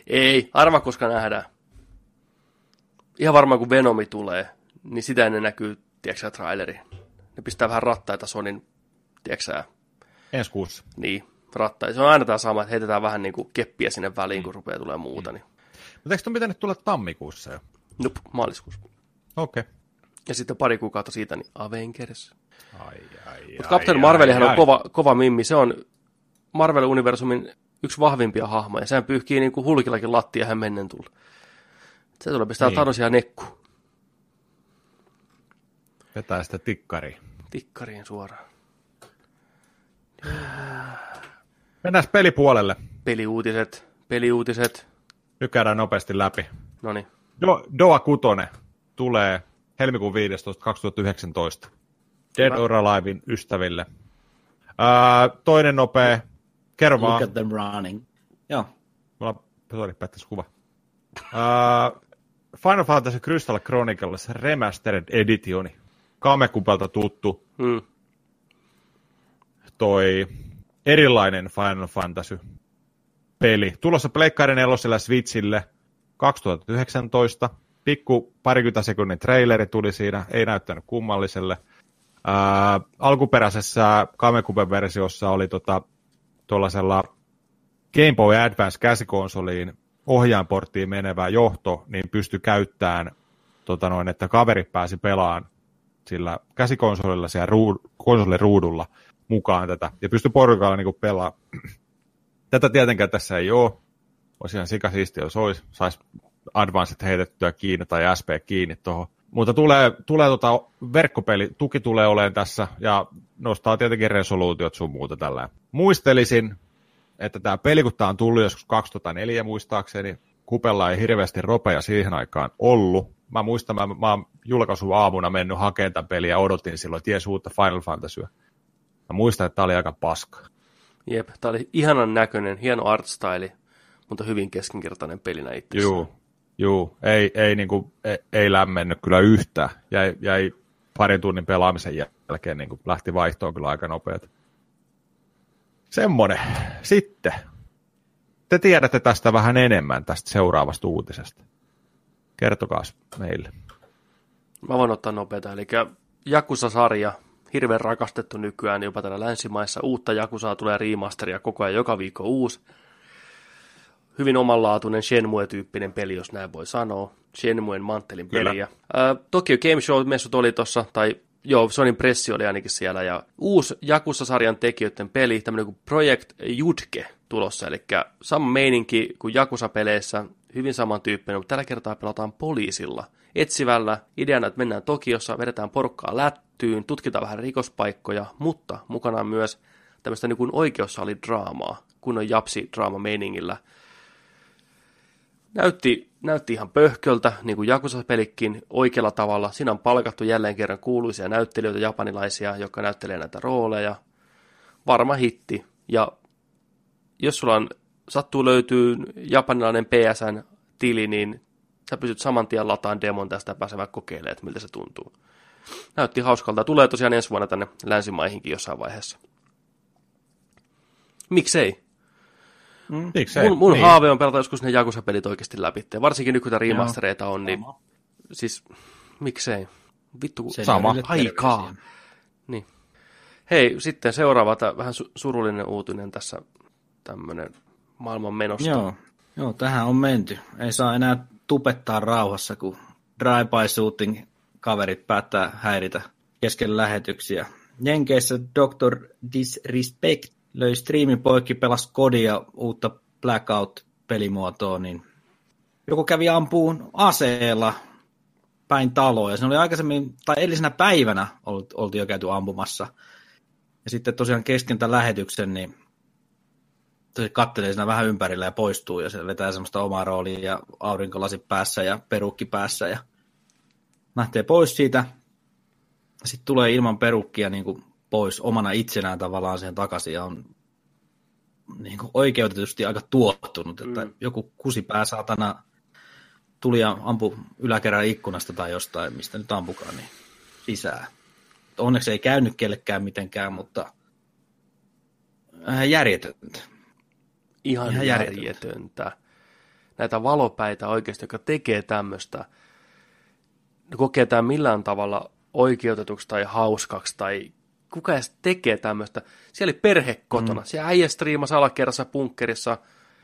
Ei, arva koska nähdään. Ihan varmaan kun Venomi tulee, niin sitä ennen näkyy, tiedätkö traileri. Ne pistää vähän rattaita Sonin, tiedätkö Ensi kuussa. niin, rattaita. Se on aina tämä sama, että heitetään vähän niin kuin keppiä sinne väliin, kun rupeaa tulee muuta. Niin. Mutta eikö tuon pitänyt tulla tammikuussa jo? Nup, maaliskuussa. Okei. Okay. Ja sitten pari kuukautta siitä, niin Avengers. Ai, ai, Mutta Captain Marvelihan on kova, kova mimmi. Se on Marvel-universumin yksi vahvimpia hahmoja. Sehän pyyhkii niin kuin hulkillakin lattia hän mennen tulla. Se tulee pistää Niin. niin. Thanosia nekku. Vetää sitä tikkariin. Tikkariin suoraan. Mennään pelipuolelle. Peliuutiset, peliuutiset. Nyt käydään nopeasti läpi. No niin. Do, Doa 6 tulee helmikuun 15. 2019. Dead or Alivein ystäville. Ää, toinen nopea. Kerro Look vaan. at them running. Joo. Mulla sorry, pättäisi kuva. Ää, Final Fantasy Crystal Chronicles Remastered Editioni. Kamekupelta tuttu Mm. toi erilainen Final Fantasy peli. Tulossa Pleikkari 4 Switchille 2019. Pikku parikymmentä sekunnin traileri tuli siinä, ei näyttänyt kummalliselle. Ää, alkuperäisessä Kamekupen-versiossa oli tota, tuollaisella Game Boy Advance käsikonsoliin ohjainporttiin menevä johto, niin pystyi käyttämään, tota noin, että kaveri pääsi pelaamaan sillä käsikonsolilla siellä ruud, konsolin ruudulla mukaan tätä, ja pystyi porukalla niin pelaamaan. Tätä tietenkään tässä ei ole. Olisi ihan sikasiisti, jos olisi. Saisi Advanced heitettyä kiinni tai SP kiinni tuohon. Mutta tulee, tulee tota verkkopeli, tuki tulee olemaan tässä ja nostaa tietenkin resoluutiot sun muuta tällä. Muistelisin, että tämä peli, kun tämä on tullut joskus 2004 muistaakseni, Kupella ei hirveästi ropeja siihen aikaan ollut. Mä muistan, mä, mä oon julkaisu aamuna mennyt hakemaan tämän peliä ja odotin silloin ties uutta Final Fantasyä. Mä muistan, että tämä oli aika paska. Jep, tää oli ihanan näköinen, hieno artstyle, mutta hyvin keskinkertainen pelinä itsessään. Juu, juu. Ei, ei, niinku, ei, ei lämmennyt kyllä yhtään. Jäi, jäi parin tunnin pelaamisen jälkeen niin lähti vaihtoon kyllä aika nopeasti. Semmonen. Sitten. Te tiedätte tästä vähän enemmän tästä seuraavasta uutisesta. Kertokaa meille. Mä voin ottaa nopeita. Eli Jakusa-sarja, hirveän rakastettu nykyään jopa täällä länsimaissa. Uutta Jakusaa tulee remasteria koko ajan joka viikko uusi. Hyvin omanlaatuinen Shenmue-tyyppinen peli, jos näin voi sanoa. Shenmuen manttelin Kyllä. peliä. Ää, Tokyo Game Show-messut oli tossa, tai joo, Sonin pressi oli ainakin siellä, ja uusi Jakusa-sarjan tekijöiden peli, tämmöinen kuin Project Jutke tulossa, eli sama meininki kuin Jakusa-peleissä, hyvin samantyyppinen, mutta tällä kertaa pelataan poliisilla. Etsivällä ideana, että mennään Tokiossa, vedetään porukkaa lättyyn, tutkitaan vähän rikospaikkoja, mutta mukana on myös tämmöistä niin oikeussalidraamaa, kun on japsi-draama meiningillä. Näytti, näytti ihan pöhköltä, niin kuin Jakusa-pelikin, oikealla tavalla. Siinä on palkattu jälleen kerran kuuluisia näyttelijöitä, japanilaisia, jotka näyttelee näitä rooleja. Varma hitti. Ja jos sulla on, sattuu löytyy japanilainen PSN-tili, niin sä pystyt saman tien lataan demon tästä ja pääsevät kokeilemaan, että miltä se tuntuu. Näytti hauskalta. Tulee tosiaan ensi vuonna tänne länsimaihinkin jossain vaiheessa. Miksei? Miksei? Mun, mun Niin. haave on pelata joskus ne Jakusa-pelit oikeasti läpi. Varsinkin nyt kun tämä remastereita on, niin siis miksei? Vittu, kun Sen Sama. aikaa. terveisiä. Niin. Hei, sitten seuraava tää vähän su- surullinen uutinen tässä tämmönen maailman menosta. Joo, joo, tähän on menty. Ei saa enää tupettaa rauhassa, kun drive-by shooting kaverit päättää häiritä kesken lähetyksiä. Jenkeissä Dr. Disrespect löi striimin poikki, pelasi kodia uutta Blackout-pelimuotoa, niin joku kävi ampuun aseella päin taloa, ja se oli aikaisemmin, tai edellisenä päivänä olt- oltiin jo käyty ampumassa. Ja sitten tosiaan kesken tämän lähetyksen, niin se kattelee siinä vähän ympärillä ja poistuu ja se vetää semmoista omaa roolia ja aurinkolasi päässä ja perukki päässä ja lähtee pois siitä. Sitten tulee ilman perukkia niin kuin pois omana itsenään tavallaan siihen takaisin ja on niin kuin oikeutetusti aika tuottunut, että mm. joku kusipää saatana tuli ja ampui yläkerran ikkunasta tai jostain, mistä nyt ampukaan, niin sisään. Onneksi ei käynyt kellekään mitenkään, mutta äh, järjetöntä. Ihan, Ihan järjetöntä. järjetöntä. Näitä valopäitä oikeasti, jotka tekee tämmöistä, kokee tämän millään tavalla oikeutetuksi tai hauskaksi tai kuka edes tekee tämmöistä. Siellä oli perhe kotona. Mm. Siellä äijä striimasi alakerrassa punkkerissa,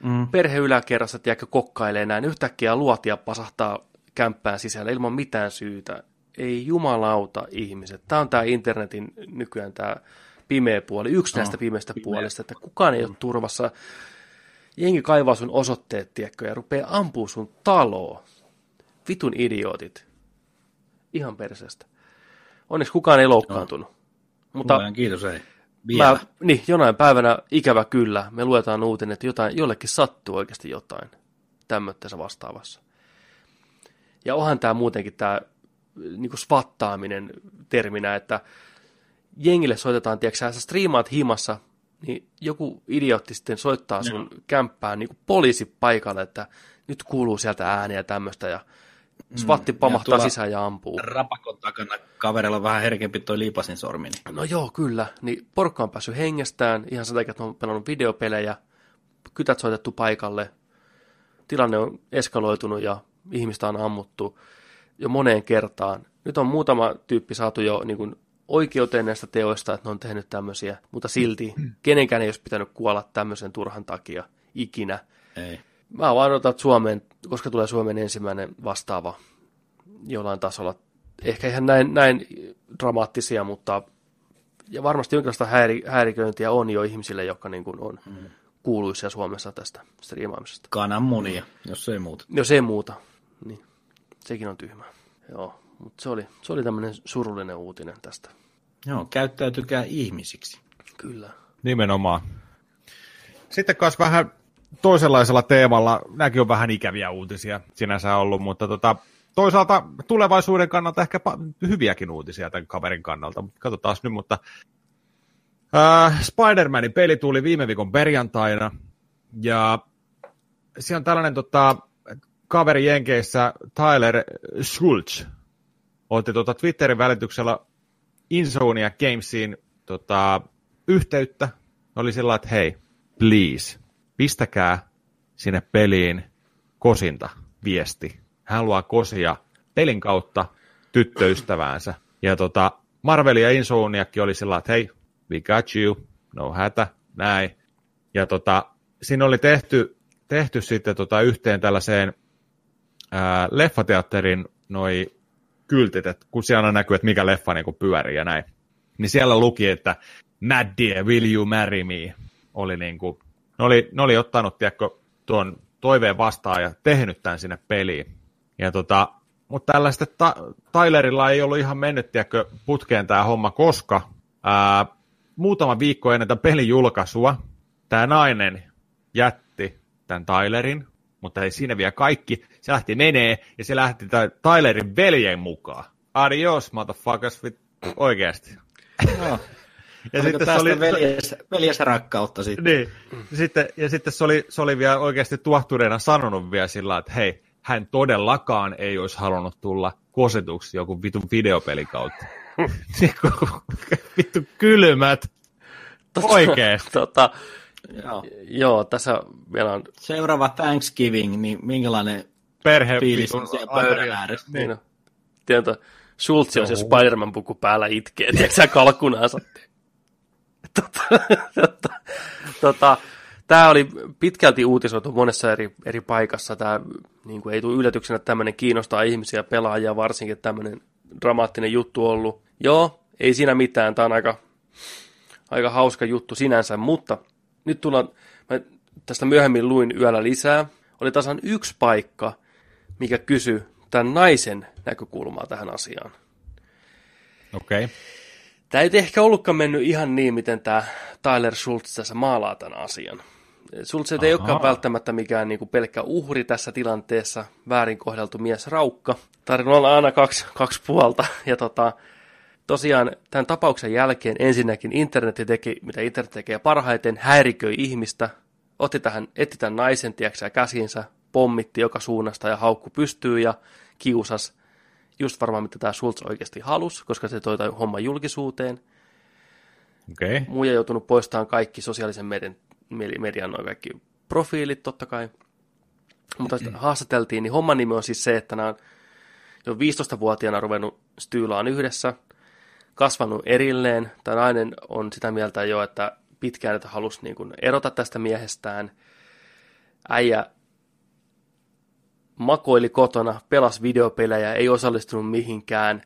mm. perhe yläkerrassa, tiedätkö, kokkailee näin. Yhtäkkiä luotia pasahtaa kämppään sisällä ilman mitään syytä. Ei jumalauta ihmiset. Tämä on tämä internetin nykyään tämä pimeä puoli, yksi näistä pimeistä puolista, että kukaan ei ole turvassa. Jengi kaivaa sun osoitteet, tiedätkö, ja rupeaa ampuu sun taloa. Vitun idiootit. Ihan perseestä. Onneksi kukaan ei loukkaantunut. Mutta Luojan kiitos, ei. Vielä. mä, niin, jonain päivänä, ikävä kyllä, me luetaan uutinen, että jotain, jollekin sattuu oikeasti jotain tämmöisessä vastaavassa. Ja onhan tämä muutenkin tämä niin svattaaminen terminä, että jengille soitetaan, tiedätkö sä, striimaat himassa, niin joku idiootti sitten soittaa sun kämppään niin poliisi paikalle, että nyt kuuluu sieltä ääniä ja tämmöistä, ja svatti pamahtaa tuolla- sisään ja ampuu. Rapakon takana kaverilla on vähän herkempi toi liipasin sormi. Niin. No joo, kyllä. Niin porukka on päässyt hengestään ihan sen takia, että on pelannut videopelejä, kytät soitettu paikalle, tilanne on eskaloitunut ja ihmistä on ammuttu jo moneen kertaan. Nyt on muutama tyyppi saatu jo niin kuin oikeuteen näistä teoista, että ne on tehnyt tämmöisiä, mutta silti kenenkään ei olisi pitänyt kuolla tämmöisen turhan takia ikinä. Ei. Mä vaan odotan, että Suomeen, koska tulee Suomen ensimmäinen vastaava jollain tasolla. Ehkä ihan näin, näin dramaattisia, mutta ja varmasti jonkinlaista häiri, häiriköintiä on jo ihmisille, jotka niin kuin on mm. kuuluisia Suomessa tästä striimaamisesta. Kananmunia, jos ei muuta. Jos ei muuta, niin sekin on tyhmää. Joo, mutta se oli, se oli tämmöinen surullinen uutinen tästä. Joo, käyttäytykää ihmisiksi. Kyllä. Nimenomaan. Sitten kas vähän toisenlaisella teemalla, nämäkin on vähän ikäviä uutisia sinänsä ollut, mutta tota, toisaalta tulevaisuuden kannalta ehkä hyviäkin uutisia tämän kaverin kannalta, katsotaan nyt, mutta äh, Spider-Manin peli tuli viime viikon perjantaina, ja siellä on tällainen tota, kaveri Jenkeissä, Tyler Schultz, otti tota Twitterin välityksellä Insomnia Gamesiin tota, yhteyttä. Oli sillä että hei, please, pistäkää sinne peliin kosinta viesti. Hän haluaa kosia pelin kautta tyttöystäväänsä. Ja tota, Marvel ja Insomniakki oli sillä että hei, we got you, no hätä, näin. Ja tota, siinä oli tehty, tehty sitten tota yhteen tällaiseen ää, leffateatterin noi kyltit, että kun siellä näkyy, että mikä leffa niin pyörii ja näin. Niin siellä luki, että Mad Dear, will you marry me? Oli niin kuin, ne, oli, ne oli ottanut, tiedätkö, tuon toiveen vastaan ja tehnyt tämän sinne peliin. Ja tota, mutta tällaista ta- Tylerilla ei ollut ihan mennyt, tiedätkö, putkeen tämä homma, koska ää, muutama viikko ennen tämän pelin julkaisua tämä nainen jätti tämän Tylerin, mutta ei siinä vielä kaikki. Se lähti menee ja se lähti Tylerin veljen mukaan. Adios, motherfuckers, oikeasti. No. Ja sitten se oli... veljes, veljes rakkautta sitten. Niin. Sitten, ja sitten se oli, se oli vielä oikeasti tuahtuneena sanonut vielä sillä että hei, hän todellakaan ei olisi halunnut tulla kosetuksi joku vitun videopelin kautta. Vittu kylmät. Oikeesti. tota, joo. joo, tässä vielä on... Seuraava Thanksgiving, niin minkälainen Perhe fiilis on siellä pöydän ääressä? Niin. niin. Tiedätkö, Schultz on se Spider-Man puku päällä itkee, tiedätkö sä kalkkunaansa? tota, tota, tota, tämä oli pitkälti uutisoitu monessa eri, eri paikassa. Tämä niin kuin ei tule yllätyksenä, että tämmöinen kiinnostaa ihmisiä, pelaajia, varsinkin tämmöinen dramaattinen juttu ollut. Joo, ei siinä mitään, tämä on aika, aika hauska juttu sinänsä, mutta nyt tullaan, mä tästä myöhemmin luin yöllä lisää, oli tasan yksi paikka, mikä kysyi tämän naisen näkökulmaa tähän asiaan. Okei. Okay. Tämä ei ehkä ollutkaan mennyt ihan niin, miten tämä Tyler Schultz tässä maalaa tämän asian. Schultz ei olekaan välttämättä mikään niin kuin pelkkä uhri tässä tilanteessa, väärin kohdeltu mies raukka. Tarinalla on aina kaksi, kaksi puolta. Ja tota, tosiaan tämän tapauksen jälkeen ensinnäkin internet teki, mitä internet tekee parhaiten, häiriköi ihmistä, otti tähän, etti tämän naisen tiedätkö, käsinsä, pommitti joka suunnasta ja haukku pystyy ja kiusas just varmaan mitä tämä Schultz oikeasti halusi, koska se toi homma julkisuuteen. Okay. Muija joutunut poistamaan kaikki sosiaalisen median, median noin kaikki profiilit totta kai. Mutta sitten haastateltiin, niin homman nimi on siis se, että nämä on jo 15-vuotiaana ruvennut styylaan yhdessä, kasvanut erilleen. Tämä nainen on sitä mieltä jo, että pitkään että halusi niin kuin erota tästä miehestään. Äijä makoili kotona, pelasi videopelejä, ei osallistunut mihinkään.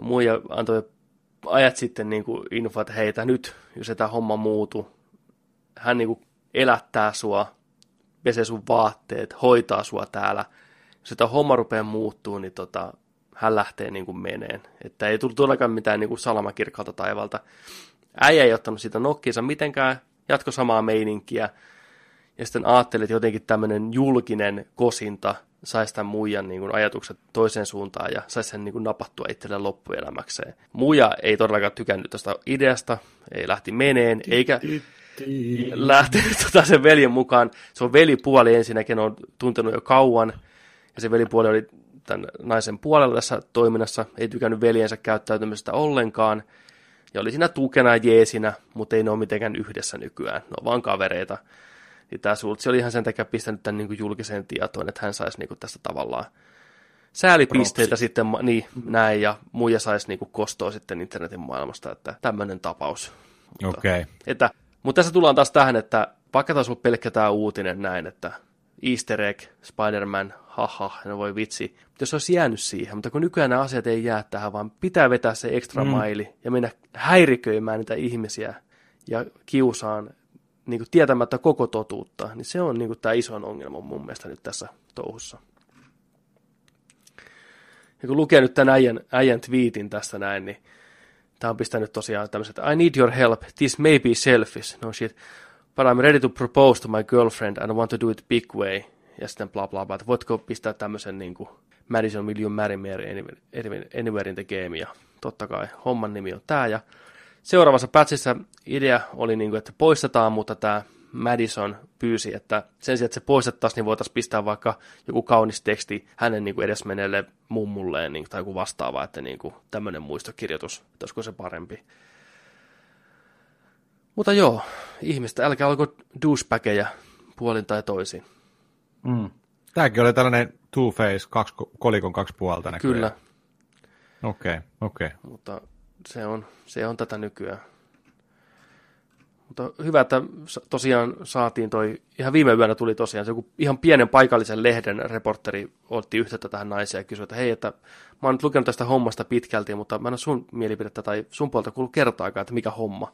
Muija antoi ajat sitten niin kuin info, että heitä nyt, jos tämä homma muutu. Hän niin kuin elättää sua, pesee sun vaatteet, hoitaa sua täällä. Jos tämä homma rupeaa muuttuu, niin tota, hän lähtee niin kuin meneen. Että ei tullut todellakaan mitään niin kuin salamakirkalta taivalta. Äijä ei ottanut sitä nokkiinsa mitenkään, jatko samaa meininkiä. Ja sitten ajattelin, että jotenkin tämmöinen julkinen kosinta saisi tämän muijan niin kuin, ajatukset toiseen suuntaan ja saisi sen niin kuin, napattua itselleen loppuelämäkseen. Muija ei todellakaan tykännyt tästä ideasta, ei lähti meneen, eikä lähtenyt tota sen veljen mukaan. Se on velipuoli ensinnäkin, on tuntenut jo kauan, ja se velipuoli oli tämän naisen puolella tässä toiminnassa, ei tykännyt veljensä käyttäytymisestä ollenkaan, ja oli siinä tukena jeesinä, mutta ei ne ole mitenkään yhdessä nykyään, ne on vaan kavereita. Niin tämä Sultsi oli ihan sen takia pistänyt tämän niin kuin julkiseen tietoon, että hän saisi niin kuin tästä tavallaan säälipisteitä Propsi. sitten, niin näin, ja muija saisi niin kuin kostoa sitten internetin maailmasta, että tämmöinen tapaus. Okei. Okay. Että, mutta tässä tullaan taas tähän, että vaikka taas on pelkkä tämä uutinen näin, että Easter egg, Spider-Man, haha, no voi vitsi. Mutta jos olisi jäänyt siihen, mutta kun nykyään nämä asiat ei jää tähän, vaan pitää vetää se ekstra mm. maili ja mennä häiriköimään niitä ihmisiä ja kiusaan niin kuin tietämättä koko totuutta, niin se on niin kuin tämä isoin ongelma mun mielestä nyt tässä touhussa. Ja kun lukee nyt tämän äijän, äijän tweetin tästä näin, niin tämä on pistänyt tosiaan tämmöiset, I need your help, this may be selfish, no shit, but I'm ready to propose to my girlfriend and I want to do it big way, ja sitten bla bla bla, että voitko pistää tämmöisen niin kuin Madison Will You Marry Me Anywhere in the Game, ja totta kai homman nimi on tämä, ja seuraavassa patchissa idea oli, niin kuin, että poistetaan, mutta tämä Madison pyysi, että sen sijaan, että se poistettaisiin, niin voitaisiin pistää vaikka joku kaunis teksti hänen niin kuin edesmenneelle mummulleen niin, tai joku vastaava, että niin kuin, tämmöinen muistokirjoitus, että olisiko se parempi. Mutta joo, ihmistä, älkää olko douchebageja puolin tai toisin. Mm. Tämäkin oli tällainen two-face, kaksi, kolikon kaksi puolta näköjään. Kyllä, Okei, okay, okei. Okay. mutta se on, se on tätä nykyään. Mutta hyvä, että tosiaan saatiin toi, ihan viime yönä tuli tosiaan se joku ihan pienen paikallisen lehden reporteri otti yhteyttä tähän naiseen ja kysyi, että hei, että mä oon nyt lukenut tästä hommasta pitkälti, mutta mä en ole sun mielipidettä tai sun puolta kuullut kertaakaan, että mikä homma.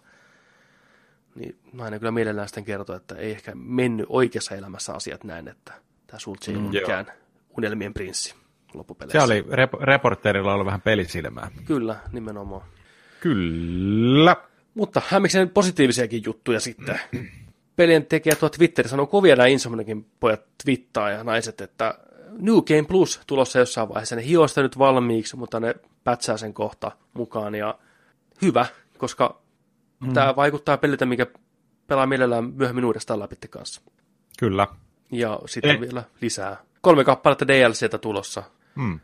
Niin nainen kyllä mielellään sitten kertoi, että ei ehkä mennyt oikeassa elämässä asiat näin, että tämä Sultsi ei joo. mikään unelmien prinssi loppupeleissä. Se oli, rep- reporterilla ollut vähän pelisilmää. Kyllä, nimenomaan. Kyllä. Mutta hämmiksen positiivisiakin juttuja sitten. Pelien tekijät tuo Twitter sanoo kovia nämä Insomniakin pojat twittaa ja naiset, että New Game Plus tulossa jossain vaiheessa. Ne hioo sitä nyt valmiiksi, mutta ne pätsää sen kohta mukaan ja hyvä, koska mm. tämä vaikuttaa peliltä, mikä pelaa mielellään myöhemmin uudestaan läpi kanssa. Kyllä. Ja sitten vielä lisää. Kolme kappaletta DLCtä tulossa. Mm.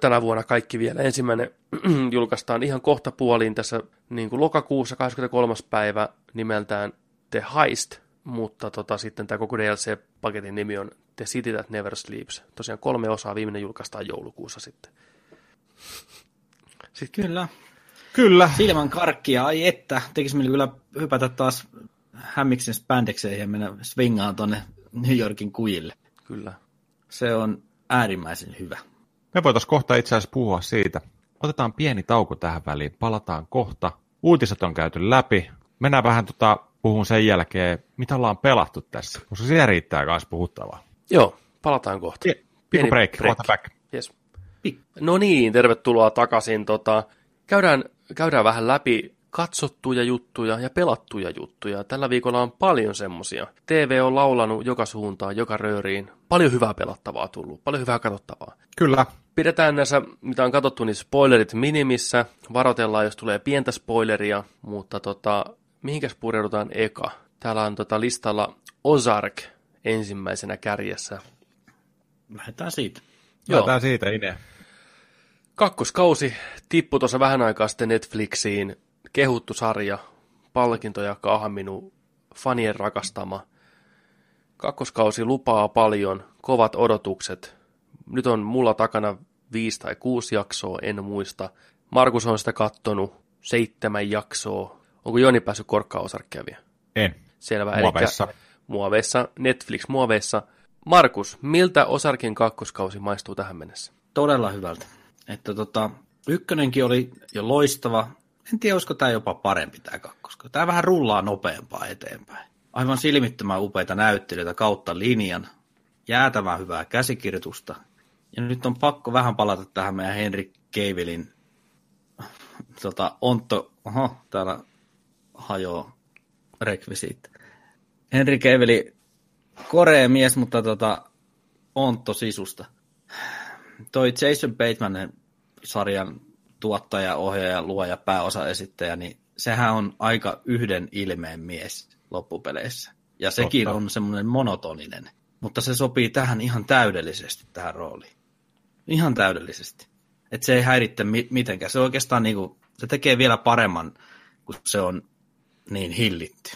Tänä vuonna kaikki vielä. Ensimmäinen julkaistaan ihan kohta puoliin tässä niin kuin lokakuussa 23. päivä nimeltään The Heist, mutta tota, sitten tämä koko DLC-paketin nimi on The City That Never Sleeps. Tosiaan kolme osaa, viimeinen julkaistaan joulukuussa sitten. Sitten Kyllä. Kyllä. Silmän karkkia, ai että. Tekisi mieli kyllä hypätä taas Hämmiksen spandekseen ja mennä swingaan tonne New Yorkin kujille. kyllä. Se on äärimmäisen hyvä. Me voitaisiin kohta itse asiassa puhua siitä. Otetaan pieni tauko tähän väliin, palataan kohta. Uutiset on käyty läpi. Mennään vähän tota, puhun sen jälkeen, mitä ollaan pelattu tässä, koska siellä riittää myös puhuttavaa. Joo, palataan kohta. Pie- Pikku break, break. back. Yes. No niin, tervetuloa takaisin. Tota, käydään, käydään vähän läpi katsottuja juttuja ja pelattuja juttuja. Tällä viikolla on paljon semmosia. TV on laulanut joka suuntaan, joka rööriin. Paljon hyvää pelattavaa tullut, paljon hyvää katsottavaa. Kyllä. Pidetään näissä, mitä on katsottu, niin spoilerit minimissä. Varoitellaan, jos tulee pientä spoileria, mutta tota, mihinkäs pureudutaan eka? Täällä on tota listalla Ozark ensimmäisenä kärjessä. Lähdetään siitä. Joo. Lähdetään siitä, Ine. Kakkoskausi tippui tuossa vähän aikaa sitten Netflixiin. Kehuttu sarja, palkintoja kahminu, fanien rakastama. Kakkoskausi lupaa paljon, kovat odotukset. Nyt on mulla takana viisi tai kuusi jaksoa, en muista. Markus on sitä kattonut, seitsemän jaksoa. Onko Joni päässyt korkkaosarkkeja vielä? En. Selvä. Muoveissa. Elikkä, muoveissa, Netflix-muoveissa. Markus, miltä Osarkin kakkoskausi maistuu tähän mennessä? Todella hyvältä. Että tota, ykkönenkin oli jo loistava. En tiedä, olisiko tämä jopa parempi tämä kakkoska. Tämä vähän rullaa nopeampaa eteenpäin. Aivan silmittömän upeita näyttelyitä kautta linjan. Jäätävän hyvää käsikirjoitusta. Ja nyt on pakko vähän palata tähän meidän Henry Cavillin tota, ontto, oho, täällä hajoaa rekvisiitti. Henry Cavilli, korea mies, mutta tota, ontto sisusta toi Jason Bateman sarjan tuottaja, ohjaaja, luoja, pääosaesittäjä, niin sehän on aika yhden ilmeen mies loppupeleissä. Ja sekin Totta. on semmoinen monotoninen. Mutta se sopii tähän ihan täydellisesti, tähän rooliin. Ihan täydellisesti. Että se ei häiritse mi- mitenkään. Se oikeastaan niinku, se tekee vielä paremman, kun se on niin hillitty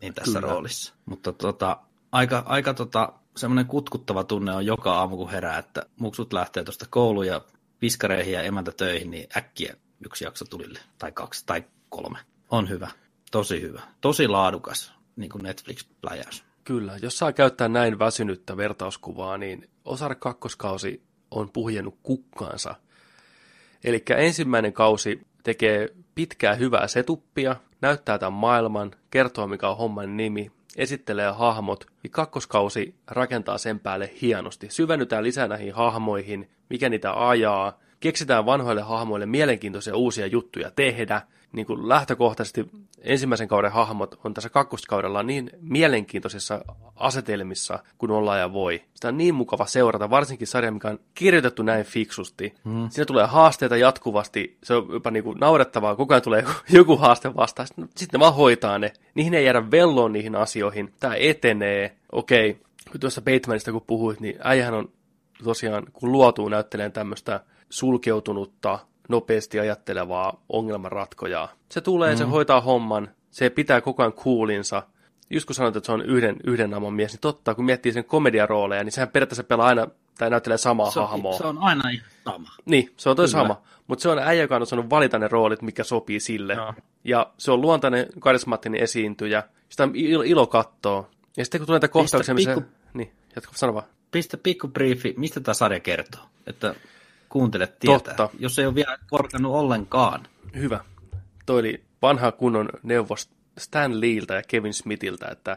niin tässä Kyllä. roolissa. Mutta tota, aika, aika tota, semmoinen kutkuttava tunne on joka aamu, kun herää, että muksut lähtee tuosta kouluun ja piskareihin ja emäntä töihin, niin äkkiä yksi jakso tulille, tai kaksi, tai kolme. On hyvä, tosi hyvä, tosi laadukas, niin kuin Netflix-pläjäys. Kyllä, jos saa käyttää näin väsynyttä vertauskuvaa, niin Osar kakkoskausi on puhjennut kukkaansa. Eli ensimmäinen kausi tekee pitkää hyvää setuppia, näyttää tämän maailman, kertoo mikä on homman nimi, esittelee hahmot, ja kakkoskausi rakentaa sen päälle hienosti. Syvennytään lisää näihin hahmoihin, mikä niitä ajaa, keksitään vanhoille hahmoille mielenkiintoisia uusia juttuja tehdä. Niin kuin lähtökohtaisesti ensimmäisen kauden hahmot on tässä kakkoskaudella niin mielenkiintoisissa asetelmissa kuin ollaan ja voi. Sitä on niin mukava seurata, varsinkin sarja, mikä on kirjoitettu näin fiksusti. Hmm. Siinä tulee haasteita jatkuvasti, se on jopa niin kuin naurettavaa, koko ajan tulee joku, joku haaste vastaan, sitten, sitten ne vaan hoitaa ne. Niihin ei jäädä velloon niihin asioihin, tämä etenee, okei, okay. tuossa Batemanista kun puhuit, niin äijähän on tosiaan, kun luotuu näytteleen tämmöistä sulkeutunutta, nopeasti ajattelevaa ongelmanratkojaa. Se tulee, mm. se hoitaa homman, se pitää koko ajan kuulinsa. Just kun sanoit, että se on yhden, yhden naamon mies, niin totta, kun miettii sen komediarooleja, niin sehän periaatteessa pelaa aina, tai näyttelee samaa Se hahmoa. se on aina ihan sama. Niin, se on toi Kyllä. sama. Mutta se on äijä, joka on osannut valita ne roolit, mikä sopii sille. Joo. Ja se on luontainen, karismaattinen esiintyjä. Sitä on ilo, ilo kattoo. Ja sitten kun tulee näitä kohtauksia, missä... pikku- Niin, jatka, sano vaan. Pistä pikku briefi, mistä tämä sarja kertoo, että kuuntelet tietää, Totta. jos ei ole vielä korkannut ollenkaan. Hyvä. Toi oli vanha kunnon neuvos Stan Leeltä ja Kevin Smithiltä, että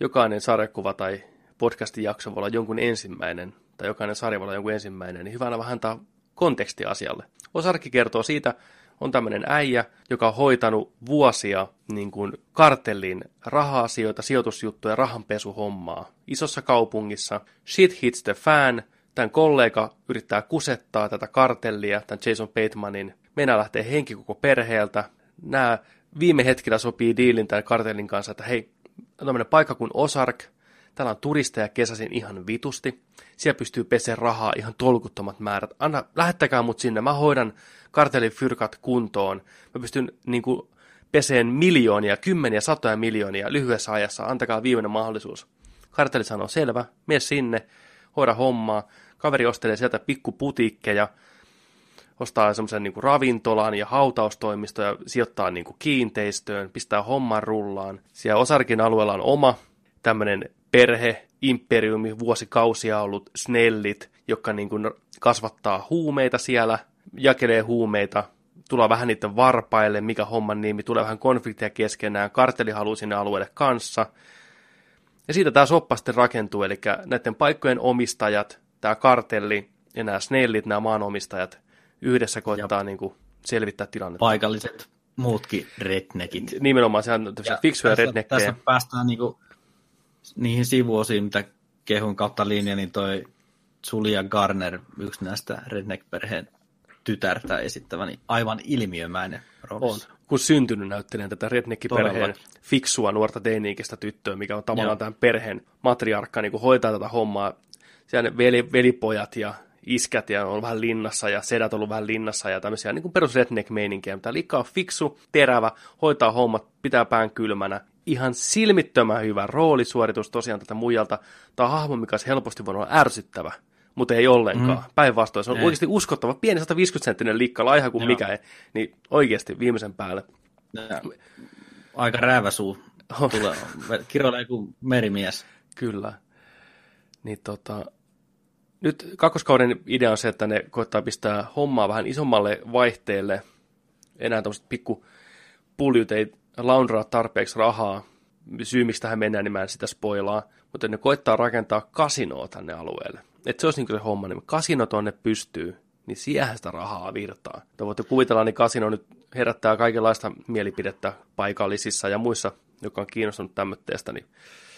jokainen sarjakuva tai podcastin jakso voi olla jonkun ensimmäinen, tai jokainen sarja voi olla jonkun ensimmäinen, niin hyvänä vähän antaa konteksti asialle. Osarkki kertoo siitä, on tämmöinen äijä, joka on hoitanut vuosia niin kuin kartellin raha-asioita, sijoitusjuttuja, rahanpesuhommaa. Isossa kaupungissa, shit hits the fan, tämän kollega yrittää kusettaa tätä kartellia, tämän Jason Batemanin. Meinaa lähtee henki koko perheeltä. Nämä viime hetkellä sopii diilin tämän kartellin kanssa, että hei, tämmöinen paikka kuin Ozark, täällä on turisteja kesäsin ihan vitusti. Siellä pystyy peseen rahaa ihan tolkuttomat määrät. Anna, lähettäkää mut sinne, mä hoidan kartellin fyrkat kuntoon. Mä pystyn niin kuin, peseen miljoonia, kymmeniä, satoja miljoonia lyhyessä ajassa. Antakaa viimeinen mahdollisuus. Kartelli sanoo, selvä, mene sinne, hoida hommaa. Kaveri ostelee sieltä pikkuputiikkeja, ostaa semmoisen niin ravintolan ja hautaustoimisto ja sijoittaa niin kuin kiinteistöön, pistää homman rullaan. Siellä Osarkin alueella on oma tämmöinen perhe, imperiumi, vuosikausia ollut snellit, jotka niin kuin kasvattaa huumeita siellä, jakelee huumeita, tulee vähän niiden varpaille, mikä homman nimi, tulee vähän konflikteja keskenään, karteli haluaa sinne alueelle kanssa. Ja siitä tämä soppa sitten rakentuu, eli näiden paikkojen omistajat, tämä kartelli ja nämä snellit, nämä maanomistajat, yhdessä koittaa niin kuin selvittää tilannetta. Paikalliset muutkin redneckit. Nimenomaan sehän on fiksuja tässä, redneckejä. tässä päästään niinku niihin sivuosiin, mitä kehun kautta linja, niin toi Julia Garner, yksi näistä redneck-perheen tytärtä esittävä, niin aivan ilmiömäinen On. Kun syntynyt näyttelen tätä redneck-perheen fiksua nuorta teini-ikäistä tyttöä, mikä on tavallaan Joo. tämän perheen matriarkka, niin kuin hoitaa tätä hommaa. Siellä ne veli, velipojat ja iskät ja on vähän linnassa ja sedät on ollut vähän linnassa ja tämmöisiä niin kuin perus redneck-meininkiä. Mutta Likka on fiksu, terävä, hoitaa hommat, pitää pään kylmänä. Ihan silmittömän hyvä roolisuoritus tosiaan tätä muijalta. Tämä on hahmo, mikä olisi helposti voinut olla ärsyttävä, mutta ei ollenkaan. Mm. Päinvastoin, se on Ei. oikeasti uskottava, pieni 150-senttinen likka, laiha kuin Joo. mikä, niin oikeasti viimeisen päälle. Ja Aika rääväsuu tulee. Kiroilee kuin merimies. Kyllä. Niin tota, nyt kakkoskauden idea on se, että ne koittaa pistää hommaa vähän isommalle vaihteelle. Enää tämmöiset pikku puljut ei laundraa tarpeeksi rahaa. Syy, miksi tähän mennään, niin mä en sitä spoilaa. Mutta ne koittaa rakentaa kasinoa tänne alueelle. Että se olisi niin se homma, niin kasino tonne pystyy, niin siihen sitä rahaa virtaa. Te voitte kuvitella, niin kasino nyt herättää kaikenlaista mielipidettä paikallisissa ja muissa, jotka on kiinnostunut tämmöistä, niin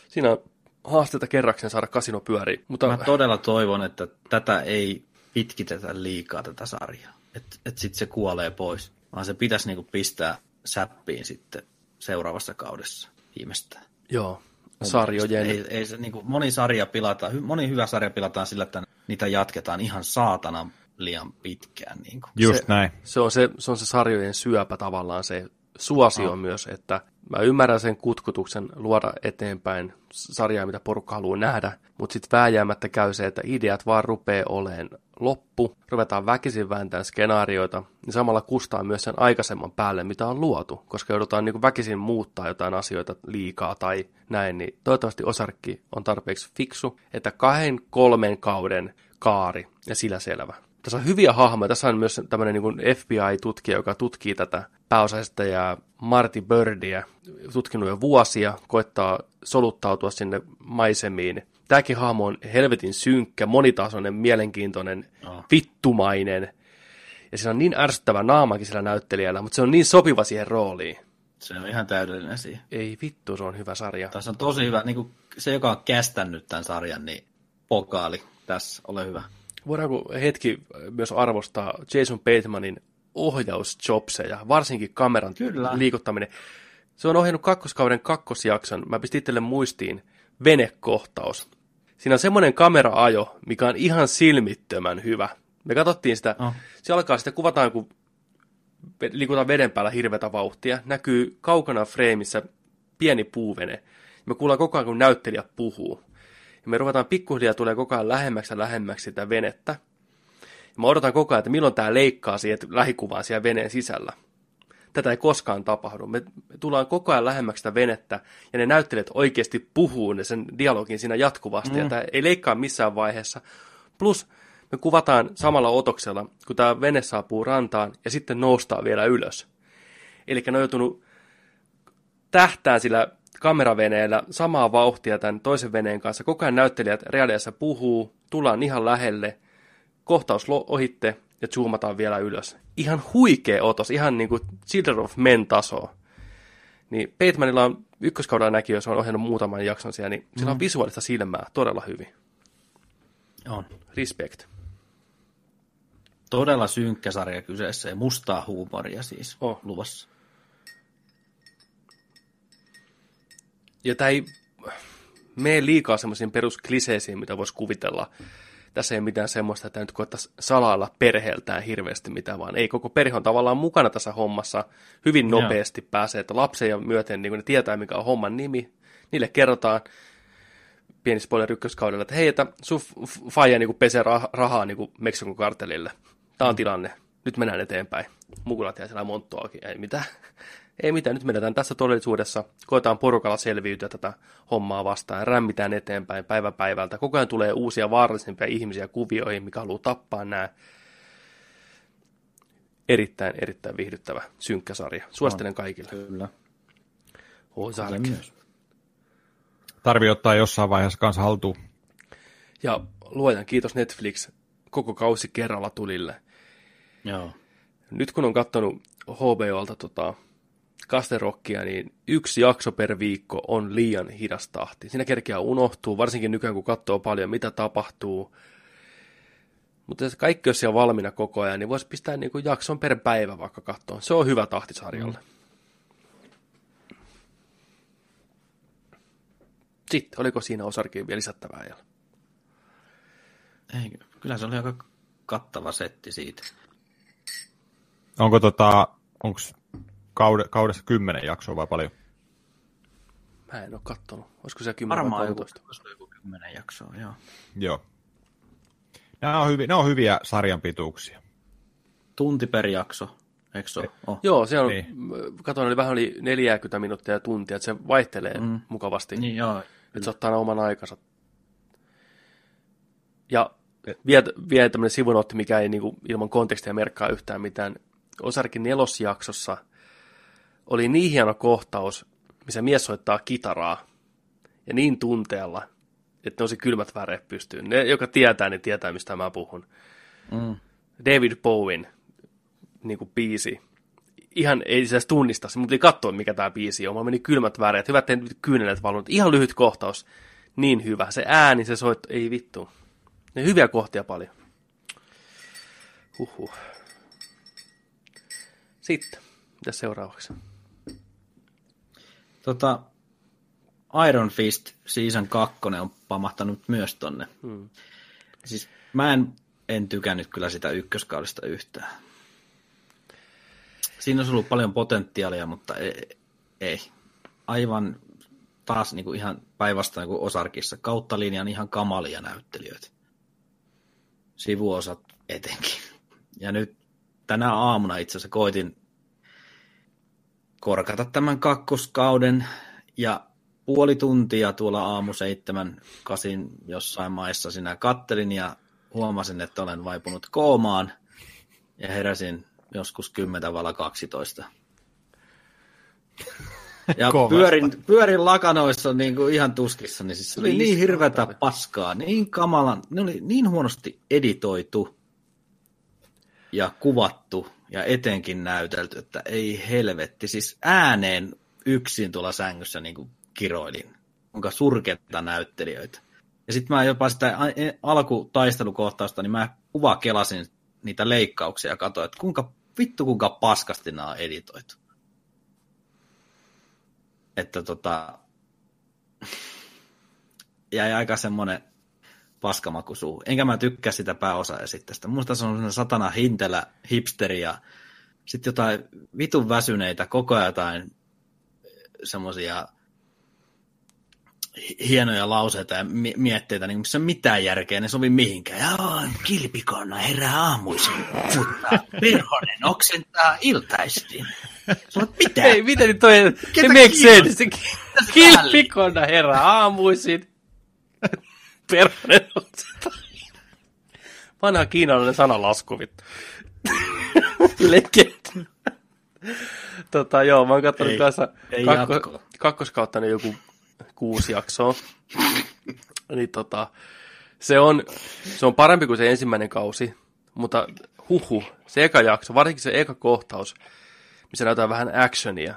siinä on haasteita kerraksen saada kasino pyöriin. Mutta Mä todella toivon, että tätä ei pitkitetä liikaa tätä sarjaa. Että et sitten se kuolee pois. Vaan se pitäisi niinku pistää säppiin sitten seuraavassa kaudessa viimeistään. joo, sarjojen. Ei, ei se, niinku, moni sarja pilataan, moni hyvä sarja pilataan sillä, että niitä jatketaan ihan saatana liian pitkään. Niinku. Just Se- näin. se on se, se on se sarjojen syöpä tavallaan se suosio Ah. myös, että mä ymmärrän sen kutkutuksen luoda eteenpäin sarjaa, mitä porukka haluaa nähdä, mutta sitten vääjäämättä käy se, että ideat vaan rupeaa oleen loppu, ruvetaan väkisin vääntämään skenaarioita, niin samalla kustaa myös sen aikaisemman päälle, mitä on luotu, koska joudutaan niin väkisin muuttaa jotain asioita liikaa tai näin, niin toivottavasti Osarkki on tarpeeksi fiksu, että kahden, kolmen kauden kaari ja sillä selvä. Tässä on hyviä hahmoja. Tässä on myös tämmöinen niin FBI-tutkija, joka tutkii tätä pääosaistajaa Marty Birdia, tutkinut jo vuosia, koittaa soluttautua sinne maisemiin. Tämäkin hahmo on helvetin synkkä, monitasoinen, mielenkiintoinen, Joo. vittumainen. Ja siinä on niin ärsyttävä naamakin sillä näyttelijällä, mutta se on niin sopiva siihen rooliin. Se on ihan täydellinen siihen. Ei vittu, se on hyvä sarja. Tässä on tosi hyvä, niin kuin se joka on kästännyt tämän sarjan, niin pokaali tässä, ole hyvä. Voidaanko hetki myös arvostaa Jason Batemanin ohjausjobseja, varsinkin kameran Kyllä. liikuttaminen. Se on ohjannut kakkoskauden kakkosjakson. Mä pistin itselle muistiin venekohtaus. Siinä on semmoinen kameraajo, mikä on ihan silmittömän hyvä. Me katsottiin sitä. Oh. Se alkaa sitten, kuvataan kun liikutaan veden päällä hirveätä vauhtia, näkyy kaukana freimissä pieni puuvene. Me kuullaan koko ajan, kun näyttelijä puhuu. Ja me ruvetaan pikkuhiljaa tulee koko ajan lähemmäksi ja lähemmäksi sitä venettä. Ja mä odotan koko ajan, että milloin tämä leikkaa siihen lähikuvaan siellä veneen sisällä. Tätä ei koskaan tapahdu. Me, me tullaan koko ajan lähemmäksi sitä venettä, ja ne näyttelijät oikeasti puhuu ne sen dialogin siinä jatkuvasti, mm. ja tämä ei leikkaa missään vaiheessa. Plus me kuvataan samalla otoksella, kun tämä vene saapuu rantaan, ja sitten noustaan vielä ylös. Eli ne on joutunut tähtään sillä kameraveneellä samaa vauhtia tämän toisen veneen kanssa. Koko ajan näyttelijät reaaliassa puhuu, tullaan ihan lähelle, kohtaus ohitte ja zoomataan vielä ylös. Ihan huikea otos, ihan niin kuin Children of Men tasoa. Niin Batemanilla on ykköskaudella näki, jos on ohjannut muutaman jakson siellä, niin sillä on visuaalista silmää todella hyvin. On. Respect. Todella synkkä sarja kyseessä ja mustaa huumoria siis Oh. luvassa. Ja tämä ei mene liikaa semmoisiin peruskliseisiin, mitä voisi kuvitella. Tässä ei mitään semmoista, että nyt koettaisiin salailla perheeltään hirveästi mitään, vaan ei koko perhe on tavallaan mukana tässä hommassa. Hyvin Joo. nopeasti pääsee, että lapsen myöten niin ne tietää, mikä on homman nimi. Niille kerrotaan, pieni spoiler ykköskaudella, että hei, että sun faija niin pesee rah- rahaa niin Meksikon kartelille. Tämä on tilanne. Nyt mennään eteenpäin. Mukulat jää siellä monttuakin. Ei mitään. Ei mitään. Nyt mennään tässä todellisuudessa. Koetaan porukalla selviytyä tätä hommaa vastaan. Rämmitään eteenpäin päivä päivältä. Koko ajan tulee uusia vaarallisempia ihmisiä kuvioihin, mikä haluaa tappaa nämä. Erittäin, erittäin viihdyttävä, synkkä sarja. Suosittelen kaikille. Kyllä. Ozark. Tarvii ottaa jossain vaiheessa kanssa haltuun. Ja luojan kiitos Netflix koko kausi kerralla tulille. Joo. Nyt kun on katsonut HBOlta tota, Kasterokkia, niin yksi jakso per viikko on liian hidas tahti. Siinä kerkeää unohtuu, varsinkin nykyään kun katsoo paljon, mitä tapahtuu. Mutta jos kaikki olisi siellä valmiina koko ajan, niin voisi pistää niin kuin jakson per päivä vaikka katsoa. Se on hyvä tahti sarjalle. Sitten, oliko siinä osarkiin vielä lisättävää? Ei, kyllä se oli aika kattava setti siitä. Onko tota, onko kaude, kaudessa kymmenen jaksoa vai paljon? Mä en ole kattonut. Olisiko se 10 vai Varmaan joku, 13? olisiko joku kymmenen jaksoa, joo. Joo. Nämä on, hyviä, nämä on hyviä sarjan pituuksia. Tunti per jakso, eikö se? Oh. Joo, se on, Niin. niin. katon, oli vähän yli 40 minuuttia ja tuntia, että se vaihtelee mm. mukavasti, niin. Niin joo, että se ottaa aina oman aikansa. Ja vielä, vielä tämmöinen sivunotti, mikä ei niinku, ilman kontekstia merkkaa yhtään mitään. Osarkin nelosjaksossa oli niin hieno kohtaus, missä mies soittaa kitaraa ja niin tunteella, että nosi kylmät väreet pystyyn. Ne, joka tietää, niin tietää, mistä mä puhun. Mm. David Bowen niin kuin biisi. Ihan ei se edes tunnista, se piti katsoa, mikä tämä biisi on. Mulla meni kylmät väreet, hyvät kyynelet valunut. Ihan lyhyt kohtaus, niin hyvä. Se ääni, se soitto, ei vittu. Ne hyviä kohtia paljon. Huhhuh. Sitten, mitä seuraavaksi? Tota, Iron Fist Season 2 on pamahtanut myös tonne. Hmm. Siis mä en, en tykännyt kyllä sitä ykköskaudesta yhtään. Siinä olisi ollut paljon potentiaalia, mutta ei. ei. Aivan taas niin kuin ihan päinvastoin kuin Osarkissa. Kautta linjan ihan kamalia näyttelijöitä. Sivuosat etenkin. Ja nyt tänä aamuna itse asiassa koitin korkata tämän kakkoskauden ja puoli tuntia tuolla aamu seitsemän, kasin jossain maissa sinä kattelin ja huomasin, että olen vaipunut koomaan ja heräsin joskus 10 vala 12. Ja Kovasta. pyörin, pyörin lakanoissa niin kuin ihan tuskissa, niin siis se oli niin Viisi hirveätä paskaa, niin kamalan, ne oli niin huonosti editoitu ja kuvattu ja etenkin näytelty, että ei helvetti. Siis ääneen yksin tuolla sängyssä niin kuin kiroilin, kuinka surketta näyttelijöitä. Ja sitten mä jopa sitä e- alkutaistelukohtausta, niin mä kuvakelasin niitä leikkauksia ja katsoin, että kuinka vittu kuinka paskasti nämä on editoitu. Että tota, jäi aika semmoinen paskamaku suu. Enkä mä tykkää sitä pääosaesittästä. Musta se on semmoinen satana hintelä, hipsteri ja sitten jotain vitun väsyneitä, koko ajan jotain semmoisia hienoja lauseita ja mi- mietteitä, niin missä on mitään järkeä, ne sovi mihinkään. Joo, kilpikonna herää aamuisin, mutta perhonen oksentaa iltaisin. Sulla mitä? Ei, miten nyt toi, se Ketä make sense. Kilpikonna herra aamuisin. Sitä. Vanha kiinalainen sanalasku, vittu. Legend. tota, joo, mä oon katsonut Ei, kanssa ei kakko, kakkoskautta niin joku kuusi jaksoa. niin tota, se on, se on parempi kuin se ensimmäinen kausi, mutta huhu, se eka jakso, varsinkin se eka kohtaus, missä näytetään vähän actionia,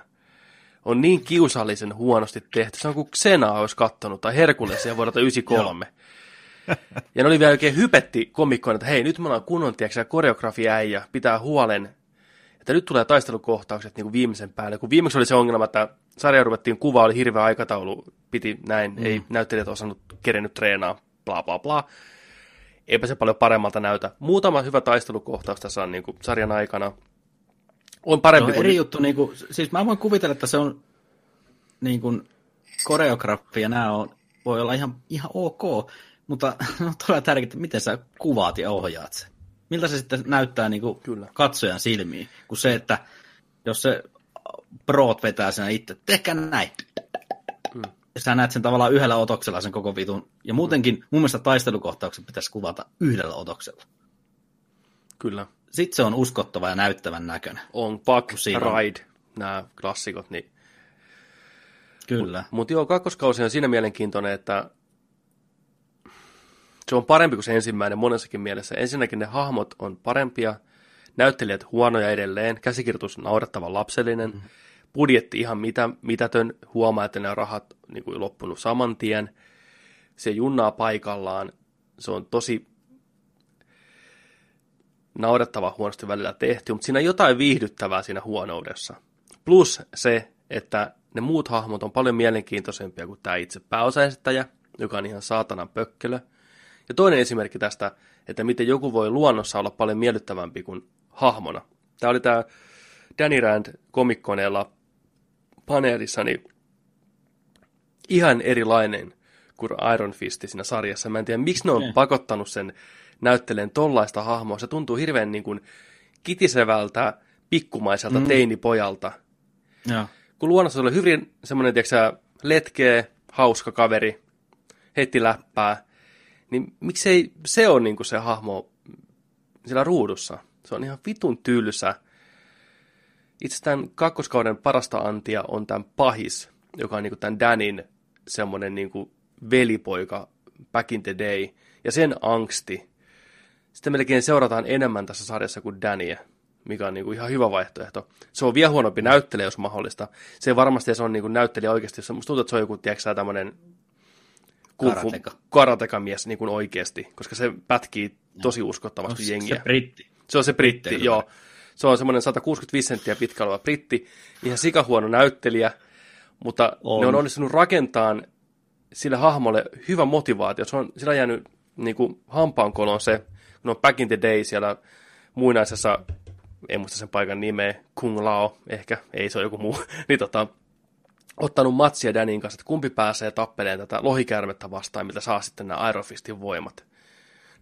on niin kiusallisen huonosti tehty. Se on kuin Xena olisi kattonut, tai Herkulesia vuodelta 93. ja ne oli vielä oikein hypetti komikkoina, että hei, nyt me ollaan kunnon, tiedätkö, koreografiäijä, pitää huolen, että nyt tulee taistelukohtaukset niin kuin viimeisen päälle. Kun viimeksi oli se ongelma, että sarja ruvettiin kuvaa, oli hirveä aikataulu, piti näin, mm. ei näyttelijät osannut kerennyt treenaa, bla bla bla. Eipä se paljon paremmalta näytä. Muutama hyvä taistelukohtaus tässä on niin kuin sarjan aikana. On Se parempi on kuin... eri juttu, niin kuin, siis mä voin kuvitella, että se on niin kuin, koreografia, nämä on, voi olla ihan, ihan ok, mutta on todella tärkeää, miten sä kuvaat ja ohjaat sen. Miltä se sitten näyttää niin kuin Kyllä. katsojan silmiin, kun se, että jos se proot vetää sen itse, tehkää näin. Mm. Ja sä näet sen tavallaan yhdellä otoksella sen koko vitun. Ja muutenkin mun mielestä taistelukohtauksen pitäisi kuvata yhdellä otoksella. Kyllä. Sitten se on uskottava ja näyttävän näköinen. On Buck, Ride, nämä klassikot, niin Kyllä. Mutta joo, kakkoskausi on siinä mielenkiintoinen, että se on parempi kuin se ensimmäinen monessakin mielessä. Ensinnäkin ne hahmot on parempia, näyttelijät huonoja edelleen, käsikirjoitus naurettavan lapsellinen, mm. budjetti ihan mitä, mitätön, huomaa, että ne rahat niin kuin loppunut saman tien, se junnaa paikallaan, se on tosi naurettava huonosti välillä tehty, mutta siinä on jotain viihdyttävää siinä huonoudessa. Plus se, että ne muut hahmot on paljon mielenkiintoisempia kuin tämä itse pääosaesittäjä, joka on ihan saatanan pökkelö. Ja toinen esimerkki tästä, että miten joku voi luonnossa olla paljon miellyttävämpi kuin hahmona. Tämä oli tämä Danny Rand komikkoneella paneelissa, niin ihan erilainen kuin Iron Fist siinä sarjassa. Mä en tiedä, miksi ne on pakottanut sen näytteleen tollaista hahmoa. Se tuntuu hirveän niin kuin kitisevältä, pikkumaiselta mm. teinipojalta. Joo. Kun luonnossa oli hyvin semmoinen, tiedätkö letkeä, hauska kaveri, heti läppää, niin miksei se on niin kuin se hahmo siellä ruudussa? Se on ihan vitun tylsä. Itse tämän kakkoskauden parasta antia on tämän pahis, joka on niin kuin tämän Danin semmoinen niin kuin velipoika back in the day. Ja sen angsti. Sitten melkein seurataan enemmän tässä sarjassa kuin Dania, mikä on niin kuin ihan hyvä vaihtoehto. Se on vielä huonompi näyttelijä, jos mahdollista. Se se on niin kuin näyttelijä oikeasti. Se- Musta tuntuu, että se on joku, tiedätkö tämmöinen Karateka. karateka-mies niin kuin oikeasti, koska se pätkii tosi uskottavasti Se- jengiä. Se britti. Se on se britti, Britteillä joo. Se on semmoinen 165 senttiä pitkä oleva britti, ihan sikahuono näyttelijä, mutta. On. ne on onnistunut rakentamaan sille hahmolle hyvä motivaatio. Se on, sillä on jäänyt niin kuin hampaankoloon se, on back in the day siellä muinaisessa, en muista sen paikan nimeä, Kung Lao ehkä, ei se ole joku muu, niin tota, ottanut matsia Danin kanssa, että kumpi pääsee tappeleen tätä lohikäärmettä vastaan, miltä saa sitten nämä Iron Fistin voimat.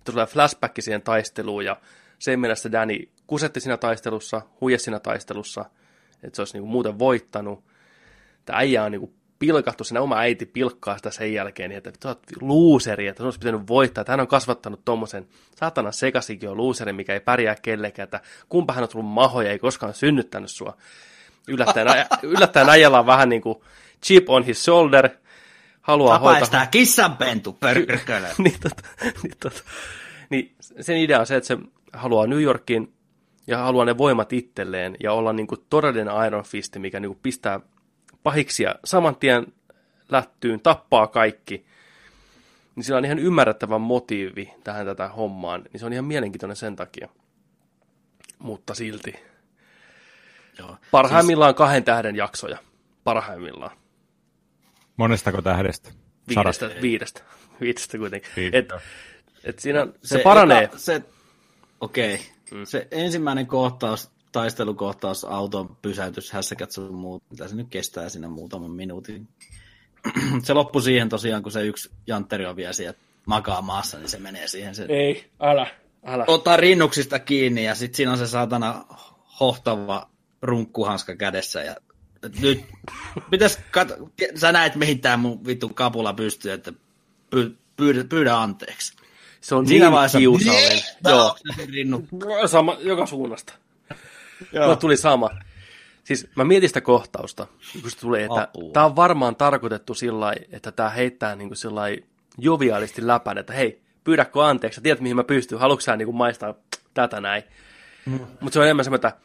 Tulee flashback siihen taisteluun ja sen mielestä Danny kusetti siinä taistelussa, huijasi siinä taistelussa, että se olisi niinku muuten voittanut. Tämä äijä on niinku pilkattu, siinä oma äiti pilkkaa sitä sen jälkeen, niin että sä oot luuseri, että sun olisi pitänyt voittaa, että hän on kasvattanut tommosen saatana sekasikin on luuseri, mikä ei pärjää kellekään, että kumpa hän on tullut mahoja, ei koskaan synnyttänyt sua. Yllättäen, yllättäen on vähän niin kuin chip on his shoulder, haluaa hoitaa... Tapaistaa kissanpentu, pörkölö. niin, tota, niin, tota, niin sen idea on se, että se haluaa New Yorkiin ja haluaa ne voimat itselleen ja olla niin kuin todellinen Iron Fist, mikä niin kuin pistää pahiksia saman tien lättyyn, tappaa kaikki. Niin sillä on ihan ymmärrettävä motiivi tähän tätä hommaan, niin se on ihan mielenkiintoinen sen takia. Mutta silti. Joo. Parhaimmillaan kahden tähden jaksoja. Parhaimmillaan. Monestako tähdestä? Viidestä, viidestä. Viidestä kuitenkin. Viidestä, Et, et siinä se, se paranee. Eka, se, okei. Okay. Mm. Se ensimmäinen kohtaus taistelukohtaus, auton pysäytys, hässäkät sun muut, mitä se nyt kestää siinä muutaman minuutin. se loppui siihen tosiaan, kun se yksi jantteri on vielä siellä makaa maassa, niin se menee siihen. Se Ei, älä, älä. ottaa rinnuksista kiinni ja sitten siinä on se saatana hohtava runkkuhanska kädessä ja nyt pitäis kat- sä näet mihin tää mun vittu kapula pystyy, että py- pyydä, pyydä anteeksi. Se on Siinä niin vaiheessa- kiusallinen. Joo. Joo. Sama, joka suunnasta. Joo. tuli sama. Siis mä mietin sitä kohtausta, kun se tuli, että Apua. tämä on varmaan tarkoitettu sillä että tämä heittää niin kuin joviaalisti läpän, että hei, pyydäkö anteeksi, sä tiedät mihin mä pystyn, haluatko sä niin kuin maistaa tätä näin. Mm. Mutta se on enemmän semmoinen, että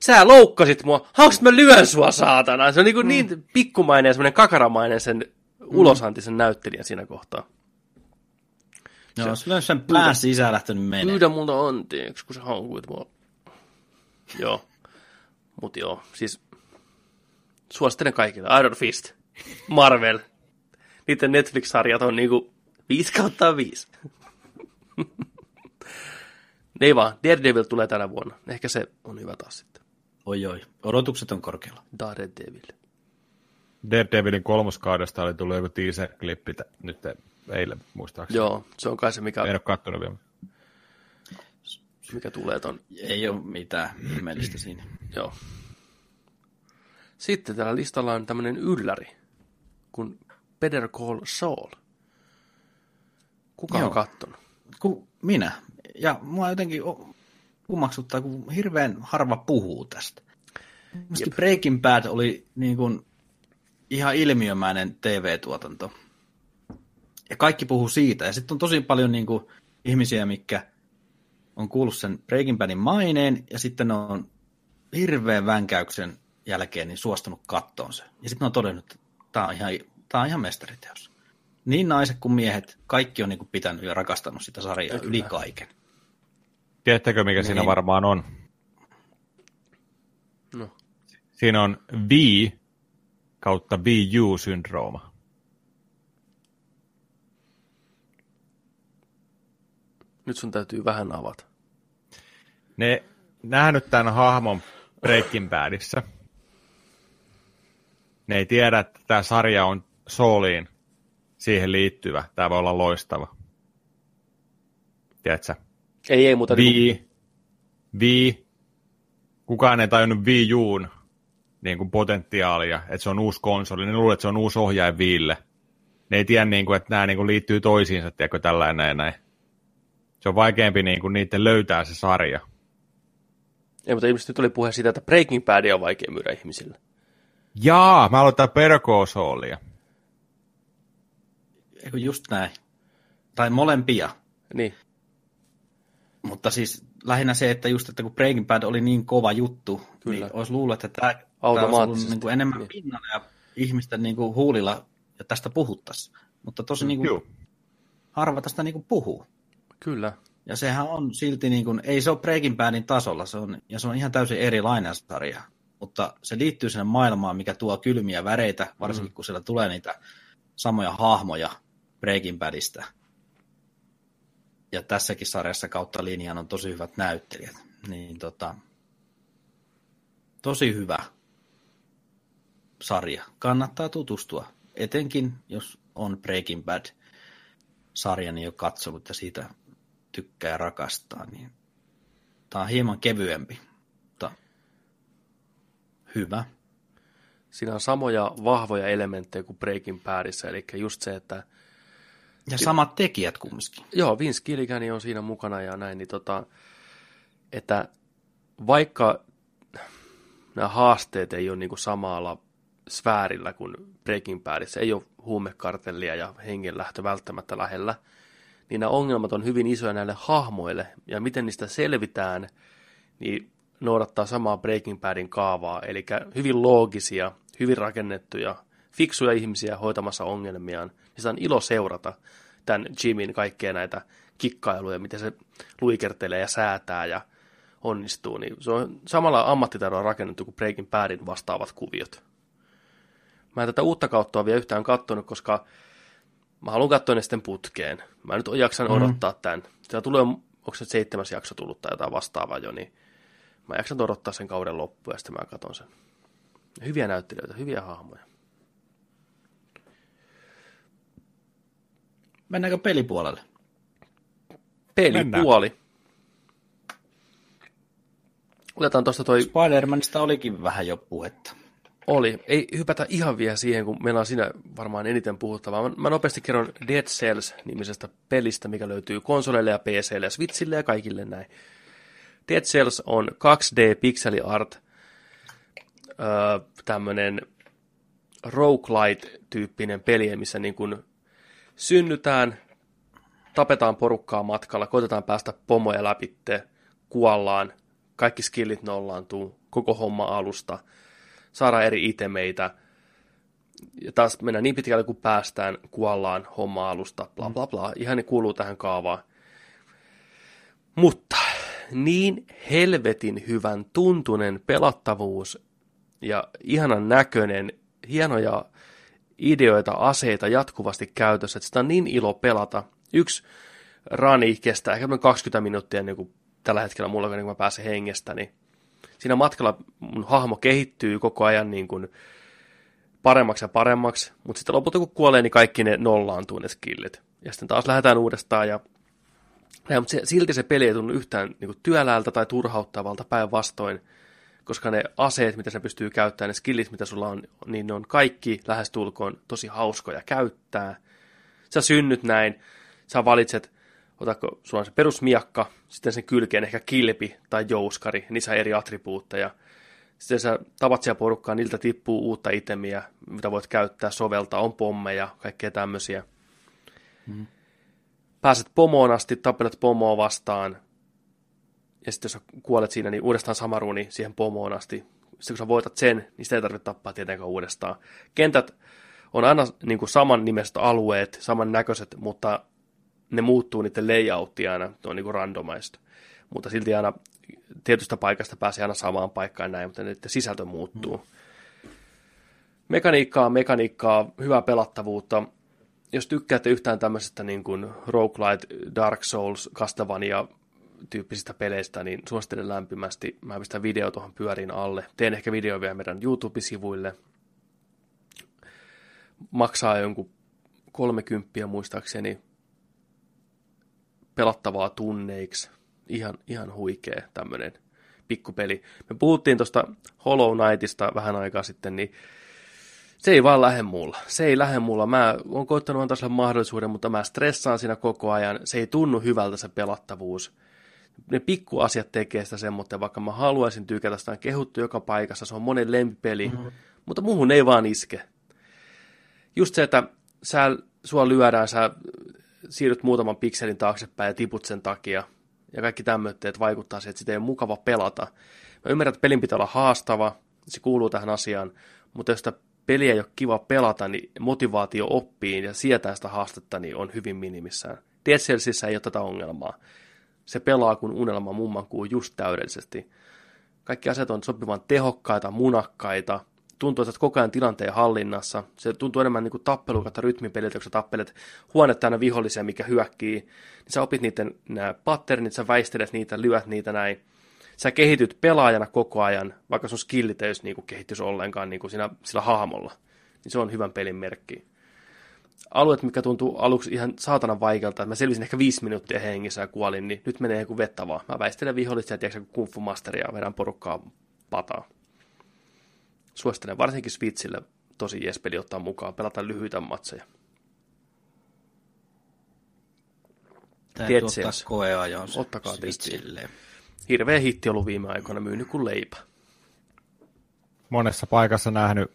sä loukkasit mua, haluatko mä lyön sua saatana? Se on niin, kuin mm. niin pikkumainen ja semmoinen kakaramainen sen ulosanti sen näyttelijän siinä kohtaa. Joo, se on sen pään sisään lähtenyt menee. Pyydä multa anteeksi, kun sä haukuit mua. Joo. Mut joo, siis suosittelen kaikille. Iron Fist, Marvel. Niiden Netflix-sarjat on niinku 5 kautta 5. Ei vaan, Daredevil tulee tänä vuonna. Ehkä se on hyvä taas sitten. Oi oi, odotukset on korkealla. Daredevil. Daredevilin kolmoskaudesta oli tullut joku teaser-klippi tä- nyt eilen muistaakseni. Joo, se on kai se, mikä, En ole kattonut vielä. Mikä tulee ton. Ei ole mitään ihmeellistä siinä. Joo. Sitten täällä listalla on tämmönen ylläri, kun Better Call Saul. Kuka on Joo. kattonut? Ku, minä. Ja mua jotenkin kummaksuttaa, kun hirveän harva puhuu tästä. Mielestäni Breaking Bad oli niin kuin ihan ilmiömäinen TV-tuotanto. Ja kaikki puhuu siitä. Ja sitten on tosi paljon niin kuin ihmisiä, mikä on kuullut sen Breaking Badin maineen, ja sitten ne on hirveän vänkäyksen jälkeen niin suostunut kattoon se. Ja sitten ne on todennut, että tämä on ihan, tää on ihan mestariteos. Niin naiset kuin miehet, kaikki on niin kuin pitänyt ja rakastanut sitä sarjaa yli kaiken. Tiedättekö, mikä siinä Niin. varmaan on? No. Siinä on V kautta VU-syndrooma. Nyt sun täytyy vähän avata. Ne nähnyt tämän hahmon Breaking Badissa. Ne ei tiedä, että tämä sarja on Sooliin siihen liittyvä. Tämä voi olla loistava. Tiedätkö? Ei, ei, mutta... niinku- Vi, Vi, kukaan ei tajunnut Wii Uun niin kuin potentiaalia, että se on uusi konsoli. Ne luulee, että se on uusi ohjain Viille. Ne ei tiedä, niin kuin, että nämä niin kuin, liittyy toisiinsa, tiedätkö, tällainen näin, näin. Se on vaikeampi niin kuin, niiden löytää se sarja. Ei, mutta ilmeisesti tuli puhe siitä, että Breaking Badia on vaikea myydä ihmisille. Jaa, mä aloitan Perkoosolia. Eikö just näin? Tai molempia. Niin. Mutta siis lähinnä se, että just, että kun Breaking Bad oli niin kova juttu, Kyllä. niin olisi luullut, että tämä, tämä olisi Automaattisesti. ollut niin kuin enemmän Niin. pinnalla ja ihmisten niin kuin huulilla ja tästä puhuttaisiin. Mutta tosi niin kuin, Joo. harva tästä niin kuin puhuu. Kyllä. Ja sehän on silti, niin kuin, ei se ole Breaking Badin tasolla, se on, ja se on ihan täysin erilainen sarja. Mutta se liittyy sinne maailmaan, mikä tuo kylmiä väreitä, varsinkin mm. kun siellä tulee niitä samoja hahmoja Breaking Badista. Ja tässäkin sarjassa kautta linjan on tosi hyvät näyttelijät. Niin tota, tosi hyvä sarja. Kannattaa tutustua, etenkin jos on Breaking Bad sarjan jo katsonut ja siitä tykkää ja rakastaa, niin tämä on hieman kevyempi, mutta hyvä. Siinä on samoja vahvoja elementtejä kuin Breaking Badissa, eli just se, että Ja samat tekijät kumminkin. joo, Vince Gilligan on siinä mukana ja näin, niin tota, että vaikka nämä haasteet ei ole niin kuin samalla sfäärillä kuin Breaking Badissa, ei ole huumekartellia ja hengenlähtö välttämättä lähellä, niin nämä ongelmat on hyvin isoja näille hahmoille, ja miten niistä selvitään, niin noudattaa samaa Breaking Badin kaavaa, eli hyvin loogisia, hyvin rakennettuja, fiksuja ihmisiä hoitamassa ongelmiaan, niin on ilo seurata tämän Jimin kaikkea näitä kikkailuja, miten se luikertelee ja säätää ja onnistuu, niin se on samalla ammattitaidolla rakennettu kuin Breaking Badin vastaavat kuviot. Mä en tätä uutta kautta ole vielä yhtään kattonut, koska mä haluan katsoa ne sitten putkeen. Mä nyt jaksan mm. odottaa tämän. Siellä tulee, onko se seitsemäs jakso tullut tai jotain vastaavaa jo, niin Mä jaksan odottaa sen kauden loppuun ja sitten mä katson sen. Hyviä näyttelijöitä, hyviä hahmoja. Mennäänkö pelipuolelle? Pelipuoli. Otetaan tuosta toi Spider-Manista olikin vähän jo puhetta. Oli. Ei hypätä ihan vielä siihen, kun meillä on siinä varmaan eniten puhuttavaa. Mä, nopeasti kerron Dead Cells-nimisestä pelistä, mikä löytyy konsoleille ja PClle ja Switchille ja kaikille näin. Dead Cells on 2D pixel art, öö, tämmönen roguelite-tyyppinen peli, missä niin kun synnytään, tapetaan porukkaa matkalla, koitetaan päästä pomoja läpitte, kuollaan, kaikki skillit nollaantuu, koko homma alusta – saadaan eri itemeitä, ja taas mennään niin pitkälle kuin päästään, kuollaan homma alusta, bla bla bla. Ihan ne kuuluu tähän kaavaan. Mutta niin helvetin hyvän tuntunen pelattavuus ja ihanan näköinen, hienoja ideoita, aseita jatkuvasti käytössä, että sitä on niin ilo pelata. Yksi rani kestää ehkä 20 minuuttia niin kuin tällä hetkellä mulla, kun mä pääsen hengestäni. Niin siinä matkalla mun hahmo kehittyy koko ajan niin kuin paremmaksi ja paremmaksi, mutta sitten lopulta kun kuolee, niin kaikki ne nollaantuu ne skillit. Ja sitten taas lähdetään uudestaan ja, ja mutta se, silti se peli ei tunnu yhtään niin kuin työläältä tai turhauttavalta päinvastoin, koska ne aseet, mitä se pystyy käyttämään, ne skillit, mitä sulla on, niin ne on kaikki lähestulkoon tosi hauskoja käyttää. Sä synnyt näin, sä valitset otatko, sulla on se perusmiakka, sitten sen kylkeen ehkä kilpi tai jouskari, niissä on eri attribuutteja. Sitten sä tavat siellä porukkaa, niiltä tippuu uutta itemiä, mitä voit käyttää, soveltaa, on pommeja, kaikkea tämmöisiä. Mm. Pääset pomoon asti, tappelet pomoa vastaan, ja sitten jos sä kuolet siinä, niin uudestaan sama runi siihen pomoon asti. Sitten kun sä voitat sen, niin sitä ei tarvitse tappaa tietenkään uudestaan. Kentät on aina niin kuin saman nimestä alueet, saman näköiset, mutta ne muuttuu niiden layouttia aina, ne on niin randomaista. Mutta silti aina tietystä paikasta pääsee aina samaan paikkaan näin, mutta niiden sisältö muuttuu. Mekaniikkaa, mekaniikkaa, hyvää pelattavuutta. Jos tykkäätte yhtään tämmöisestä niin kuin roguelite, Dark Souls, Castlevania tyyppisistä peleistä, niin suosittelen lämpimästi. Mä pistän video tuohon pyörin alle. Teen ehkä video vielä meidän YouTube-sivuille. Maksaa jonkun 30 muistaakseni pelattavaa tunneiksi. Ihan, ihan huikea tämmöinen pikkupeli. Me puhuttiin tuosta Hollow Knightista vähän aikaa sitten, niin se ei vaan lähde mulla. Se ei lähde mulla. Mä oon koittanut antaa sille mahdollisuuden, mutta mä stressaan siinä koko ajan. Se ei tunnu hyvältä se pelattavuus. Ne pikkuasiat tekee sitä semmoinen, vaikka mä haluaisin tykätä sitä kehuttu joka paikassa. Se on monen lempipeli, mm-hmm. mutta muuhun ei vaan iske. Just se, että sä, sua lyödään, sä siirryt muutaman pikselin taaksepäin ja tiput sen takia. Ja kaikki tämmöitteet vaikuttaa siihen, että sitä ei ole mukava pelata. Mä ymmärrän, että pelin pitää olla haastava, se kuuluu tähän asiaan, mutta jos sitä peliä ei ole kiva pelata, niin motivaatio oppiin ja sietää sitä haastetta niin on hyvin minimissään. Dead Cellsissä ei ole tätä ongelmaa. Se pelaa kun unelma mummankuu just täydellisesti. Kaikki asiat on sopivan tehokkaita, munakkaita, tuntuu, että koko ajan tilanteen hallinnassa. Se tuntuu enemmän niin kuin tappelu kautta rytmipeliltä, kun sä tappelet huone täynnä vihollisia, mikä hyökkii. Niin sä opit niiden nämä patternit, sä väistelet niitä, lyöt niitä näin. Sä kehityt pelaajana koko ajan, vaikka sun skillit ei niin kehitys ollenkaan niin kuin siinä, sillä hahmolla. Niin se on hyvän pelin merkki. Alueet, mikä tuntuu aluksi ihan saatanan vaikealta, että mä selvisin ehkä viisi minuuttia hengissä ja kuolin, niin nyt menee joku vettä vaan. Mä väistelen vihollisia, tiedätkö, kuin kung fu masteria ja vedän porukkaa pataa suosittelen varsinkin Switchille tosi jees peli ottaa mukaan, pelata lyhyitä matseja. Täytyy ottaa koeajoon Ottakaa Switchille. Hirveä hitti ollut viime aikoina, myynyt kuin leipä. Monessa paikassa nähnyt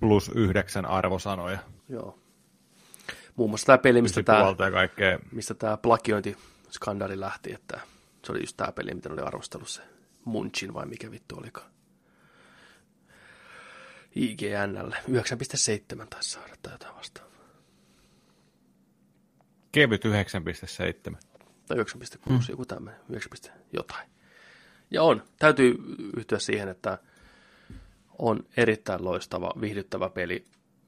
plus yhdeksän arvosanoja. Joo. Muun muassa tämä peli, mistä tämä, mistä tämä plagiointiskandaali lähti, että se oli just tämä peli, mitä oli arvostellut se Munchin vai mikä vittu olikaan. IGNlle. 9,7 taisi saada tai jotain vastaavaa. Kevyt 9,7. Tai 9,6, hmm. joku tämmöinen, 9, jotain. Ja on, täytyy yhtyä siihen, että on erittäin loistava, viihdyttävä peli.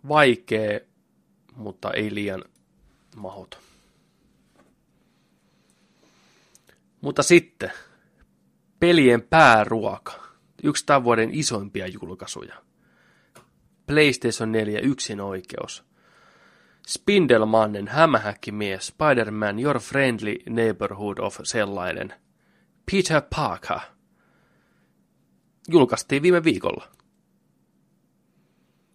Vaikea, mutta ei liian mahdoton. Mutta sitten Pelien pääruoka. Yksi tämän vuoden isoimpia julkaisuja. PlayStation 4 yksin oikeus. Spindelmannen hämähäkkimies, Spider-Man Your Friendly Neighborhood of sellainen. Peter Parker. Julkaistiin viime viikolla.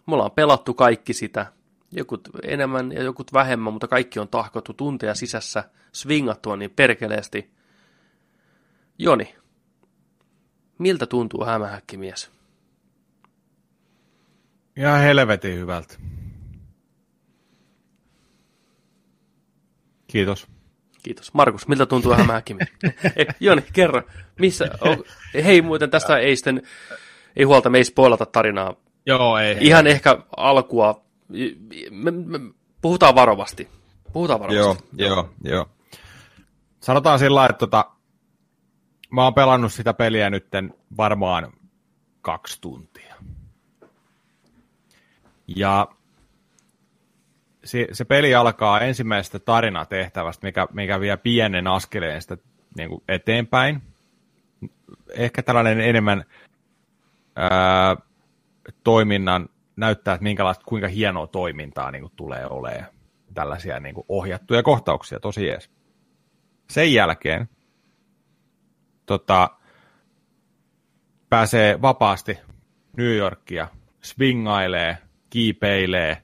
Me ollaan pelattu kaikki sitä. Jokut enemmän ja jokut vähemmän, mutta kaikki on tahkottu tunteja sisässä, swingattua niin perkeleesti. Joni, miltä tuntuu hämähäkkimies? Ihan helvetin hyvältä. Kiitos. Kiitos. Markus, miltä tuntuu hämähäkkimies? Ei, Joni, kerro. Missä, on, hei muuten tästä ei sitten, ei huolta, me ei spoilata tarinaa. Joo, ei. Ihan ehkä alkua, me, me, puhutaan varovasti. Puhutaan varovasti. Joo, joo, joo. Sanotaan sillä lailla, että tota, mä oon pelannut sitä peliä nytten varmaan kaksi tuntia. Ja se, se peli alkaa ensimmäisestä tarinatehtävästä, mikä, mikä vie pienen askeleen sitä niin kuin eteenpäin. Ehkä tällainen enemmän ää, toiminnan näyttää, että minkälaista, kuinka hienoa toimintaa niin kuin tulee olemaan. Tällaisia niin kuin ohjattuja kohtauksia, tosi jees. Sen jälkeen tota, pääsee vapaasti New Yorkia, swingailee, kiipeilee,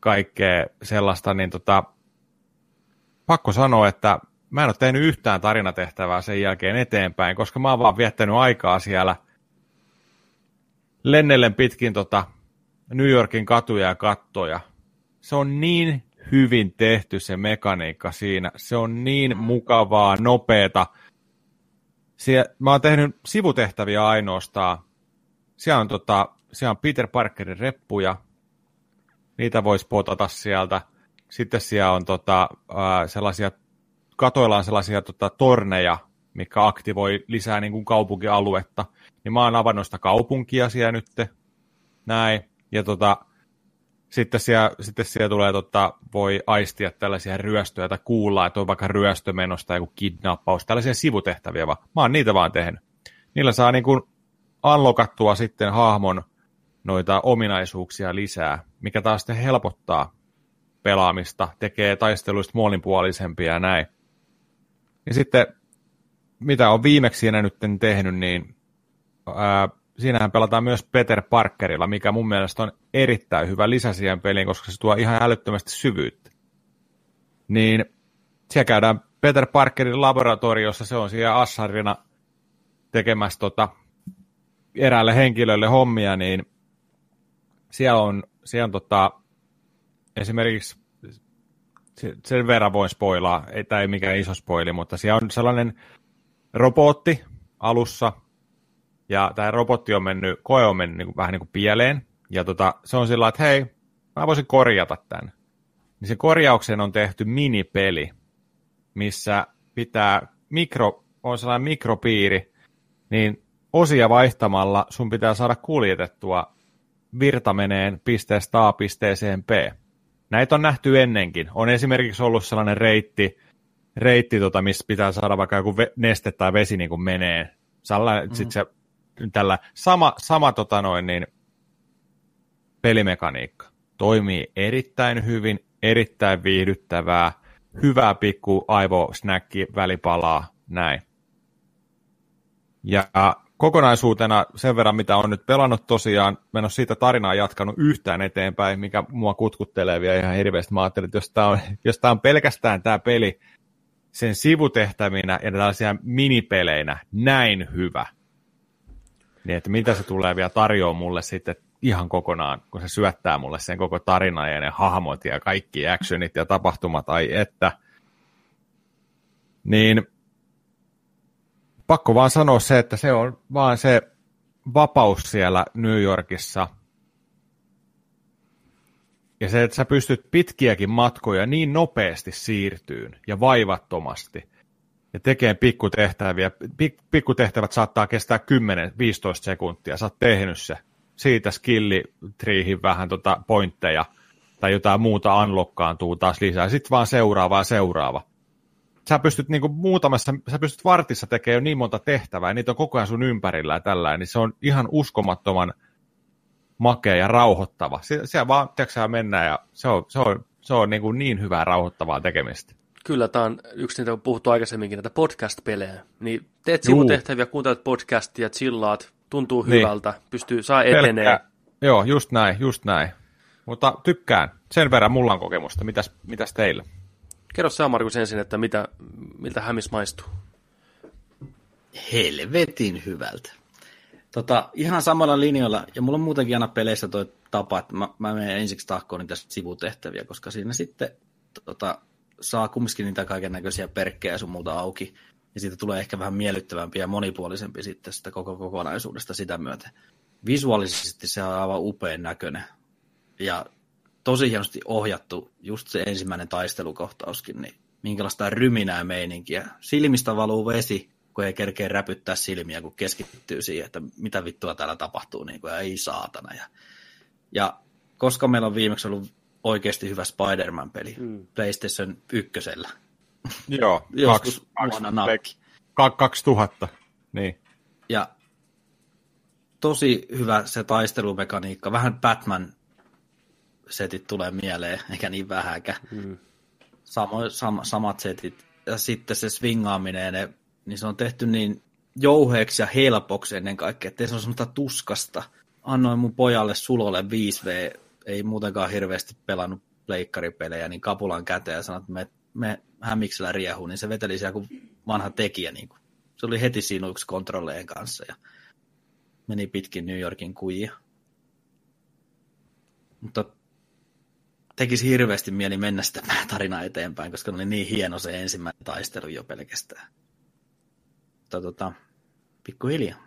kaikkea sellaista, niin tota, pakko sanoa, että mä en ole tehnyt yhtään tarinatehtävää sen jälkeen eteenpäin, koska mä oon vaan viettänyt aikaa siellä lennellen pitkin tota New Yorkin katuja ja kattoja. Se on niin hyvin tehty se mekaniikka siinä. Se on niin mukavaa, nopeeta. Sie, mä oon tehnyt sivutehtäviä ainoastaan. Siellä on, tota, siellä on Peter Parkerin reppuja, niitä voisi potata sieltä. Sitten siellä on tota, ää, sellaisia, katoilla on sellaisia tota, torneja, mikä aktivoi lisää niin kuin kaupunkialuetta. Niin mä oon avannut sitä kaupunkia siellä nyt. Näin. Ja tota, sitten siellä, sitten siellä tulee, tota, voi aistia tällaisia ryöstöjä tai kuulla, että on vaikka ryöstömenosta joku kidnappaus, tällaisia sivutehtäviä vaan. Mä oon niitä vaan tehnyt. Niillä saa niin kuin unlockattua sitten hahmon noita ominaisuuksia lisää, mikä taas sitten helpottaa pelaamista, tekee taisteluista moninpuolisempia ja näin. Ja sitten, mitä on viimeksi siinä nyt tehnyt, niin ää, siinähän pelataan myös Peter Parkerilla, mikä mun mielestä on erittäin hyvä lisä siihen peliin, koska se tuo ihan älyttömästi syvyyttä. Niin siellä käydään Peter Parkerin laboratoriossa, se on siellä Assarina tekemässä tota, eräälle henkilölle hommia, niin siellä on, siellä on tota, esimerkiksi sen verran voin spoilaa, ei tämä ei mikään iso spoili, mutta siellä on sellainen robotti alussa, ja tämä robotti on mennyt, koe on mennyt niin kuin, vähän niin kuin pieleen, ja tota, se on sillä että hei, mä voisin korjata tämän. Niin sen korjauksen on tehty minipeli, missä pitää mikro, on sellainen mikropiiri, niin osia vaihtamalla sun pitää saada kuljetettua virta menee pisteestä A pisteeseen B. Näitä on nähty ennenkin. On esimerkiksi ollut sellainen reitti, reitti tota, missä pitää saada vaikka joku neste tai vesi niin kuin menee. mm-hmm. sit se, tällä sama, sama tota noin, niin, pelimekaniikka toimii erittäin hyvin, erittäin viihdyttävää, hyvää pikku aivosnäkki välipalaa, näin. Ja kokonaisuutena sen verran, mitä on nyt pelannut tosiaan, mä en ole siitä tarinaa jatkanut yhtään eteenpäin, mikä mua kutkuttelee vielä ihan hirveästi. Mä ajattelin, että jos tämä on, jos tämä on pelkästään tämä peli sen sivutehtävinä ja tällaisia minipeleinä näin hyvä, niin että mitä se tulee vielä tarjoaa mulle sitten ihan kokonaan, kun se syöttää mulle sen koko tarinan ja ne hahmot ja kaikki actionit ja tapahtumat, ai että, niin pakko vaan sanoa se, että se on vaan se vapaus siellä New Yorkissa. Ja se, että sä pystyt pitkiäkin matkoja niin nopeasti siirtyyn ja vaivattomasti ja tekemään pikkutehtäviä. Pik, pikkutehtävät saattaa kestää 10-15 sekuntia. Sä oot tehnyt se. Siitä skillitriihin vähän tota pointteja tai jotain muuta unlockkaantuu taas lisää. Sitten vaan seuraava ja seuraava. Sä pystyt niinku muutamassa, sä pystyt vartissa tekemään jo niin monta tehtävää, ja niitä on koko ajan sun ympärillä ja tällä, niin se on ihan uskomattoman makea ja rauhoittava. Se, siellä vaan, tiedätkö, mennään ja se on, se on, se on niin, kuin niin hyvää rauhoittavaa tekemistä. Kyllä, tämä on yksi niitä, on puhuttu aikaisemminkin, näitä podcast-pelejä. Niin teet sivutehtäviä, kuuntelet podcastia, chillaat, tuntuu niin. hyvältä, pystyy, saa etenee. Joo, just näin, just näin. Mutta tykkään. Sen verran mulla on kokemusta. Mitäs, mitäs teillä? Kerro sä, Markus, ensin, että mitä, miltä hämis maistuu. Helvetin hyvältä. Tota, ihan samalla linjalla, ja mulla on muutenkin aina peleissä toi tapa, että mä, mä menen ensiksi tahkoon niitä sivutehtäviä, koska siinä sitten tota, saa kumminkin niitä kaiken näköisiä perkkejä sun muuta auki, ja siitä tulee ehkä vähän miellyttävämpi ja monipuolisempi sitten sitä koko kokonaisuudesta sitä myöten. Visuaalisesti se on aivan upean näköinen, ja tosi hienosti ohjattu just se ensimmäinen taistelukohtauskin, niin minkälaista ryminää meininkiä. Silmistä valuu vesi, kun ei kerkeä räpyttää silmiä, kun keskittyy siihen, että mitä vittua täällä tapahtuu, niin kuin, ja ei saatana. Ja, ja koska meillä on viimeksi ollut oikeasti hyvä Spider-Man-peli hmm. PlayStation 1. Joo, joskus vuonna nakki. 2000, niin. Ja tosi hyvä se taistelumekaniikka, vähän Batman setit tulee mieleen, eikä niin vähäkään. Mm. Samo, sam, samat setit. Ja sitten se swingaaminen, ne, niin se on tehty niin jouheeksi ja helpoksi ennen kaikkea, ettei se ole semmoista tuskasta. Annoin mun pojalle Sulolle 5V, ei muutenkaan hirveästi pelannut pleikkaripelejä, niin kapulan käteen ja sanoi, että me, me hämiksellä riehuu, niin se veteli siellä kuin vanha tekijä. Niin kuin. Se oli heti siinä yksi kontrolleen kanssa ja meni pitkin New Yorkin kujia. Mutta tekisi hirveästi mieli mennä sitä tarinaa eteenpäin, koska oli niin hieno se ensimmäinen taistelu jo pelkästään. Mutta tota, pikkuhiljaa.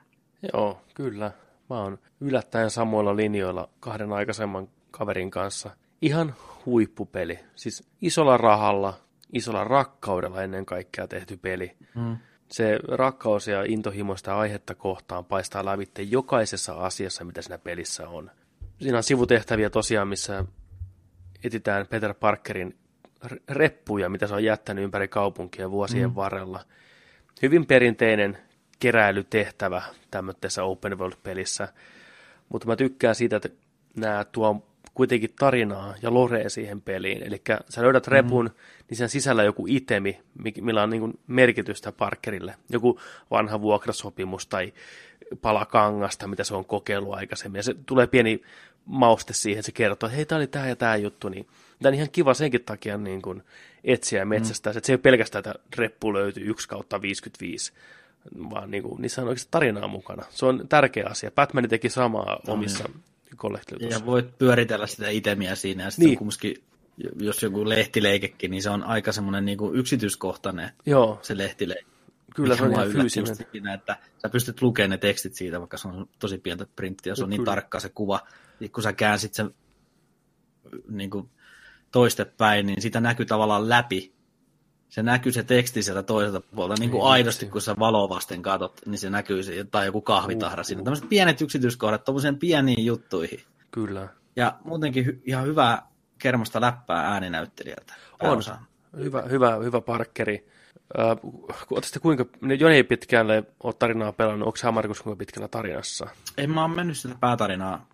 Joo, kyllä. Mä oon yllättäen samoilla linjoilla kahden aikaisemman kaverin kanssa. Ihan huippupeli. Siis isolla rahalla, isolla rakkaudella ennen kaikkea tehty peli. Mm. Se rakkaus ja intohimoista aihetta kohtaan paistaa lävitte jokaisessa asiassa, mitä siinä pelissä on. Siinä on sivutehtäviä tosiaan, missä etsitään Peter Parkerin reppuja, mitä se on jättänyt ympäri kaupunkia vuosien mm. varrella. Hyvin perinteinen keräilytehtävä tämmöisessä open world-pelissä, mutta mä tykkään siitä, että nämä tuo kuitenkin tarinaa ja lorea siihen peliin. Eli sä löydät repun, mm. niin sen sisällä joku itemi, millä on niin merkitystä Parkerille. Joku vanha vuokrasopimus tai palakangasta, mitä se on kokeillut aikaisemmin. Ja se tulee pieni mauste siihen, että se kertoo, että hei, tämä oli tämä ja tämä juttu, niin tämä on ihan kiva senkin takia niin kuin etsiä ja metsästää. Mm. Että se ei pelkästään, että reppu löytyy 1 kautta 55, vaan niin kuin, niissä on oikeasti tarinaa mukana. Se on tärkeä asia. Batman teki samaa no, omissa kollektioissa. Ja voit pyöritellä sitä itemiä siinä, ja sitten niin. kumminkin, jos joku lehtileikekin, niin se on aika semmoinen niin yksityiskohtainen Joo. se lehtileike. Kyllä se on ihan fyysinen. Siinä, että sä pystyt lukemaan ne tekstit siitä, vaikka se on tosi pientä printtiä, se on niin Kyllä. niin tarkka se kuva. Ja kun sä käänsit sen niin kuin toistepäin, niin sitä näkyy tavallaan läpi. Se näkyy se teksti sieltä toiselta puolelta, niin kuin niin, aidosti, kun sä valovasten katot, niin se näkyy, tai joku kahvitahra uh, siinä. Tämmöiset pienet yksityiskohdat, tuommoiseen pieniin juttuihin. Kyllä. Ja muutenkin hy- ihan hyvää kermasta läppää ääninäyttelijältä. On. Hyvä, hyvä, hyvä parkkeri. Äh, kuinka, Joni ei pitkälle ole tarinaa pelannut, onko sä Markus kuinka pitkällä tarinassa? En mä ole mennyt sitä päätarinaa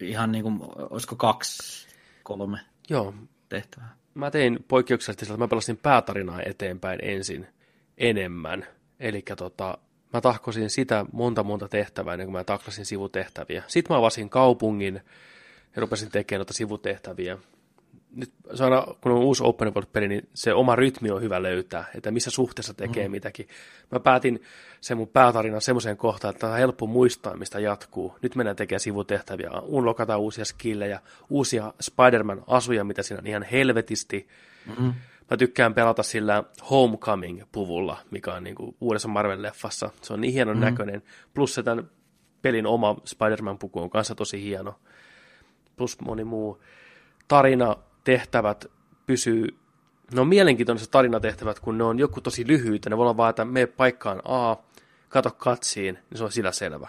ihan niin kuin, olisiko kaksi, kolme Joo. tehtävää. Mä tein poikkeuksellisesti sillä, että mä pelasin päätarinaa eteenpäin ensin enemmän. Eli tota, mä tahkosin sitä monta monta tehtävää ennen kuin mä taklasin sivutehtäviä. Sitten mä avasin kaupungin ja rupesin tekemään noita sivutehtäviä nyt saada, kun on uusi open world-peli, niin se oma rytmi on hyvä löytää, että missä suhteessa tekee mm. mitäkin. Mä päätin sen mun päätarinan semmoiseen kohtaan, että on helppo muistaa, mistä jatkuu. Nyt mennään tekemään sivutehtäviä, unlokataan uusia skillejä, uusia Spider-Man-asuja, mitä siinä on ihan helvetisti. Mm-hmm. Mä tykkään pelata sillä Homecoming-puvulla, mikä on niin kuin uudessa Marvel-leffassa. Se on niin hienon mm-hmm. näköinen. Plus se tämän pelin oma Spider-Man-puku on kanssa tosi hieno. Plus moni muu tarina tehtävät pysyy, ne on mielenkiintoiset tarinatehtävät, kun ne on joku tosi lyhyitä, ne voi olla vaan, että me paikkaan A, kato katsiin, niin se on sillä selvä.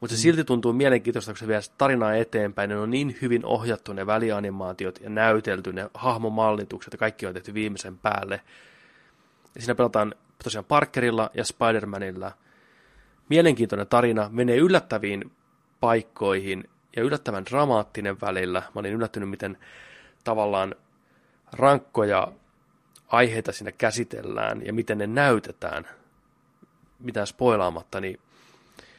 Mutta se mm. silti tuntuu mielenkiintoista, kun se vie tarinaa eteenpäin, ne on niin hyvin ohjattu ne välianimaatiot ja näytelty, ne hahmomallitukset ja kaikki on tehty viimeisen päälle. Ja siinä pelataan tosiaan Parkerilla ja Spider-Manilla. Mielenkiintoinen tarina, menee yllättäviin paikkoihin ja yllättävän dramaattinen välillä. Mä olin yllättynyt, miten tavallaan rankkoja aiheita siinä käsitellään ja miten ne näytetään, mitään spoilaamatta, niin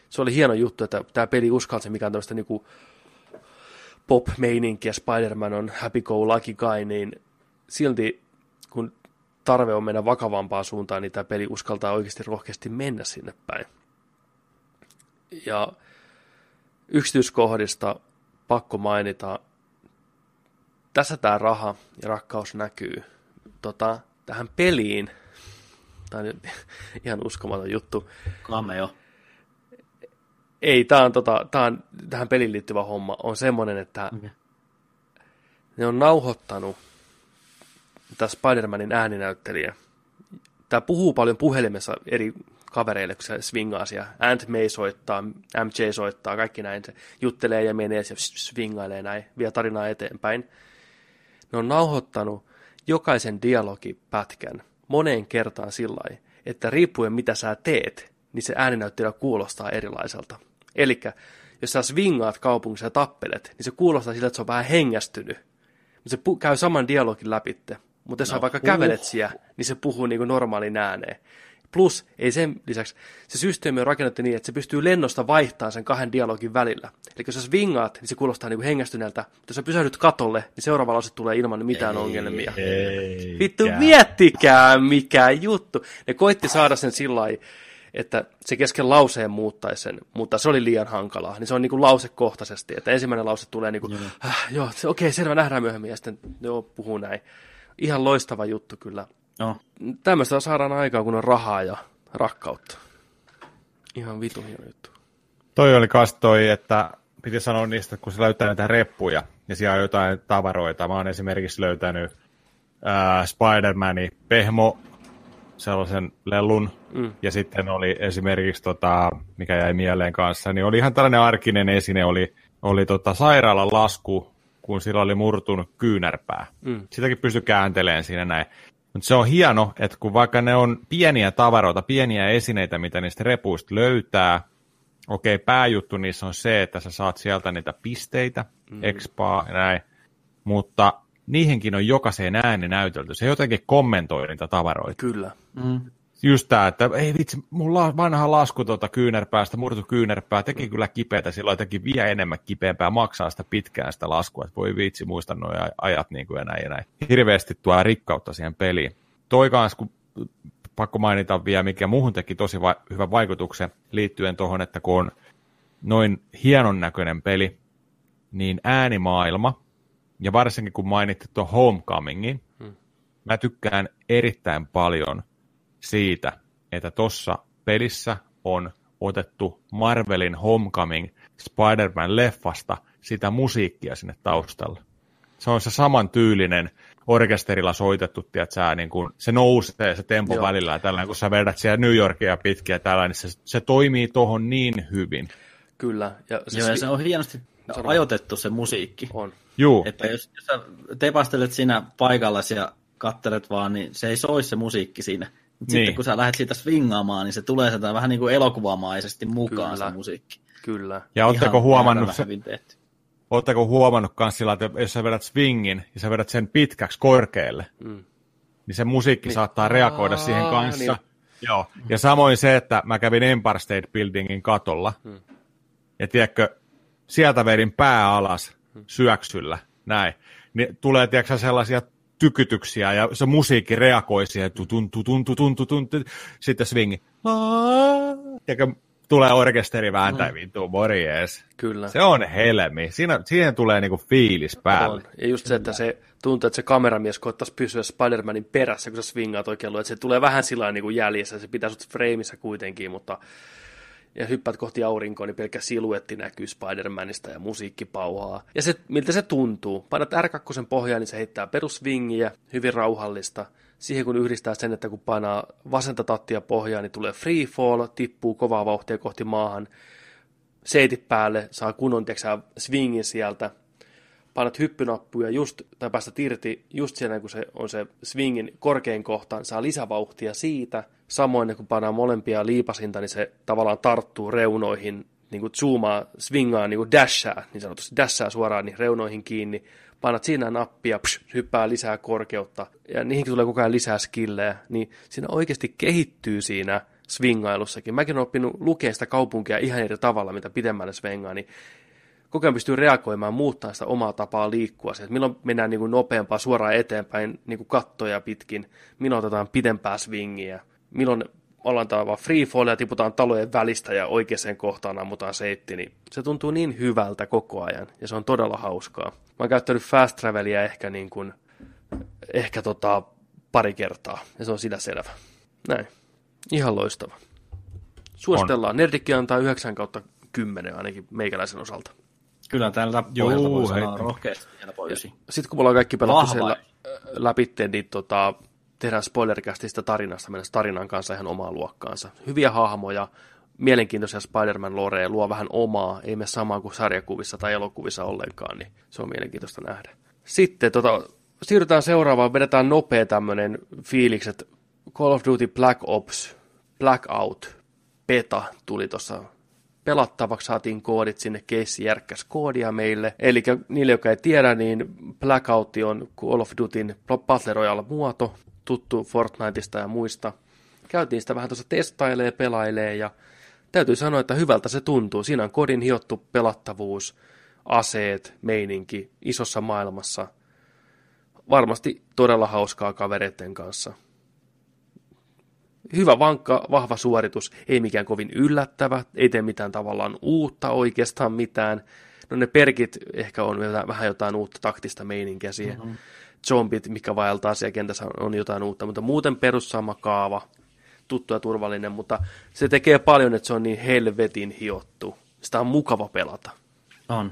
se oli hieno juttu, että tämä peli uskalsi, mikä on tämmöistä niinku pop-meininkiä, Spider-Man on happy go lucky guy, niin silti kun tarve on mennä vakavampaan suuntaan, niin tämä peli uskaltaa oikeasti rohkeasti mennä sinne päin. Ja yksityiskohdista pakko mainita, tässä tämä raha ja rakkaus näkyy tota, tähän peliin. Tämä on ihan uskomaton juttu. Cameo. Ei, tämä on, tota, tämä on tähän peliin liittyvä homma. On semmoinen, että Okay. ne on nauhoittanut tämä Spider-Manin ääninäyttelijä. Tämä puhuu paljon puhelimessa eri kavereille, kun se swingaa siellä. Ant May soittaa, MJ soittaa, kaikki näin. Se juttelee ja menee ja swingailee näin, vie tarinaa eteenpäin. Ne on nauhoittanut jokaisen dialogipätkän moneen kertaan sillä että riippuen mitä sä teet, niin se ääninäyttelijä kuulostaa erilaiselta. Eli jos sä swingaat kaupungissa ja tappelet, niin se kuulostaa siltä, että se on vähän hengästynyt. Mutta se pu- käy saman dialogin läpitte. Mutta jos no, sä vaikka kävelet siellä, niin se puhuu niin kuin normaalin ääneen. Plus, ei sen lisäksi, se systeemi on rakennettu niin, että se pystyy lennosta vaihtamaan sen kahden dialogin välillä. Eli jos sä swingaat, niin se kuulostaa niin kuin hengästyneeltä. Mutta jos sä pysähdyt katolle, niin seuraava lause tulee ilman mitään ei, ongelmia. Ei, Vittu, miettikää mikä juttu. Ne koitti saada sen sillä lailla, että se kesken lauseen muuttaisi sen, mutta se oli liian hankalaa. Niin se on niin kuin lausekohtaisesti, että ensimmäinen lause tulee niin kuin, joo, äh, joo se- okei, selvä, nähdään myöhemmin, ja sitten joo, puhuu näin. Ihan loistava juttu kyllä. No, Tämmöistä saadaan aikaa, kun on rahaa ja rakkautta. Ihan vitun hieno juttu. Toi oli kas toi, että piti sanoa niistä, kun se löytää näitä reppuja ja siellä on jotain tavaroita. Mä oon esimerkiksi löytänyt ää, Spider-Manin pehmo sellaisen lellun, mm. ja sitten oli esimerkiksi, tota, mikä jäi mieleen kanssa, niin oli ihan tällainen arkinen esine, oli, oli tota sairaalan lasku, kun sillä oli murtunut kyynärpää. Mm. Sitäkin pystyi kääntelemään siinä näin. Mutta se on hieno, että kun vaikka ne on pieniä tavaroita, pieniä esineitä, mitä niistä repuista löytää, okei, pääjuttu niissä on se, että sä saat sieltä niitä pisteitä, mm. expaa ja näin, mutta niihinkin on jokaiseen ääni näytelty. Se jotenkin kommentoi niitä tavaroita. Kyllä. mm. Just tämä, että ei vitsi, mun la- vanha lasku tuota kyynärpäästä, murtu kyynärpää, teki kyllä kipeätä, silloin teki vielä enemmän kipeämpää, maksaa sitä pitkään sitä laskua, että voi vitsi, muista nuo ajat niin kuin ja näin ja näin. Hirveästi tuo rikkautta siihen peliin. Toi kans, kun pakko mainita vielä, mikä muuhun teki tosi va- hyvän vaikutuksen liittyen tuohon, että kun on noin hienon näköinen peli, niin äänimaailma, ja varsinkin kun mainittiin tuon Homecomingin, hmm. mä tykkään erittäin paljon siitä, että tuossa pelissä on otettu Marvelin Homecoming Spider-Man-leffasta sitä musiikkia sinne taustalle. Se on se saman tyylinen orkesterilla soitettu, tiedätkö, niin kun se nousee se tempo Joo. Välillä ja tällainen, kun sä vedät siellä New Yorkia pitkin ja tällainen, niin se, se toimii tohon niin hyvin. Kyllä. Ja se, Joo, ja se on hienosti Sano. ajoitettu se musiikki. on. Juu, Että jos, jos sä tepastelet siinä paikalla ja kattelet vaan, niin se ei soi se musiikki siinä. Mutta Niin. sitten kun sä lähdet siitä swingaamaan, niin se tulee sieltä vähän niin kuin elokuvamaisesti mukaan Kyllä. se musiikki. Kyllä. ja ootteko huomannut, se, hyvin tehty. ootteko huomannut kans sillä, että jos sä vedät swingin ja sä vedät sen pitkäksi korkealle, Mm. niin se musiikki niin. saattaa reagoida Aa, siihen kanssa. niin. Joo. Ja samoin se, että mä kävin Empire State Buildingin katolla, hmm. ja tiedätkö, sieltä vedin pää alas syöksyllä, näin. Niin tulee, tiedätkö, sellaisia tykytyksiä, ja se musiikki reagoi siihen, tutun, tutun, tutun, tutun, sitten swingi. Tiedätkö, tulee orkesteri vääntää, vittu, morjes. Kyllä. Se on helmi. Siinä, siihen tulee niinku fiilis päälle. On. Ja just se, että se tuntuu, että se kameramies koettaisi pysyä Spider-Manin perässä, kun sä swingaat oikein. Että se tulee vähän sillä niin kuin jäljessä, se pitää sut freimissä kuitenkin, mutta ja hyppäät kohti aurinkoa, niin pelkkä siluetti näkyy Spider-Manista ja musiikki pauhaa. Ja se, miltä se tuntuu. Painat R2 pohjaan, niin se heittää perusvingiä, hyvin rauhallista. Siihen kun yhdistää sen, että kun painaa vasenta tattia pohjaan, niin tulee free fall, tippuu kovaa vauhtia kohti maahan. Seitit päälle, saa kunnon tiiäksä, swingin sieltä. painat hyppynappuja just, tai päästä irti just siinä, kun se on se swingin korkein kohta, niin saa lisävauhtia siitä. Samoin kun painaa molempia liipasinta, niin se tavallaan tarttuu reunoihin, niin kuin zoomaa, swingaa, niin kuin dashaa, niin sanotusti dashaa suoraan niin reunoihin kiinni. Painat siinä nappia, psh, hyppää lisää korkeutta, ja niihinkin tulee koko ajan lisää skillejä, niin siinä oikeasti kehittyy siinä swingailussakin. Mäkin olen oppinut lukea sitä kaupunkia ihan eri tavalla, mitä pidemmälle svengaa, niin koko ajan pystyy reagoimaan, muuttaa sitä omaa tapaa liikkua. Se, että milloin mennään niin kuin nopeampaa suoraan eteenpäin niin kuin kattoja pitkin, milloin otetaan pidempää swingiä, milloin ollaan vaan free fall ja tiputaan talojen välistä ja oikeaan kohtaan ammutaan seitti, niin se tuntuu niin hyvältä koko ajan ja se on todella hauskaa. Mä oon käyttänyt fast travelia ehkä, niin kuin, ehkä tota, pari kertaa ja se on sitä selvä. Näin. Ihan loistava. Suositellaan. On. Nerdikki antaa 9 kautta 10 ainakin meikäläisen osalta. Kyllä täällä pohjalta voi sanoa rohkeasti vielä Sitten kun me ollaan kaikki pelattu siellä läpi, niin tota, tehdään spoilerkästi tarinasta, mennä tarinan kanssa ihan omaa luokkaansa. Hyviä hahmoja, mielenkiintoisia Spider-Man loreja, luo vähän omaa, ei me samaa kuin sarjakuvissa tai elokuvissa ollenkaan, niin se on mielenkiintoista nähdä. Sitten tota, siirrytään seuraavaan, vedetään nopea tämmöinen fiilikset. Call of Duty Black Ops, Blackout, beta tuli tuossa pelattavaksi, saatiin koodit sinne, keissi järkkäs koodia meille. Eli niille, jotka ei tiedä, niin Blackout on Call of Dutyn Battle Royale muoto, tuttu Fortniteista ja muista. Käytiin sitä vähän tuossa testailee, pelailee ja täytyy sanoa, että hyvältä se tuntuu. Siinä on kodin hiottu pelattavuus, aseet, meininki isossa maailmassa. Varmasti todella hauskaa kavereiden kanssa. Hyvä, vankka, vahva suoritus, ei mikään kovin yllättävä, ei tee mitään tavallaan uutta oikeastaan mitään. No ne perkit ehkä on vähän jotain uutta taktista meininkiä siihen. Mm-hmm zombit, mikä vaeltaa siellä kentässä, on jotain uutta, mutta muuten perus sama kaava, tuttu ja turvallinen, mutta se tekee paljon, että se on niin helvetin hiottu. Sitä on mukava pelata. On.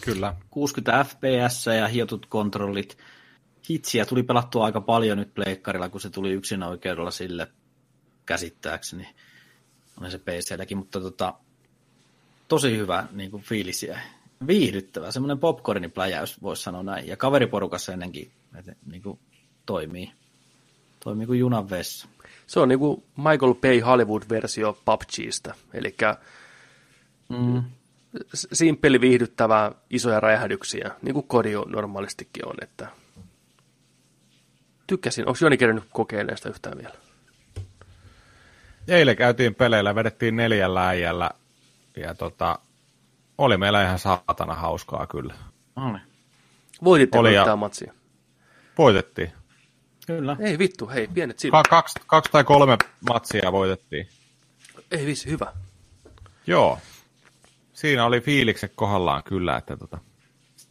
Kyllä. 60 fps ja hiotut kontrollit. Hitsiä tuli pelattua aika paljon nyt pleikkarilla, kun se tuli yksin oikeudella sille käsittääkseni. On se PClläkin, mutta tota, tosi hyvä niin kuin fiilisiä viihdyttävä, semmoinen popcornin pläjäys, voisi sanoa näin. Ja kaveriporukassa ennenkin että, niin kuin, toimii. Toimii kuin junan vessa. Se on niin kuin Michael Bay Hollywood-versio PUBGista, eli mm. simppeli viihdyttävää, isoja räjähdyksiä, niin kuin kodi normaalistikin on. Että... Tykkäsin. Onko Joni kerännyt kokeilemaan sitä yhtään vielä? Eilen käytiin peleillä, vedettiin neljällä äijällä ja tota, oli meillä ihan saatana hauskaa kyllä. Oli. Voititte oli ja... matsia? Voitettiin. Kyllä. Ei vittu, hei, pienet silmät. Ka- kaksi, kaksi tai kolme matsia voitettiin. Ei vissi, hyvä. Joo. Siinä oli fiilikset kohdallaan kyllä, että tota,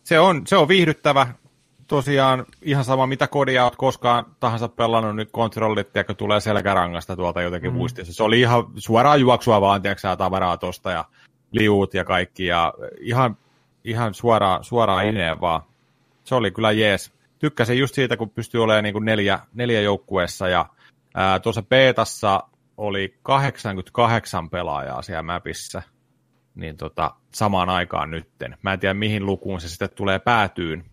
se, on, se on viihdyttävä. Tosiaan ihan sama, mitä kodia olet koskaan tahansa pelannut, nyt kontrollit, tiedätkö, tulee selkärangasta tuolta jotenkin mm. muistissa. Se oli ihan suoraan juoksua vaan, tiedätkö, tavaraa tosta ja liut ja kaikki, ja ihan, ihan suoraan, suoraan ineen vaan. Se oli kyllä jees. Tykkäsin just siitä, kun pystyy olemaan niin kuin neljä, neljä joukkueessa, ja ää, tuossa beetassa oli 88 pelaajaa siellä mapissa, niin tota, samaan aikaan nytten. Mä en tiedä, mihin lukuun se sitten tulee päätyyn,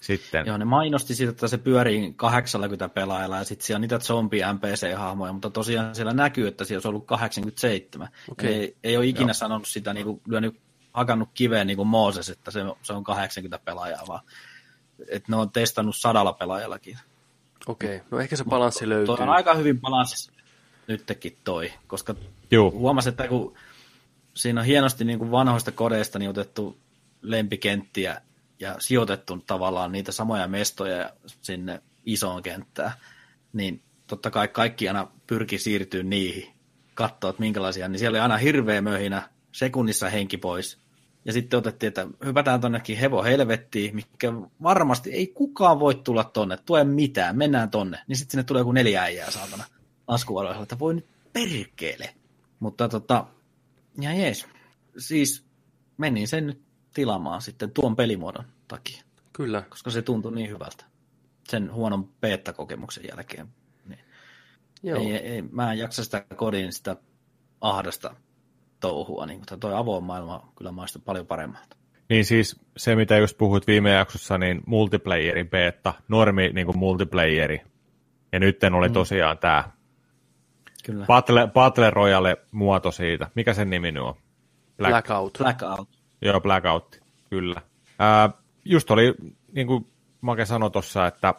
sitten. Joo, ne mainosti siitä, että se pyörii 80 pelaajalla ja sitten siellä on niitä zombi-NPC-hahmoja, mutta tosiaan siellä näkyy, että siellä on ollut 87. Okay. Ei, ei ole ikinä Joo. sanonut sitä, niin kuin, lyönyt, hakannut kiveen niin kuin Mooses, että se, se on 80 pelaajaa, vaan että ne on testannut sadalla pelaajallakin. Okei, okay. no ehkä se balanssi löytyy. Toi on aika hyvin balanssi nytkin toi, koska Joo. huomasin, että kun siinä on hienosti niin kuin vanhoista kodeista niin otettu lempikenttiä ja sijoitettu tavallaan niitä samoja mestoja sinne isoon kenttään, niin totta kai kaikki aina pyrki siirtyä niihin, katsoa, että minkälaisia, niin siellä oli aina hirveä möhinä, sekunnissa henki pois. Ja sitten otettiin, että hypätään tonnekin hevo helvettiin, mikä varmasti ei kukaan voi tulla tonne, tue mitään, mennään tonne. Niin sitten sinne tulee joku neljä äijää saatana laskuvaroilla, että voi nyt perkele. Mutta tota, ja jees. Siis menin sen nyt tilaamaan sitten tuon pelimuodon takia. Kyllä. Koska se tuntui niin hyvältä. Sen huonon beta-kokemuksen jälkeen. Niin. Joo. Ei, ei, mä en jaksa sitä kodin sitä ahdasta touhua. Niin, mutta toi avoin maailma kyllä maistuu paljon paremmalta. Niin siis se, mitä just puhuit viime jaksossa, niin multiplayerin beta, normi niin kuin multiplayeri. Ja nyt oli mm. tosiaan tämä Kyllä. Battle, Battle Royale muoto siitä. Mikä sen nimi nyt on? Black... Blackout. Blackout. Joo, Blackout, kyllä. Ää, just oli, niin kuin Make sanoi tuossa, että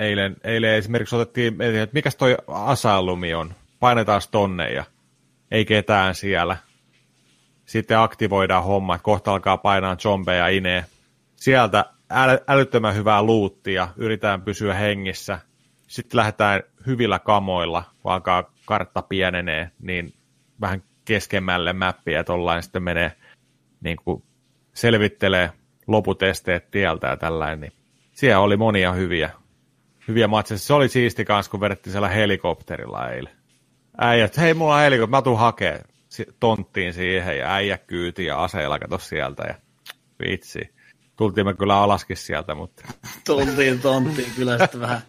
eilen, eilen esimerkiksi otettiin, että mikä toi asaalumi on, painetaan tonne ja ei ketään siellä. Sitten aktivoidaan homma, että kohta alkaa painaa zombeja ineen. Sieltä äly, älyttömän hyvää luuttia, yritetään pysyä hengissä. Sitten lähdetään hyvillä kamoilla, kun alkaa kartta pienenee, niin vähän keskemmälle mäppiä, että ollaan sitten menee niin kuin selvittelee loput esteet tieltä ja tällainen, niin siellä oli monia hyviä, hyviä matseja. Se oli siisti kanssa, kun vedettiin siellä helikopterilla eilen. Äijät, hei mulla on helikopteri, mä tuun hakee tonttiin siihen ja äijä kyyti ja aseilla kato sieltä ja vitsi. Tultiin me kyllä alaskin sieltä, mutta... Tultiin tonttiin kyllä sitten vähän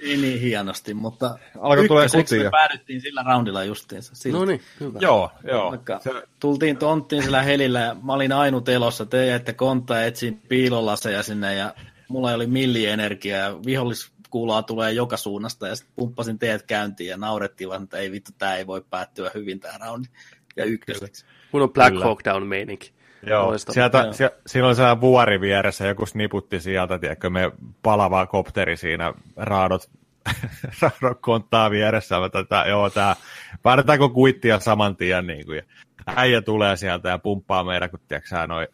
ei niin hienosti, mutta Alkoi tulee kutia. me päädyttiin sillä roundilla justiinsa. No niin, hyvä. Joo, joo. Vaikka se... tultiin tonttiin sillä helillä ja mä olin ainut elossa, te jäitte kontta ja etsin piilolaseja sinne ja mulla oli millienergiaa ja viholliskuulaa tulee joka suunnasta ja sitten pumppasin teet käyntiin ja naurettiin vaan, että ei vittu, tämä ei voi päättyä hyvin tämä roundi ja ykköseksi. Kun on Black Hawk Down meininki. Joo, sieltä, Joo. Sie, siinä oli sellainen vuori vieressä, joku sniputti sieltä, tiedätkö, me palava kopteri siinä, raadot, raadot konttaa vieressä, mä tätä, joo, tää, vaaditaanko kuittia saman tien, niin kuin, ja äijä tulee sieltä ja pumppaa meidän, kun tiedätkö noin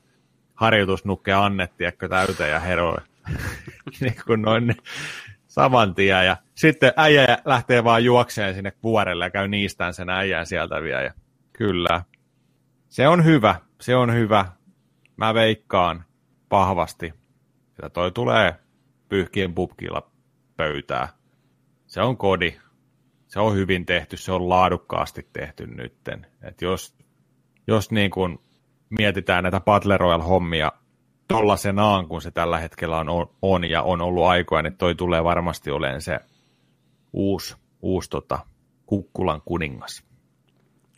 harjoitusnukke annettiin, tiedätkö, täyteen ja heroin. niin kuin noin saman tien, ja sitten äijä lähtee vaan juokseen sinne vuorelle ja käy niistään sen äijän sieltä vielä, ja kyllä, se on hyvä, se on hyvä. Mä veikkaan vahvasti, että toi tulee pyyhkien pubkilla pöytää. Se on kodi. Se on hyvin tehty, se on laadukkaasti tehty nytten. Et jos jos niin kun mietitään näitä Battle Royale-hommia tollasenaan, kun se tällä hetkellä on, on ja on ollut aikoja, niin toi tulee varmasti olemaan se uusi, uusi tota, kukkulan kuningas.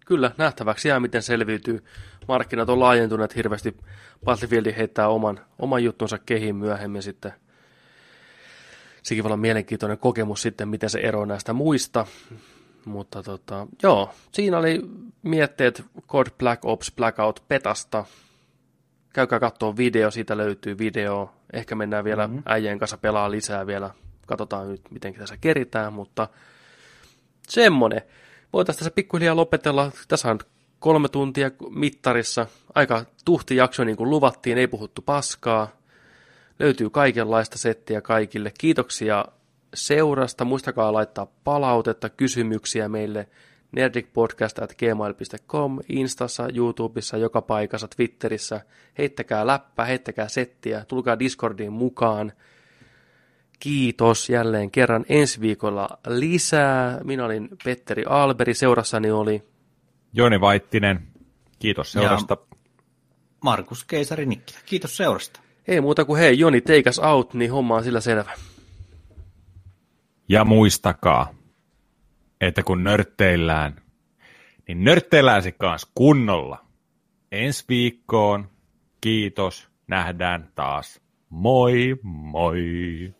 Kyllä, nähtäväksi jää, miten selviytyy. Markkinat on laajentuneet hirveästi. Battlefield heittää oman, oman juttunsa kehiin myöhemmin sitten. Sekin voi olla mielenkiintoinen kokemus sitten, miten se eroaa näistä muista. Mutta tota, joo, siinä oli mietteet Code Black Ops Blackout Petasta. Käykää katsoa video, siitä löytyy video. Ehkä mennään vielä mm-hmm. äijän kanssa pelaa lisää vielä. Katsotaan nyt, miten tässä keritään, mutta semmonen voitaisiin tässä pikkuhiljaa lopetella. Tässä on kolme tuntia mittarissa. Aika tuhti jakso niin kuin luvattiin, ei puhuttu paskaa. Löytyy kaikenlaista settiä kaikille. Kiitoksia seurasta. Muistakaa laittaa palautetta, kysymyksiä meille nerdicpodcast.gmail.com, Instassa, YouTubessa, joka paikassa, Twitterissä. Heittäkää läppää, heittäkää settiä, tulkaa Discordiin mukaan. Kiitos jälleen kerran ensi viikolla lisää. Minä olin Petteri Alberi, seurassani oli Joni Vaittinen. Kiitos seurasta. Ja Markus Keisari Nikkilä. Kiitos seurasta. Ei muuta kuin hei, Joni, take us out, niin homma on sillä selvä. Ja muistakaa, että kun nörtteillään, niin nörtteillään se kanssa kunnolla. Ensi viikkoon. Kiitos. Nähdään taas. Moi moi.